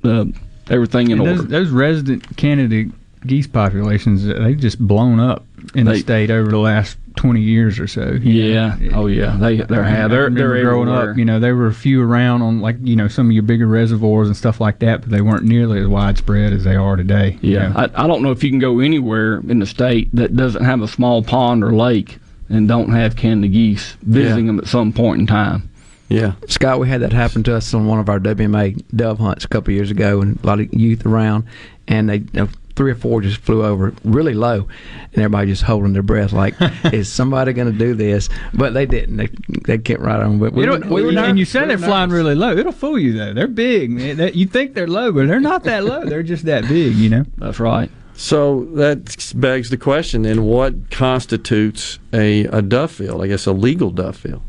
uh, everything in And order. those, those resident Canada geese populations, they've just blown up in the state over the last 20 years or so. Yeah. know. Oh yeah. They they're I have they're they're growing everywhere. up. You know, there were a few around on like you know some of your bigger reservoirs and stuff like that, but they weren't nearly as widespread as they are today. you Yeah, know. I, I don't know if you can go anywhere in the state that doesn't have a small pond or lake and don't have Canada geese visiting them at some point in time. Yeah. Scott, we had that happen to us on one of our WMA dove hunts a couple of years ago, and a lot of youth around, and they. You know, Three or four just flew over really low, and everybody just holding their breath, like, "Is somebody going to do this?" But they didn't. They they kept right on. But we, You were, know, we were and you nervous. said We they're flying nervous. really low. It'll fool you though. They're big. Man. You think they're low, but they're not that low. They're just that big. You know. That's right. So that begs the question: Then, what constitutes a, a dove field? I guess a legal duff field.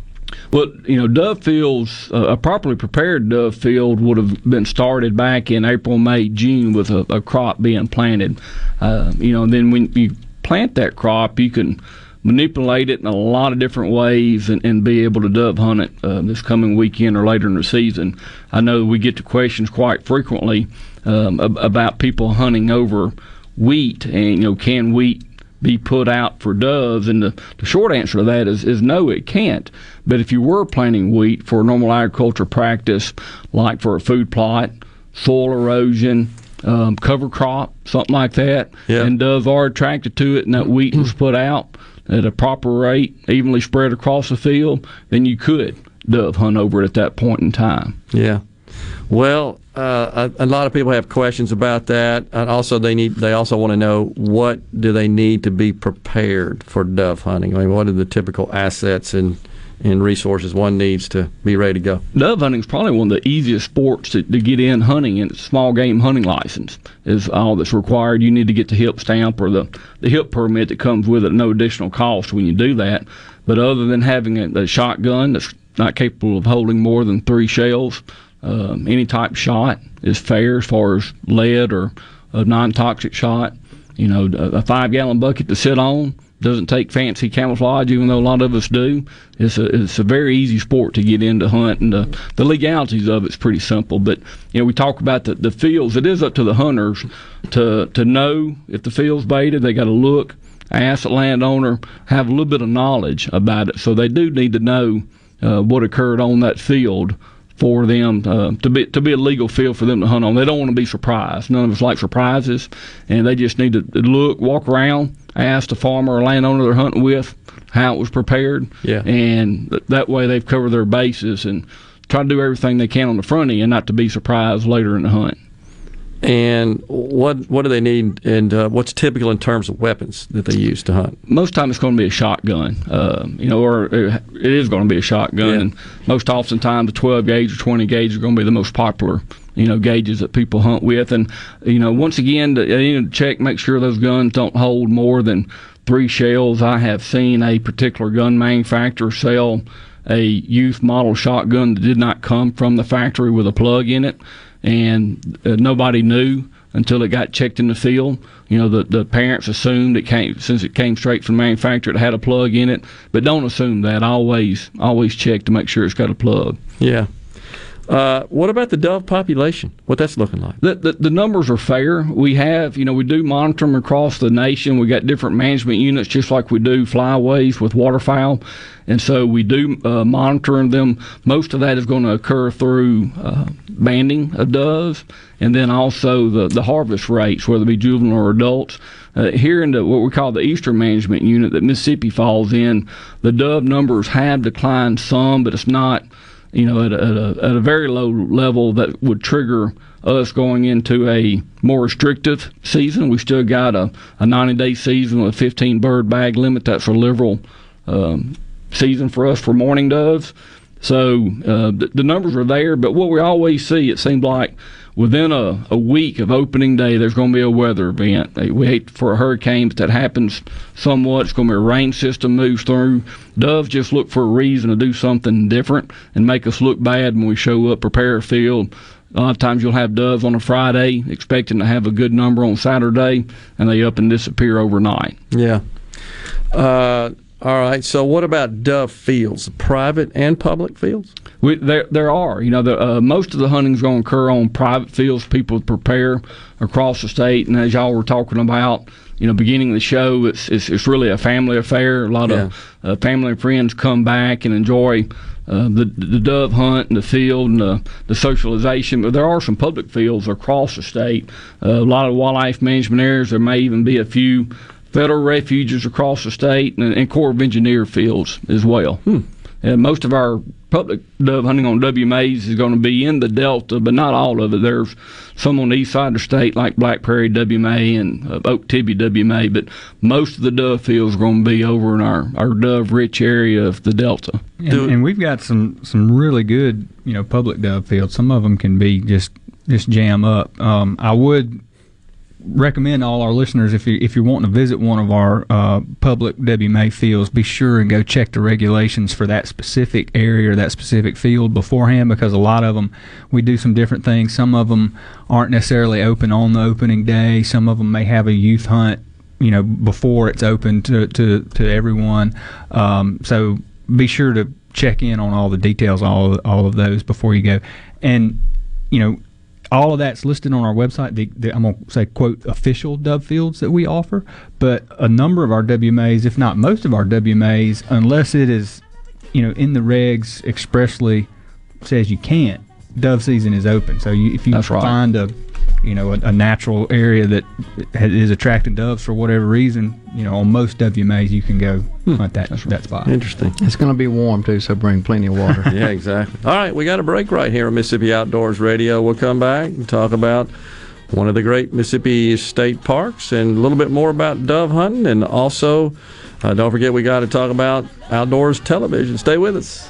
Well, you know, dove fields, uh, a properly prepared dove field would have been started back in April, May, June with a, a crop being planted. Uh, you know, then when you plant that crop, you can manipulate it in a lot of different ways and, and be able to dove hunt it uh, this coming weekend or later in the season. I know we get to questions quite frequently um, ab- about people hunting over wheat and, you know, can wheat be put out for doves? And the, the short answer to that is, is no, it can't. But if you were planting wheat for a normal agriculture practice, like for a food plot, soil erosion, um, cover crop, something like that, and doves are attracted to it, and that wheat was put out at a proper rate, evenly spread across the field, then you could dove hunt over it at that point in time. Yeah. Well, uh, a, a lot of people have questions about that, and also they need. They also want to know what do they need to be prepared for dove hunting. I mean, what are the typical assets and and resources one needs to be ready to go? Dove hunting is probably one of the easiest sports to, to get in hunting, and small game hunting license is all that's required. You need to get the hip stamp or the, the hip permit that comes with it, no additional cost when you do that. But other than having a, a shotgun that's not capable of holding more than three shells, um, any type shot is fair as far as lead or a non-toxic shot. You know, a, five-gallon bucket to sit on doesn't take fancy camouflage, even though a lot of us do. It's a it's a very easy sport to get into hunt, and the, the legalities of it's pretty simple. But you know, we talk about the, the fields. It is up to the hunters to to know if the field's baited. They got to look, ask the landowner, have a little bit of knowledge about it. So they do need to know uh, what occurred on that field for them uh, to be to be a legal field for them to hunt on. They don't want to be surprised. None of us like surprises, and they just need to look, walk around, ask the farmer or landowner they're hunting with how it was prepared. Yeah. and th- that way they've covered their bases and try to do everything they can on the front end, not to be surprised later in the hunt. And what what do they need, and uh, what's typical in terms of weapons that they use to hunt? most time it's going to be a shotgun, uh, you know, or it is going to be a shotgun. And most oftentimes, the 12 gauge or 20 gauge are going to be the most popular, you know, gauges that people hunt with. And you know, once again, they need to check, make sure those guns don't hold more than three shells. I have seen a particular gun manufacturer sell a youth model shotgun that did not come from the factory with a plug in it, and uh, nobody knew until it got checked in the field. You know, the, the parents assumed it came since it came straight from the manufacturer, it had a plug in it. But don't assume that. Always always check to make sure it's got a plug. Yeah. Uh, what about the dove population? What that's looking like? The, the, the numbers are fair. We have, you know, we do monitor them across the nation. We got different management units, just like we do flyways with waterfowl, and so we do uh, them. Most of that is going to occur through uh, banding of doves, and then also the the harvest rates, whether it be juvenile or adults. Uh, here in the, what we call the Eastern Management Unit that Mississippi falls in, the dove numbers have declined some, but it's not you know, at a, at a, very low level that would trigger us going into a more restrictive season. We still got a, a 90 day season with a 15 bird bag limit. That's a liberal um, season for us for mourning doves. So uh, the, the numbers are there, but what we always see, it seems like within a, a week of opening day, there's going to be a weather event. We hate for a hurricane, but that happens somewhat. It's going to be a rain system moves through. Doves just look for a reason to do something different and make us look bad when we show up, prepare a field. A lot of times you'll have doves on a Friday, expecting to have a good number on Saturday, and they up and disappear overnight. Yeah. Uh, all right. So, what about dove fields, private and public fields? We, there, there are. You know, the, uh, most of the hunting's going to occur on private fields. People prepare across the state, and as y'all were talking about, you know, beginning of the show, it's it's, it's really a family affair. A lot yeah. of uh, family and friends come back and enjoy uh, the the dove hunt and the field and the, the socialization. But there are some public fields across the state. Uh, a lot of wildlife management areas. There may even be a few federal refuges across the state and, and Corps of Engineer fields as well. Hmm. And most of our public dove hunting on WMAs is going to be in the Delta, but not all of it. There's some on the east side of the state, like Black Prairie WMA and uh, Okatibbee WMA, but most of the dove fields are going to be over in our, our dove rich area of the Delta. And, and we've got some, some really good, you know, public dove fields. Some of them can be just just jam up. Um, I would recommend all our listeners if you if you're wanting to visit one of our uh, public WMA fields, be sure and go check the regulations for that specific area or that specific field beforehand because a lot of them we do some different things. Some of them aren't necessarily open on the opening day. Some of them may have a youth hunt, you know, before it's open to to to everyone. Um, so be sure to check in on all the details, all all of those before you go, and you know all of that's listed on our website. The, the, I'm going to say, quote, official dove fields that we offer. But a number of our WMAs, if not most of our WMAs, unless it is, you know, in the regs expressly says you can't, dove season is open. So you, if you That's right. find a you know, a, a, natural area that is attracting doves for whatever reason, you know, on most WMAs you can go hmm. hunt that right. that spot. Interesting. It's going to be warm too, so bring plenty of water. yeah, exactly. All right, we got a break right here on Mississippi Outdoors Radio. We'll come back and talk about one of the great Mississippi state parks and a little bit more about dove hunting, and also uh, don't forget we got to talk about outdoors television. Stay with us.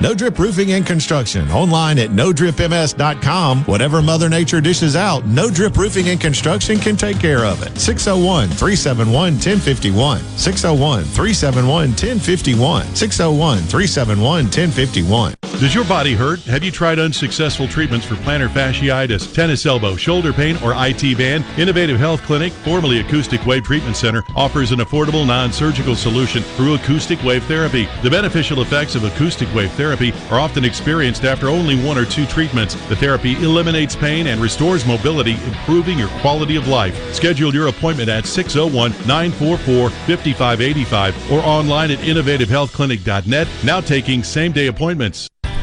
No Drip Roofing and Construction. Online at NoDripMS.com. Whatever Mother Nature dishes out, No Drip Roofing and Construction can take care of it. 601 371 1051. 601 371 1051. 601 371 1051. Does your body hurt? Have you tried unsuccessful treatments for plantar fasciitis, tennis elbow, shoulder pain, or IT band? Innovative Health Clinic, formerly Acoustic Wave Treatment Center, offers an affordable non-surgical solution through acoustic wave therapy. The beneficial effects of acoustic wave therapy are often experienced after only one or two treatments. The therapy eliminates pain and restores mobility, improving your quality of life. Schedule your appointment at 601-944-5585 or online at innovativehealthclinic.net. Now taking same-day appointments.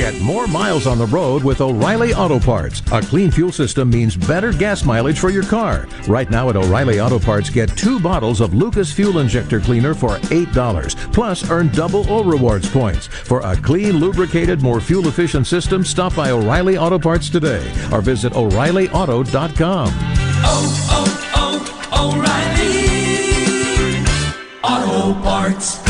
Get more miles on the road with O'Reilly Auto Parts. A clean fuel system means better gas mileage for your car. Right now at O'Reilly Auto Parts, get two bottles of Lucas Fuel Injector Cleaner for $8. Plus, earn double O Rewards points. For a clean, lubricated, more fuel efficient system, stop by O'Reilly Auto Parts today or visit O'ReillyAuto.com. Oh, oh, oh, O'Reilly Auto Parts.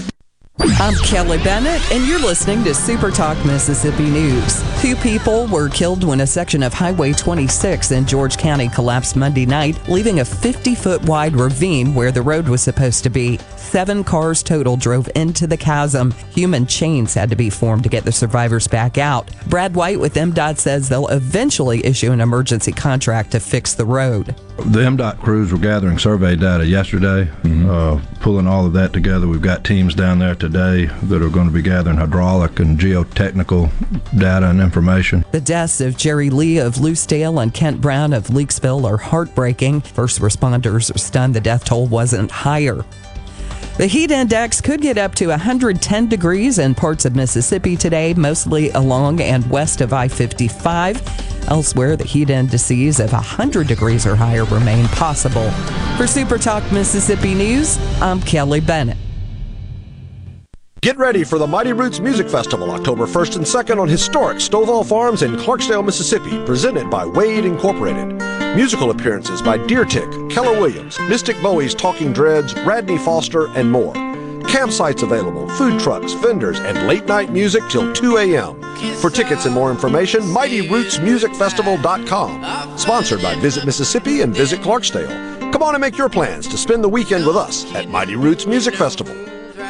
I'm Kelly Bennett, and you're listening to Super Talk Mississippi News. Two people were killed when a section of Highway 26 in George County collapsed Monday night, leaving a 50 foot wide ravine where the road was supposed to be. Seven cars total drove into the chasm. Human chains had to be formed to get the survivors back out. Brad White with MDOT says they'll eventually issue an emergency contract to fix the road. The MDOT crews were gathering survey data yesterday, uh, pulling all of that together. We've got teams down there today that are going to be gathering hydraulic and geotechnical data and information. The deaths of Jerry Lee of Lucedale and Kent Brown of Leaksville are heartbreaking. First responders are stunned the death toll wasn't higher. The heat index could get up to 110 degrees in parts of Mississippi today, mostly along and west of I 55. Elsewhere, the heat indices of 100 degrees or higher remain possible. For Super Talk Mississippi News, I'm Kelly Bennett. Get ready for the Mighty Roots Music Festival October 1st and 2nd on historic Stovall Farms in Clarksdale, Mississippi, presented by Wade Incorporated. Musical appearances by Deer Tick, Keller Williams, Mystic Bowie's Talking Dreads, Radney Foster, and more. Campsites available, food trucks, vendors, and late night music till 2 a.m. For tickets and more information, MightyRootsMusicFestival.com. Sponsored by Visit Mississippi and Visit Clarksdale. Come on and make your plans to spend the weekend with us at Mighty Roots Music Festival.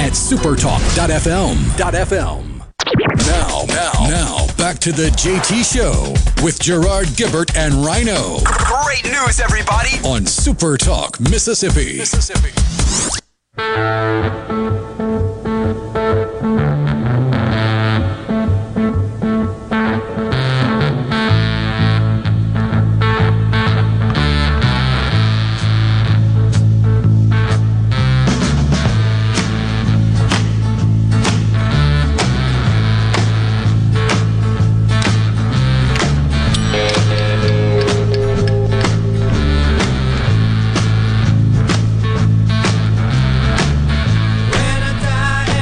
at supertalk.fm. .fm. Now, now, now, back to the JT Show with Gerard Gibert and Rhino Great news, everybody! on Super Talk, Mississippi. Mississippi.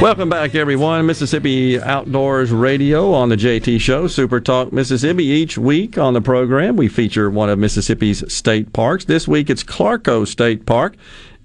Welcome back, everyone. Mississippi Outdoors Radio on the JT Show, Super Talk Mississippi. Each week on the program, we feature one of Mississippi's state parks. This week, it's Clarkco State Park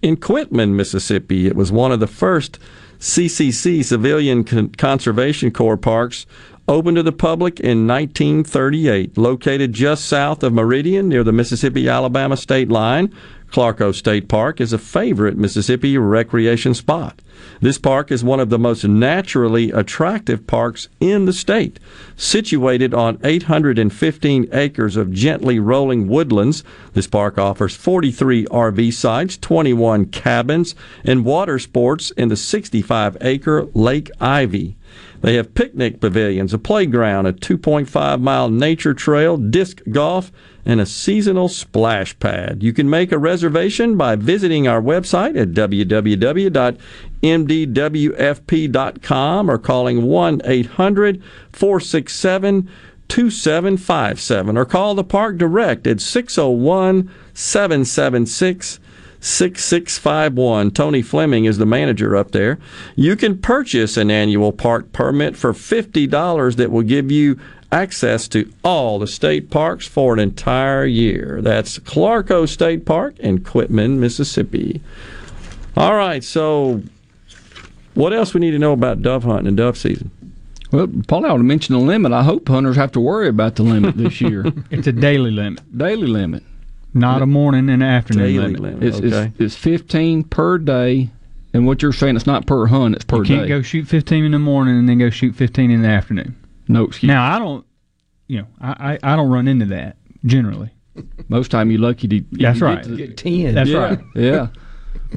in Quitman, Mississippi. It was one of the first CCC Civilian Con- Conservation Corps parks opened to the public in 1938. Located just south of Meridian near the Mississippi Alabama state line, Clarkco State Park is a favorite Mississippi recreation spot. This park is one of the most naturally attractive parks in the state. Situated on 815 acres of gently rolling woodlands, this park offers 43 RV sites, 21 cabins, and water sports in the 65 acre Lake Ivy. They have picnic pavilions, a playground, a 2.5 mile nature trail, disc golf, and a seasonal splash pad. You can make a reservation by visiting our website at www.mdwfp.com or calling 1 800 467 2757 or call the park direct at 601 776 6651. Tony Fleming is the manager up there. You can purchase an annual park permit for $50 that will give you access to all the state parks for an entire year. That's Clarkco State Park in Quitman, Mississippi. All right, so what else we need to know about dove hunting and dove season? Well, Paul I ought to mention the limit. I hope hunters have to worry about the limit this year. it's a daily limit. Daily limit. Not a morning and afternoon Daily limit. limit. It's, it's, it's 15 per day. And what you're saying, it's not per hunt, it's per day. you can't day. go shoot 15 in the morning and then go shoot 15 in the afternoon. No excuse. Now, I don't, you know, I, I, I don't run into that generally. Most time you're lucky to. That's you right. Get to, That's Yeah. right. Yeah.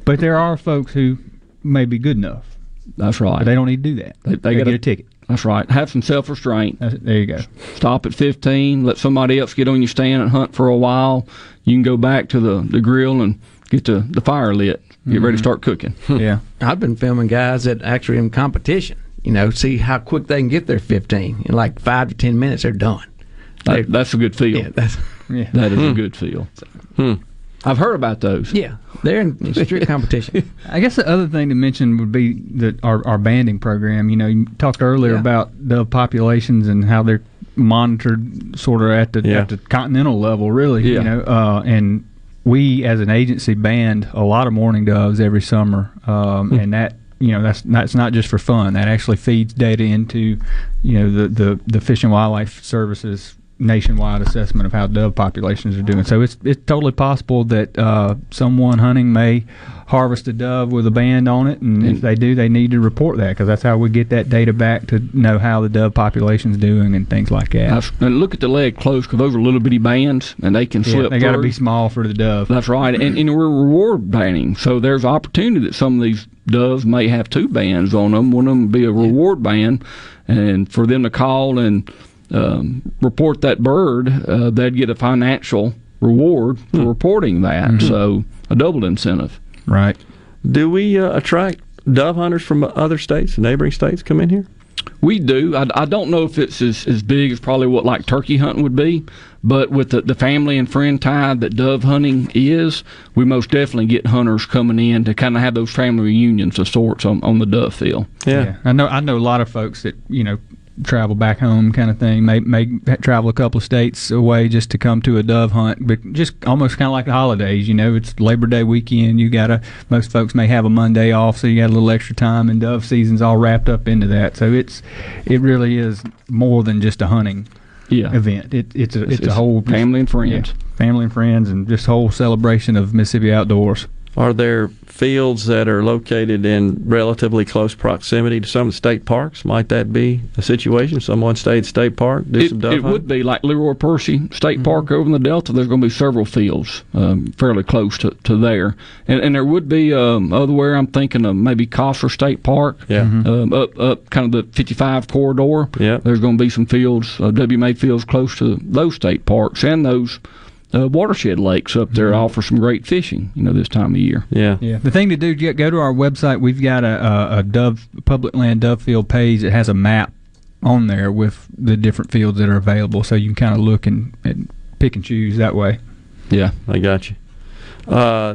But there are folks who may be good enough. That's right. But they don't need to do that. They, They, they, get a ticket. That's right. Have some self restraint. There you go. Stop at 15. Let somebody else get on your stand and hunt for a while. You can go back to the, the grill and get the, the fire lit. Get ready to start cooking. yeah. I've been filming guys that actually in competition. You know, see how quick they can get their 15. In like five to 10 minutes, they're done. That, that's a good feel. Yeah, that's yeah. That is a Hmm. good feel. I've heard about those. Yeah, they're in strict competition. I guess the other thing to mention would be that our, our banding program. You know, you talked earlier Yeah. about dove populations and how they're monitored sort of at the Yeah. at the continental level, really. Yeah. You know, uh, and we as an agency band a lot of mourning doves every summer, um, and that you know that's that's not just for fun. That actually feeds data into you know the the, the Fish and Wildlife Services nationwide assessment of how dove populations are doing. So it's it's totally possible that uh, someone hunting may harvest a dove with a band on it, and if they do, they need to report that because that's how we get that data back to know how the dove population's doing and things like that. That's- and look at the leg close because those are little bitty bands and they can Yeah, slip. they got to be small for the dove. That's right, and, and we're reward banding, so there's opportunity that some of these doves may have two bands on them. One of them be a reward band, and for them to call and um, report that bird, uh, they'd get a financial reward for reporting that. So a double incentive. Right. Do we uh, attract dove hunters from other states, neighboring states, come in here? We do. I, I don't know if it's as, as big as probably what like turkey hunting would be, but with the, the family and friend tie that dove hunting is, we most definitely get hunters coming in to kind of have those family reunions of sorts on, on the dove field. Yeah, I know. I know a lot of folks that you know travel back home, kind of thing. May may travel a couple of states away just to come to a dove hunt, but just almost kind of like the holidays. You know, it's Labor Day weekend. You gotta. Most folks may have a Monday off, so you got a little extra time, and dove season's all wrapped up into that. So it's it really is more than just a hunting Yeah. event. It, it's a it's, It's a whole family and friends. yeah, family and friends, and just whole celebration of Mississippi outdoors. Are there fields that are located in relatively close proximity to some of the state parks? Might that be a situation? Someone stay at state park, do It, some dove it hunting? would be like Leroy Percy Mm-hmm. State Park over in the Delta. There's going to be several fields um, fairly close to, to there, and, and there would be um, otherwhere. I'm thinking of maybe Cossar State Park. Yeah. Mm-hmm. um, up up kind of the 55 corridor. Yeah. There's going to be some fields, uh, WMA fields close to those state parks and those uh, watershed lakes up there offer some great fishing. You know this time of year. Yeah. Mm-hmm. Yeah. The thing to do, you go to our website. We've got a, a, a dove public land dove field page that has a map on there with the different fields that are available, so you can kind of look and, and pick and choose that way. Yeah. I got you. Uh,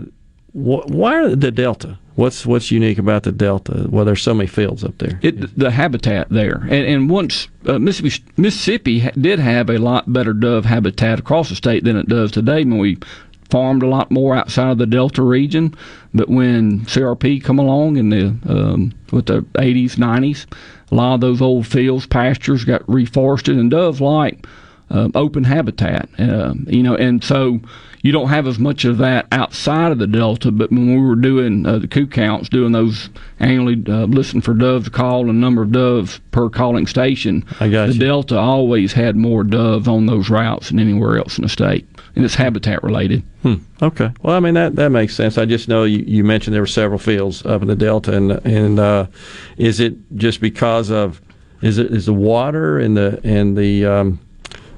wh- why are the Delta? What's what's unique about the Delta? Well, there's so many fields up there. It, the habitat there, and, and once uh, Mississippi Mississippi did have a lot better dove habitat across the state than it does today. When we farmed a lot more outside of the Delta region, but when CRP come along in the um, with the 80s, 90s, a lot of those old fields, pastures got reforested, and doves like um, open habitat. Um, you know, and so you don't have as much of that outside of the delta. But when we were doing uh, the coo counts, doing those annually, uh, listen for doves call and number of doves per calling station, the delta always had more doves on those routes than anywhere else in the state, and it's habitat related. Hmm. Okay. Well, I mean that that makes sense. I just know you, you mentioned there were several fields up in the delta, and and uh, is it just because of is it is the water and the and the um,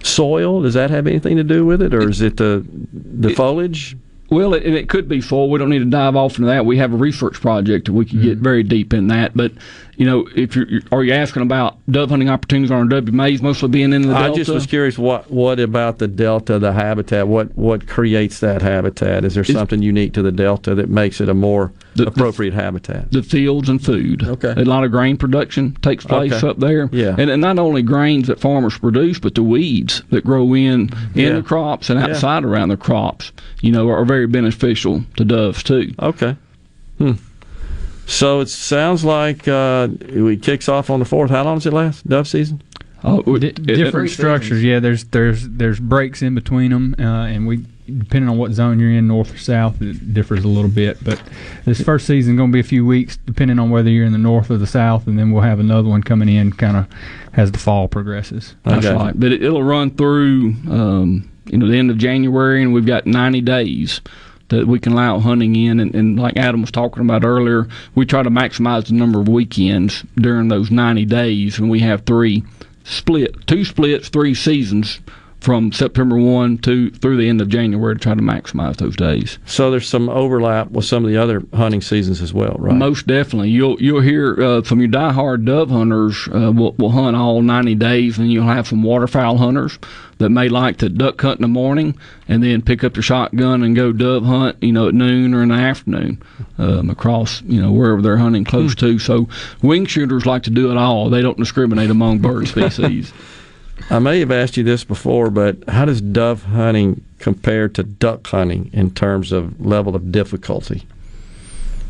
soil? Does that have anything to do with it, or is it the the foliage? Well, it, it could be soil. We don't need to dive off into that. We have a research project we can get mm-hmm. very deep in that. But you know, if you're, you're you asking about dove hunting opportunities on WMAs mostly being in the delta? I just was curious what what about the delta, the habitat? What what creates that habitat? Is there something unique to the delta that makes it a more appropriate habitat? the fields and food. Okay. A lot of grain production takes place Okay. up there. Yeah. And, and not only grains that farmers produce, but the weeds that grow in in Yeah. the crops and Yeah. outside around the crops, you know, are very beneficial to doves too. Okay. Hmm. So it sounds like uh, it kicks off on the fourth. How long does it last? Dove season? Oh, Di- different structures. Yeah, there's there's there's breaks in between them, uh, and we depending on what zone you're in, north or south, it differs a little bit. But this first season going to be a few weeks, depending on whether you're in the north or the south, and then we'll have another one coming in, kind of as the fall progresses. That's right. But it, it'll run through, um, you know, the end of January, and we've got 90 days that we can allow hunting in. And, and like Adam was talking about earlier, we try to maximize the number of weekends during those 90 days, and we have three split, two splits, three seasons from September 1 to through the end of January to try to maximize those days. So there's some overlap with some of the other hunting seasons as well, right? Most definitely, you'll you'll hear uh, from your diehard dove hunters uh, will will hunt all 90 days, and you'll have some waterfowl hunters that may like to duck hunt in the morning and then pick up the shotgun and go dove hunt, you know, at noon or in the afternoon um, across, you know, wherever they're hunting close to. So wing shooters like to do it all. They don't discriminate among bird species. I may have asked you this before, but how does dove hunting compare to duck hunting in terms of level of difficulty?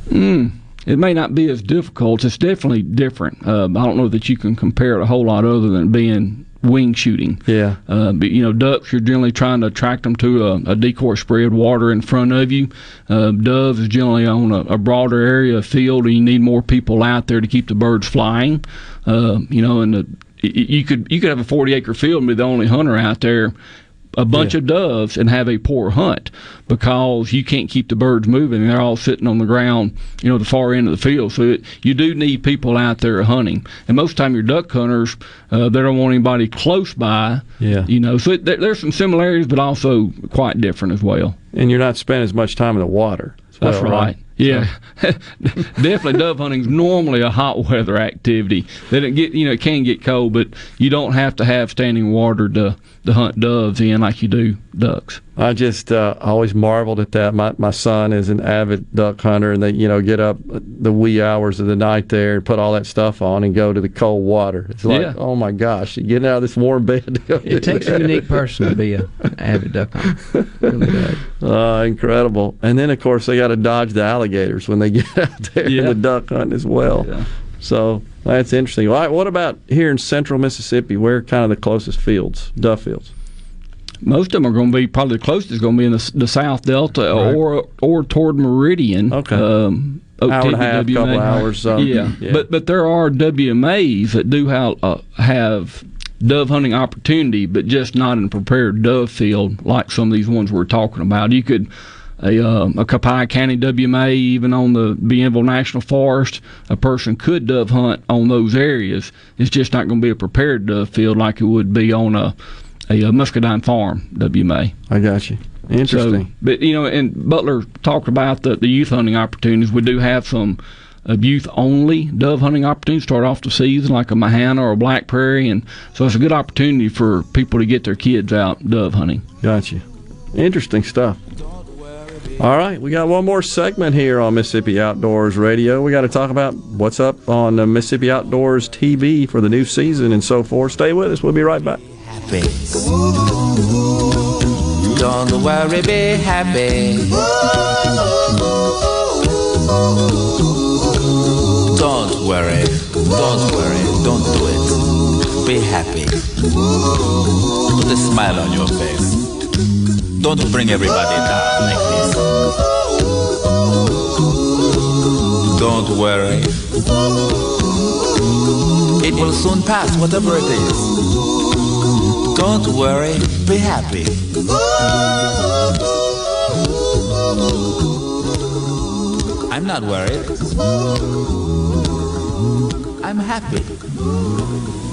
Mm, it may not be as difficult. It's definitely different. Um, I don't know that you can compare it a whole lot other than being wing shooting. Yeah. Uh, but you know, ducks, you're generally trying to attract them to a, a decoy spread water in front of you. Uh, doves is generally on a, a broader area of field, and you need more people out there to keep the birds flying. Uh, you know, and the, you could you could have a 40 acre field and be the only hunter out there. A bunch of doves and have a poor hunt because you can't keep the birds moving. They're all sitting on the ground, you know, the far end of the field. So it, you do need people out there hunting. And most of the time, your duck hunters, uh, they don't want anybody close by. Yeah. You know, so it, there, there's some similarities, but also quite different as well. And you're not spending as much time in the water. That's well, right. Yeah, definitely. Dove hunting's normally a hot weather activity. That it get you know it can get cold, but you don't have to have standing water to to hunt doves in like you do ducks. I just uh, always marveled at that. My my son is an avid duck hunter, and they you know get up the wee hours of the night there and put all that stuff on and go to the cold water. It's like, Yeah. oh my gosh, you getting out of this warm bed to go. It takes a unique person to be a avid duck hunter. Really does. Uh, incredible. And then of course they got to dodge the alligators when they get out there Yeah. in the duck hunt as well. So that's interesting. All right, what about here in central Mississippi? Where kind of the closest fields, duck fields? Most of them are going to be probably the closest is going to be in the, the South Delta Right. or or toward Meridian. Okay. Um, Hour and a half, OTWMA. couple hours, um, yeah. yeah. but but there are WMAs that do have uh, have dove hunting opportunity, but just not in a prepared dove field like some of these ones we're talking about. You could a, um, a Copiah County WMA, even on the Bienville National Forest, a person could dove hunt on those areas. It's just not going to be a prepared dove field like it would be on a a, uh Muscadine Farm WMA. I got you. Interesting. So, but you know, and Butler talked about the, the youth hunting opportunities. We do have some of youth only dove hunting opportunities. Start off the season like a Mahannah or a Black Prairie, and so it's a good opportunity for people to get their kids out dove hunting. Gotcha. Interesting stuff. All right, we got one more segment here on Mississippi Outdoors Radio. We got to talk about what's up on the Mississippi Outdoors TV for the new season and so forth. Stay with us. We'll be right back. Don't worry, be happy. Don't worry, don't worry, don't do it. Be happy. Put a smile on your face. Don't bring everybody down like this. Don't worry. It will soon pass, whatever it is. Don't worry, be happy. I'm not worried. I'm happy.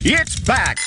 It's back.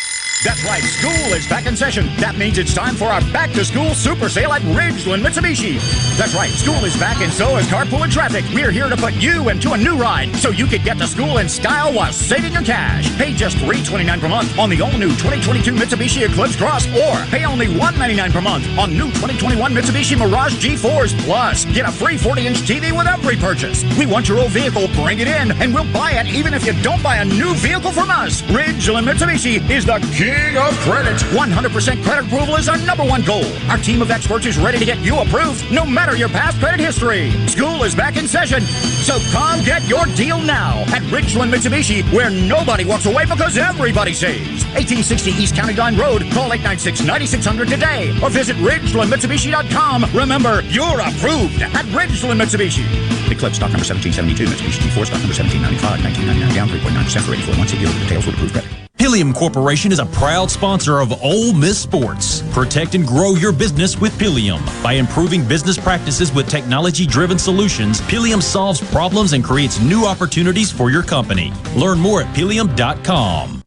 That's right, school is back in session. That means it's time for our back to school super sale at Ridgeland Mitsubishi. That's right, school is back and so is carpool and traffic. We're here to put you into a new ride so you can get to school in style while saving your cash. Pay just 329 per month on the all new 2022 Mitsubishi Eclipse Cross or pay only 199 per month on new 2021 Mitsubishi Mirage G4s. Plus, get a free 40 inch TV with every purchase. We want your old vehicle, bring it in, and we'll buy it even if you don't buy a new vehicle from us. Ridgeland Mitsubishi is the king of credit. 100% credit approval is our number one goal. Our team of experts is ready to get you approved no matter your past credit history. School is back in session, so come get your deal now at Ridgeland Mitsubishi, where nobody walks away because everybody saves. 1860 East County Line Road. Call 896-9600 today or visit RidgelandMitsubishi.com. Remember, you're approved at Ridgeland Mitsubishi. Eclipse stock number 1772, Mitsubishi G4 stock number 1795, 1999, down 3.9% for 84 months. See dealer details with approved credit. Pileum Corporation is a proud sponsor of Ole Miss Sports. Protect and grow your business with Pileum. By improving business practices with technology driven solutions, Pileum solves problems and creates new opportunities for your company. Learn more at pileum.com.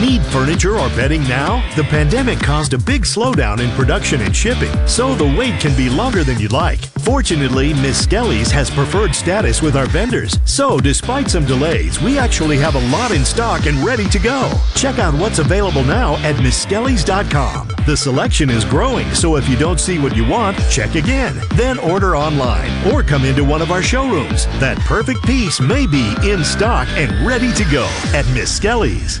Need furniture or bedding now? The pandemic caused a big slowdown in production and shipping, so the wait can be longer than you'd like. Fortunately, Miskelly's has preferred status with our vendors, so despite some delays, we actually have a lot in stock and ready to go. Check out what's available now at Miskelly's.com. The selection is growing, so if you don't see what you want, check again. Then order online or come into one of our showrooms. That perfect piece may be in stock and ready to go at Miskelly's.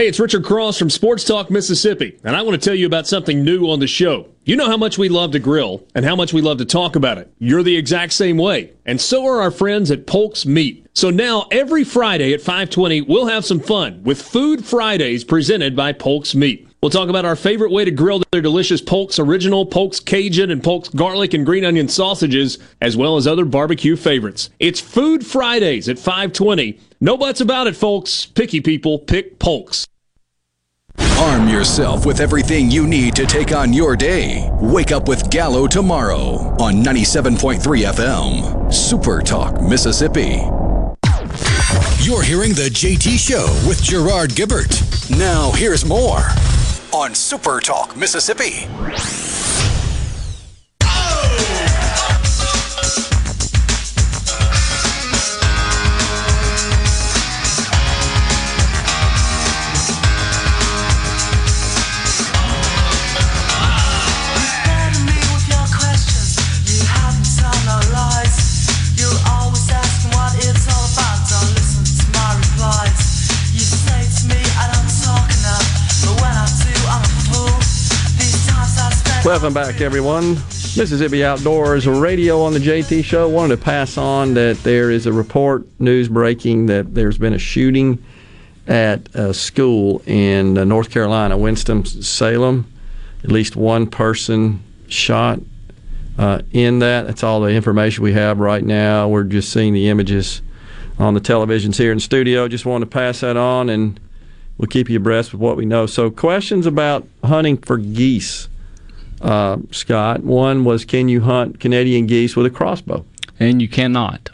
Hey, it's Richard Cross from Sports Talk Mississippi, and I want to tell you about something new on the show. You know how much we love to grill and how much we love to talk about it. You're the exact same way, and so are our friends at Polk's Meat. So now every Friday at 5:20, we'll have some fun with Food Fridays presented by Polk's Meat. We'll talk about our favorite way to grill their delicious Polk's Original, Polk's Cajun, and Polk's Garlic and Green Onion sausages, as well as other barbecue favorites. It's Food Fridays at 520. No buts about it, folks. Picky people pick Polk's. Arm yourself with everything you need to take on your day. Wake up with Gallo tomorrow on 97.3 FM. Super Talk, Mississippi. You're hearing The JT Show with Gerard Gibert. Now, here's more on Super Talk, Mississippi. Welcome back, everyone. Mississippi Outdoors Radio on the JT Show. Wanted to pass on that there is a report, news breaking, that there's been a shooting at a school in uh, North Carolina, Winston-Salem. At least one person shot uh, in that. That's all the information we have right now. We're just seeing the images on the televisions here in studio. Just wanted to pass that on, and we'll keep you abreast with what we know. So, questions about hunting for geese uh, Scott. One was, can you hunt Canadian geese with a crossbow? And you cannot.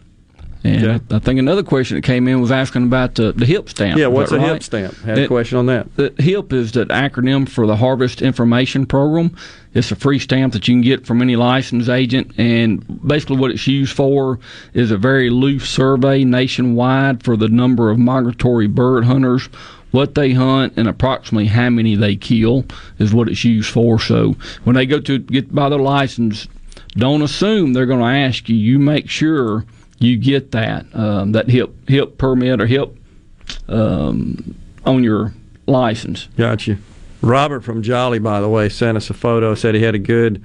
And Okay. I think another question that came in was asking about the, the HIP stamp. Yeah, what's a right? hip stamp? Had a question on that. The HIP is the acronym for the Harvest Information Program. It's a free stamp that you can get from any licensed agent, and basically what it's used for is a very loose survey nationwide for the number of migratory bird hunters, what they hunt, and approximately how many they kill is what it's used for. So when they go to get by their license, don't assume they're going to ask you. You make sure you get that um, that HIP HIP permit or HIP um, on your license. Gotcha. Robert from Jolly, by the way, sent us a photo. Said he had a good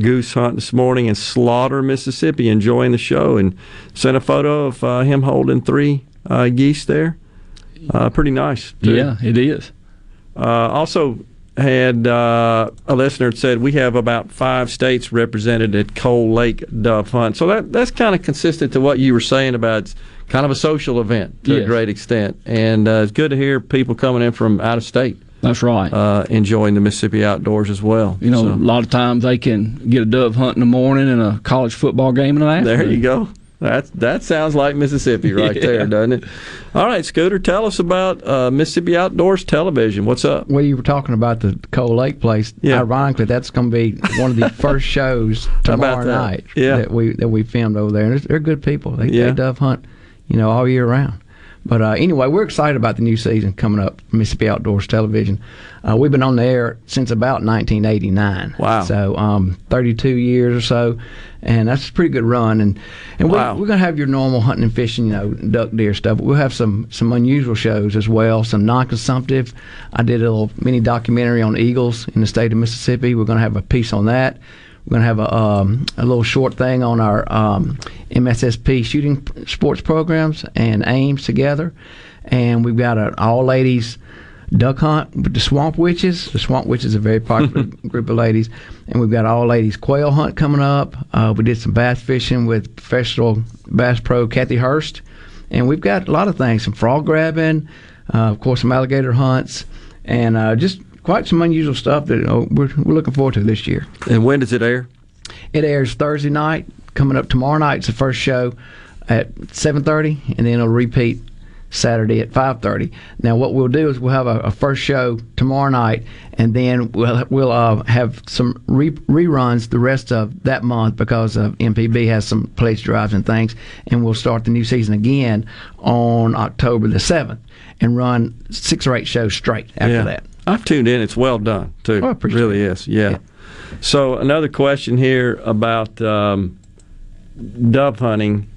goose hunt this morning in Slaughter, Mississippi, enjoying the show, and sent a photo of uh, him holding three uh, geese there. Uh, pretty nice. too. Yeah, it is. Uh, also had uh, a listener said we have about five states represented at Coal Lake Dove Hunt. So that that's kind of consistent to what you were saying about it's kind of a social event to a great extent, and uh, it's good to hear people coming in from out of state. That's right. Uh, enjoying the Mississippi outdoors as well. You know, So- a lot of times they can get a dove hunt in the morning and a college football game in the afternoon. There you go. That that sounds like Mississippi right Yeah. there, doesn't it? All right, Scooter, tell us about uh, Mississippi Outdoors Television. What's up? Well, you were talking about the Coal Lake place. Yeah. Ironically, that's going to be one of the first shows tomorrow that? night Yeah. that we that we filmed over there. And they're good people. They, Yeah. they dove hunt, you know, all year round. But uh, anyway, we're excited about the new season coming up, Mississippi Outdoors Television. Uh, we've been on the air since about 1989. Wow. So um, 32 years or so, and that's a pretty good run. And and Wow. we, we're going to have your normal hunting and fishing, you know, duck deer stuff. We'll have some some unusual shows as well, some non-consumptive. I did a little mini documentary on eagles in the state of Mississippi. We're going to have a piece on that. We're going to have a, um, a little short thing on our um, MSSP shooting sports programs and aims together. And we've got an all ladies duck hunt with the swamp witches. The swamp witches are a very popular group of ladies. And we've got all ladies quail hunt coming up. Uh, we did some bass fishing with professional bass pro Kathy Hurst. And we've got a lot of things some frog grabbing, uh, of course, some alligator hunts, and uh, just quite some unusual stuff that uh, we're, we're looking forward to this year. And when does it air? It airs Thursday night. Coming up tomorrow night, it's the first show at 7:30, and then it'll repeat Saturday at 5:30. Now, what we'll do is we'll have a, a first show tomorrow night, and then we'll we'll uh, have some re- reruns the rest of that month because uh, MPB has some place drives and things, and we'll start the new season again on October the 7th and run six or eight shows straight after Yeah. that. I've tuned in. It's well done too. Oh, I appreciate really is. Yeah. So another question here about um, dove hunting.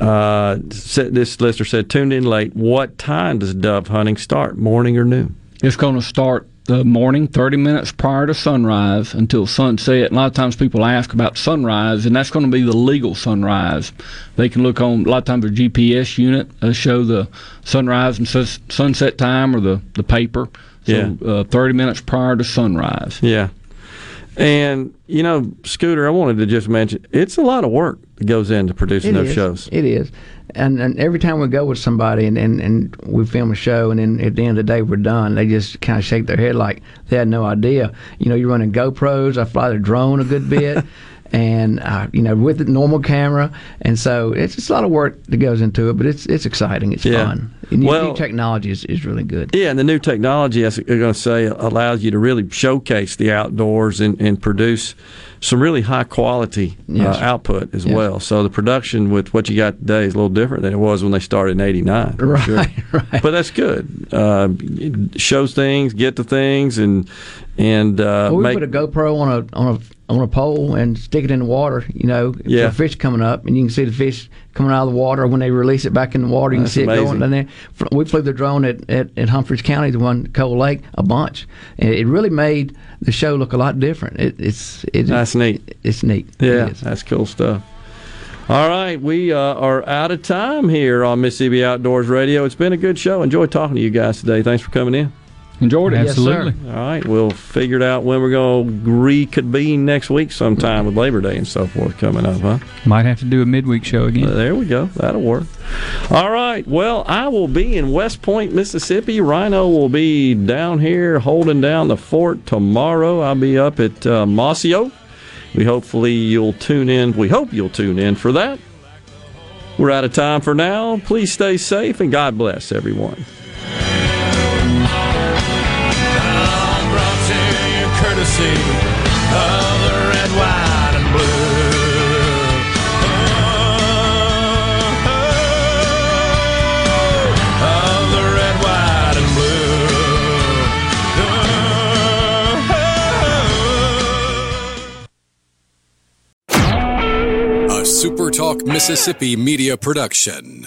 Uh, this listener said, tuned in late. What time does dove hunting start? Morning or noon? It's going to start the morning, 30 minutes prior to sunrise until sunset. A lot of times people ask about sunrise, and that's going to be the legal sunrise. They can look on, a lot of times, a GPS unit uh, show the sunrise and sunset time or the, the paper. So Yeah. uh, 30 minutes prior to sunrise. Yeah. And you know, Scooter, I wanted to just mention it's a lot of work that goes into producing It those is. shows. It is, and, and every time we go with somebody and, and, and we film a show and then at the end of the day we're done, they just kind of shake their head like they had no idea. You know, you're running GoPros. I fly the drone a good bit. and uh, you know with the normal camera, and so it's just a lot of work that goes into it, but it's it's exciting, it's Yeah. fun. And the Well- new technology is, is really good. Yeah, and the new technology, as I'm going to say, allows you to really showcase the outdoors and, and produce some really high quality Yes. uh, output as Yes. well. So the production with what you got today is a little different than it was when they started in '89. for Right, sure. But that's good. Uh, shows things, get to things, and and uh, Well, we make put a GoPro on a on a on a pole and stick it in the water. You know, Yeah. for fish coming up, and you can see the fish coming out of the water. When they release it back in the water, you That's can see amazing. it going. And then fr- we flew the drone at, at, at Humphreys County, the one Cold Lake, a bunch. And it really made the show look a lot different. It, it's it, That's neat. It's neat. Yeah, is. that's cool stuff. All right, we uh, are out of time here on Mississippi Outdoors Radio. It's been a good show. Enjoy talking to you guys today. Thanks for coming in. Enjoyed it. Yes, sir. Absolutely. All right, we'll figure it out when we're going to reconvene next week sometime with Labor Day and so forth coming up, huh? Might have to do a midweek show again. Uh, there we go. That'll work. All right. Well, I will be in West Point, Mississippi. Rhino will be down here holding down the fort tomorrow. I'll be up at uh, Mossy Oak. We hopefully you'll tune in. We hope you'll tune in for that. We're out of time for now. Please stay safe and God bless everyone. Courtesy of the red, white, and blue. SuperTalk Mississippi media production.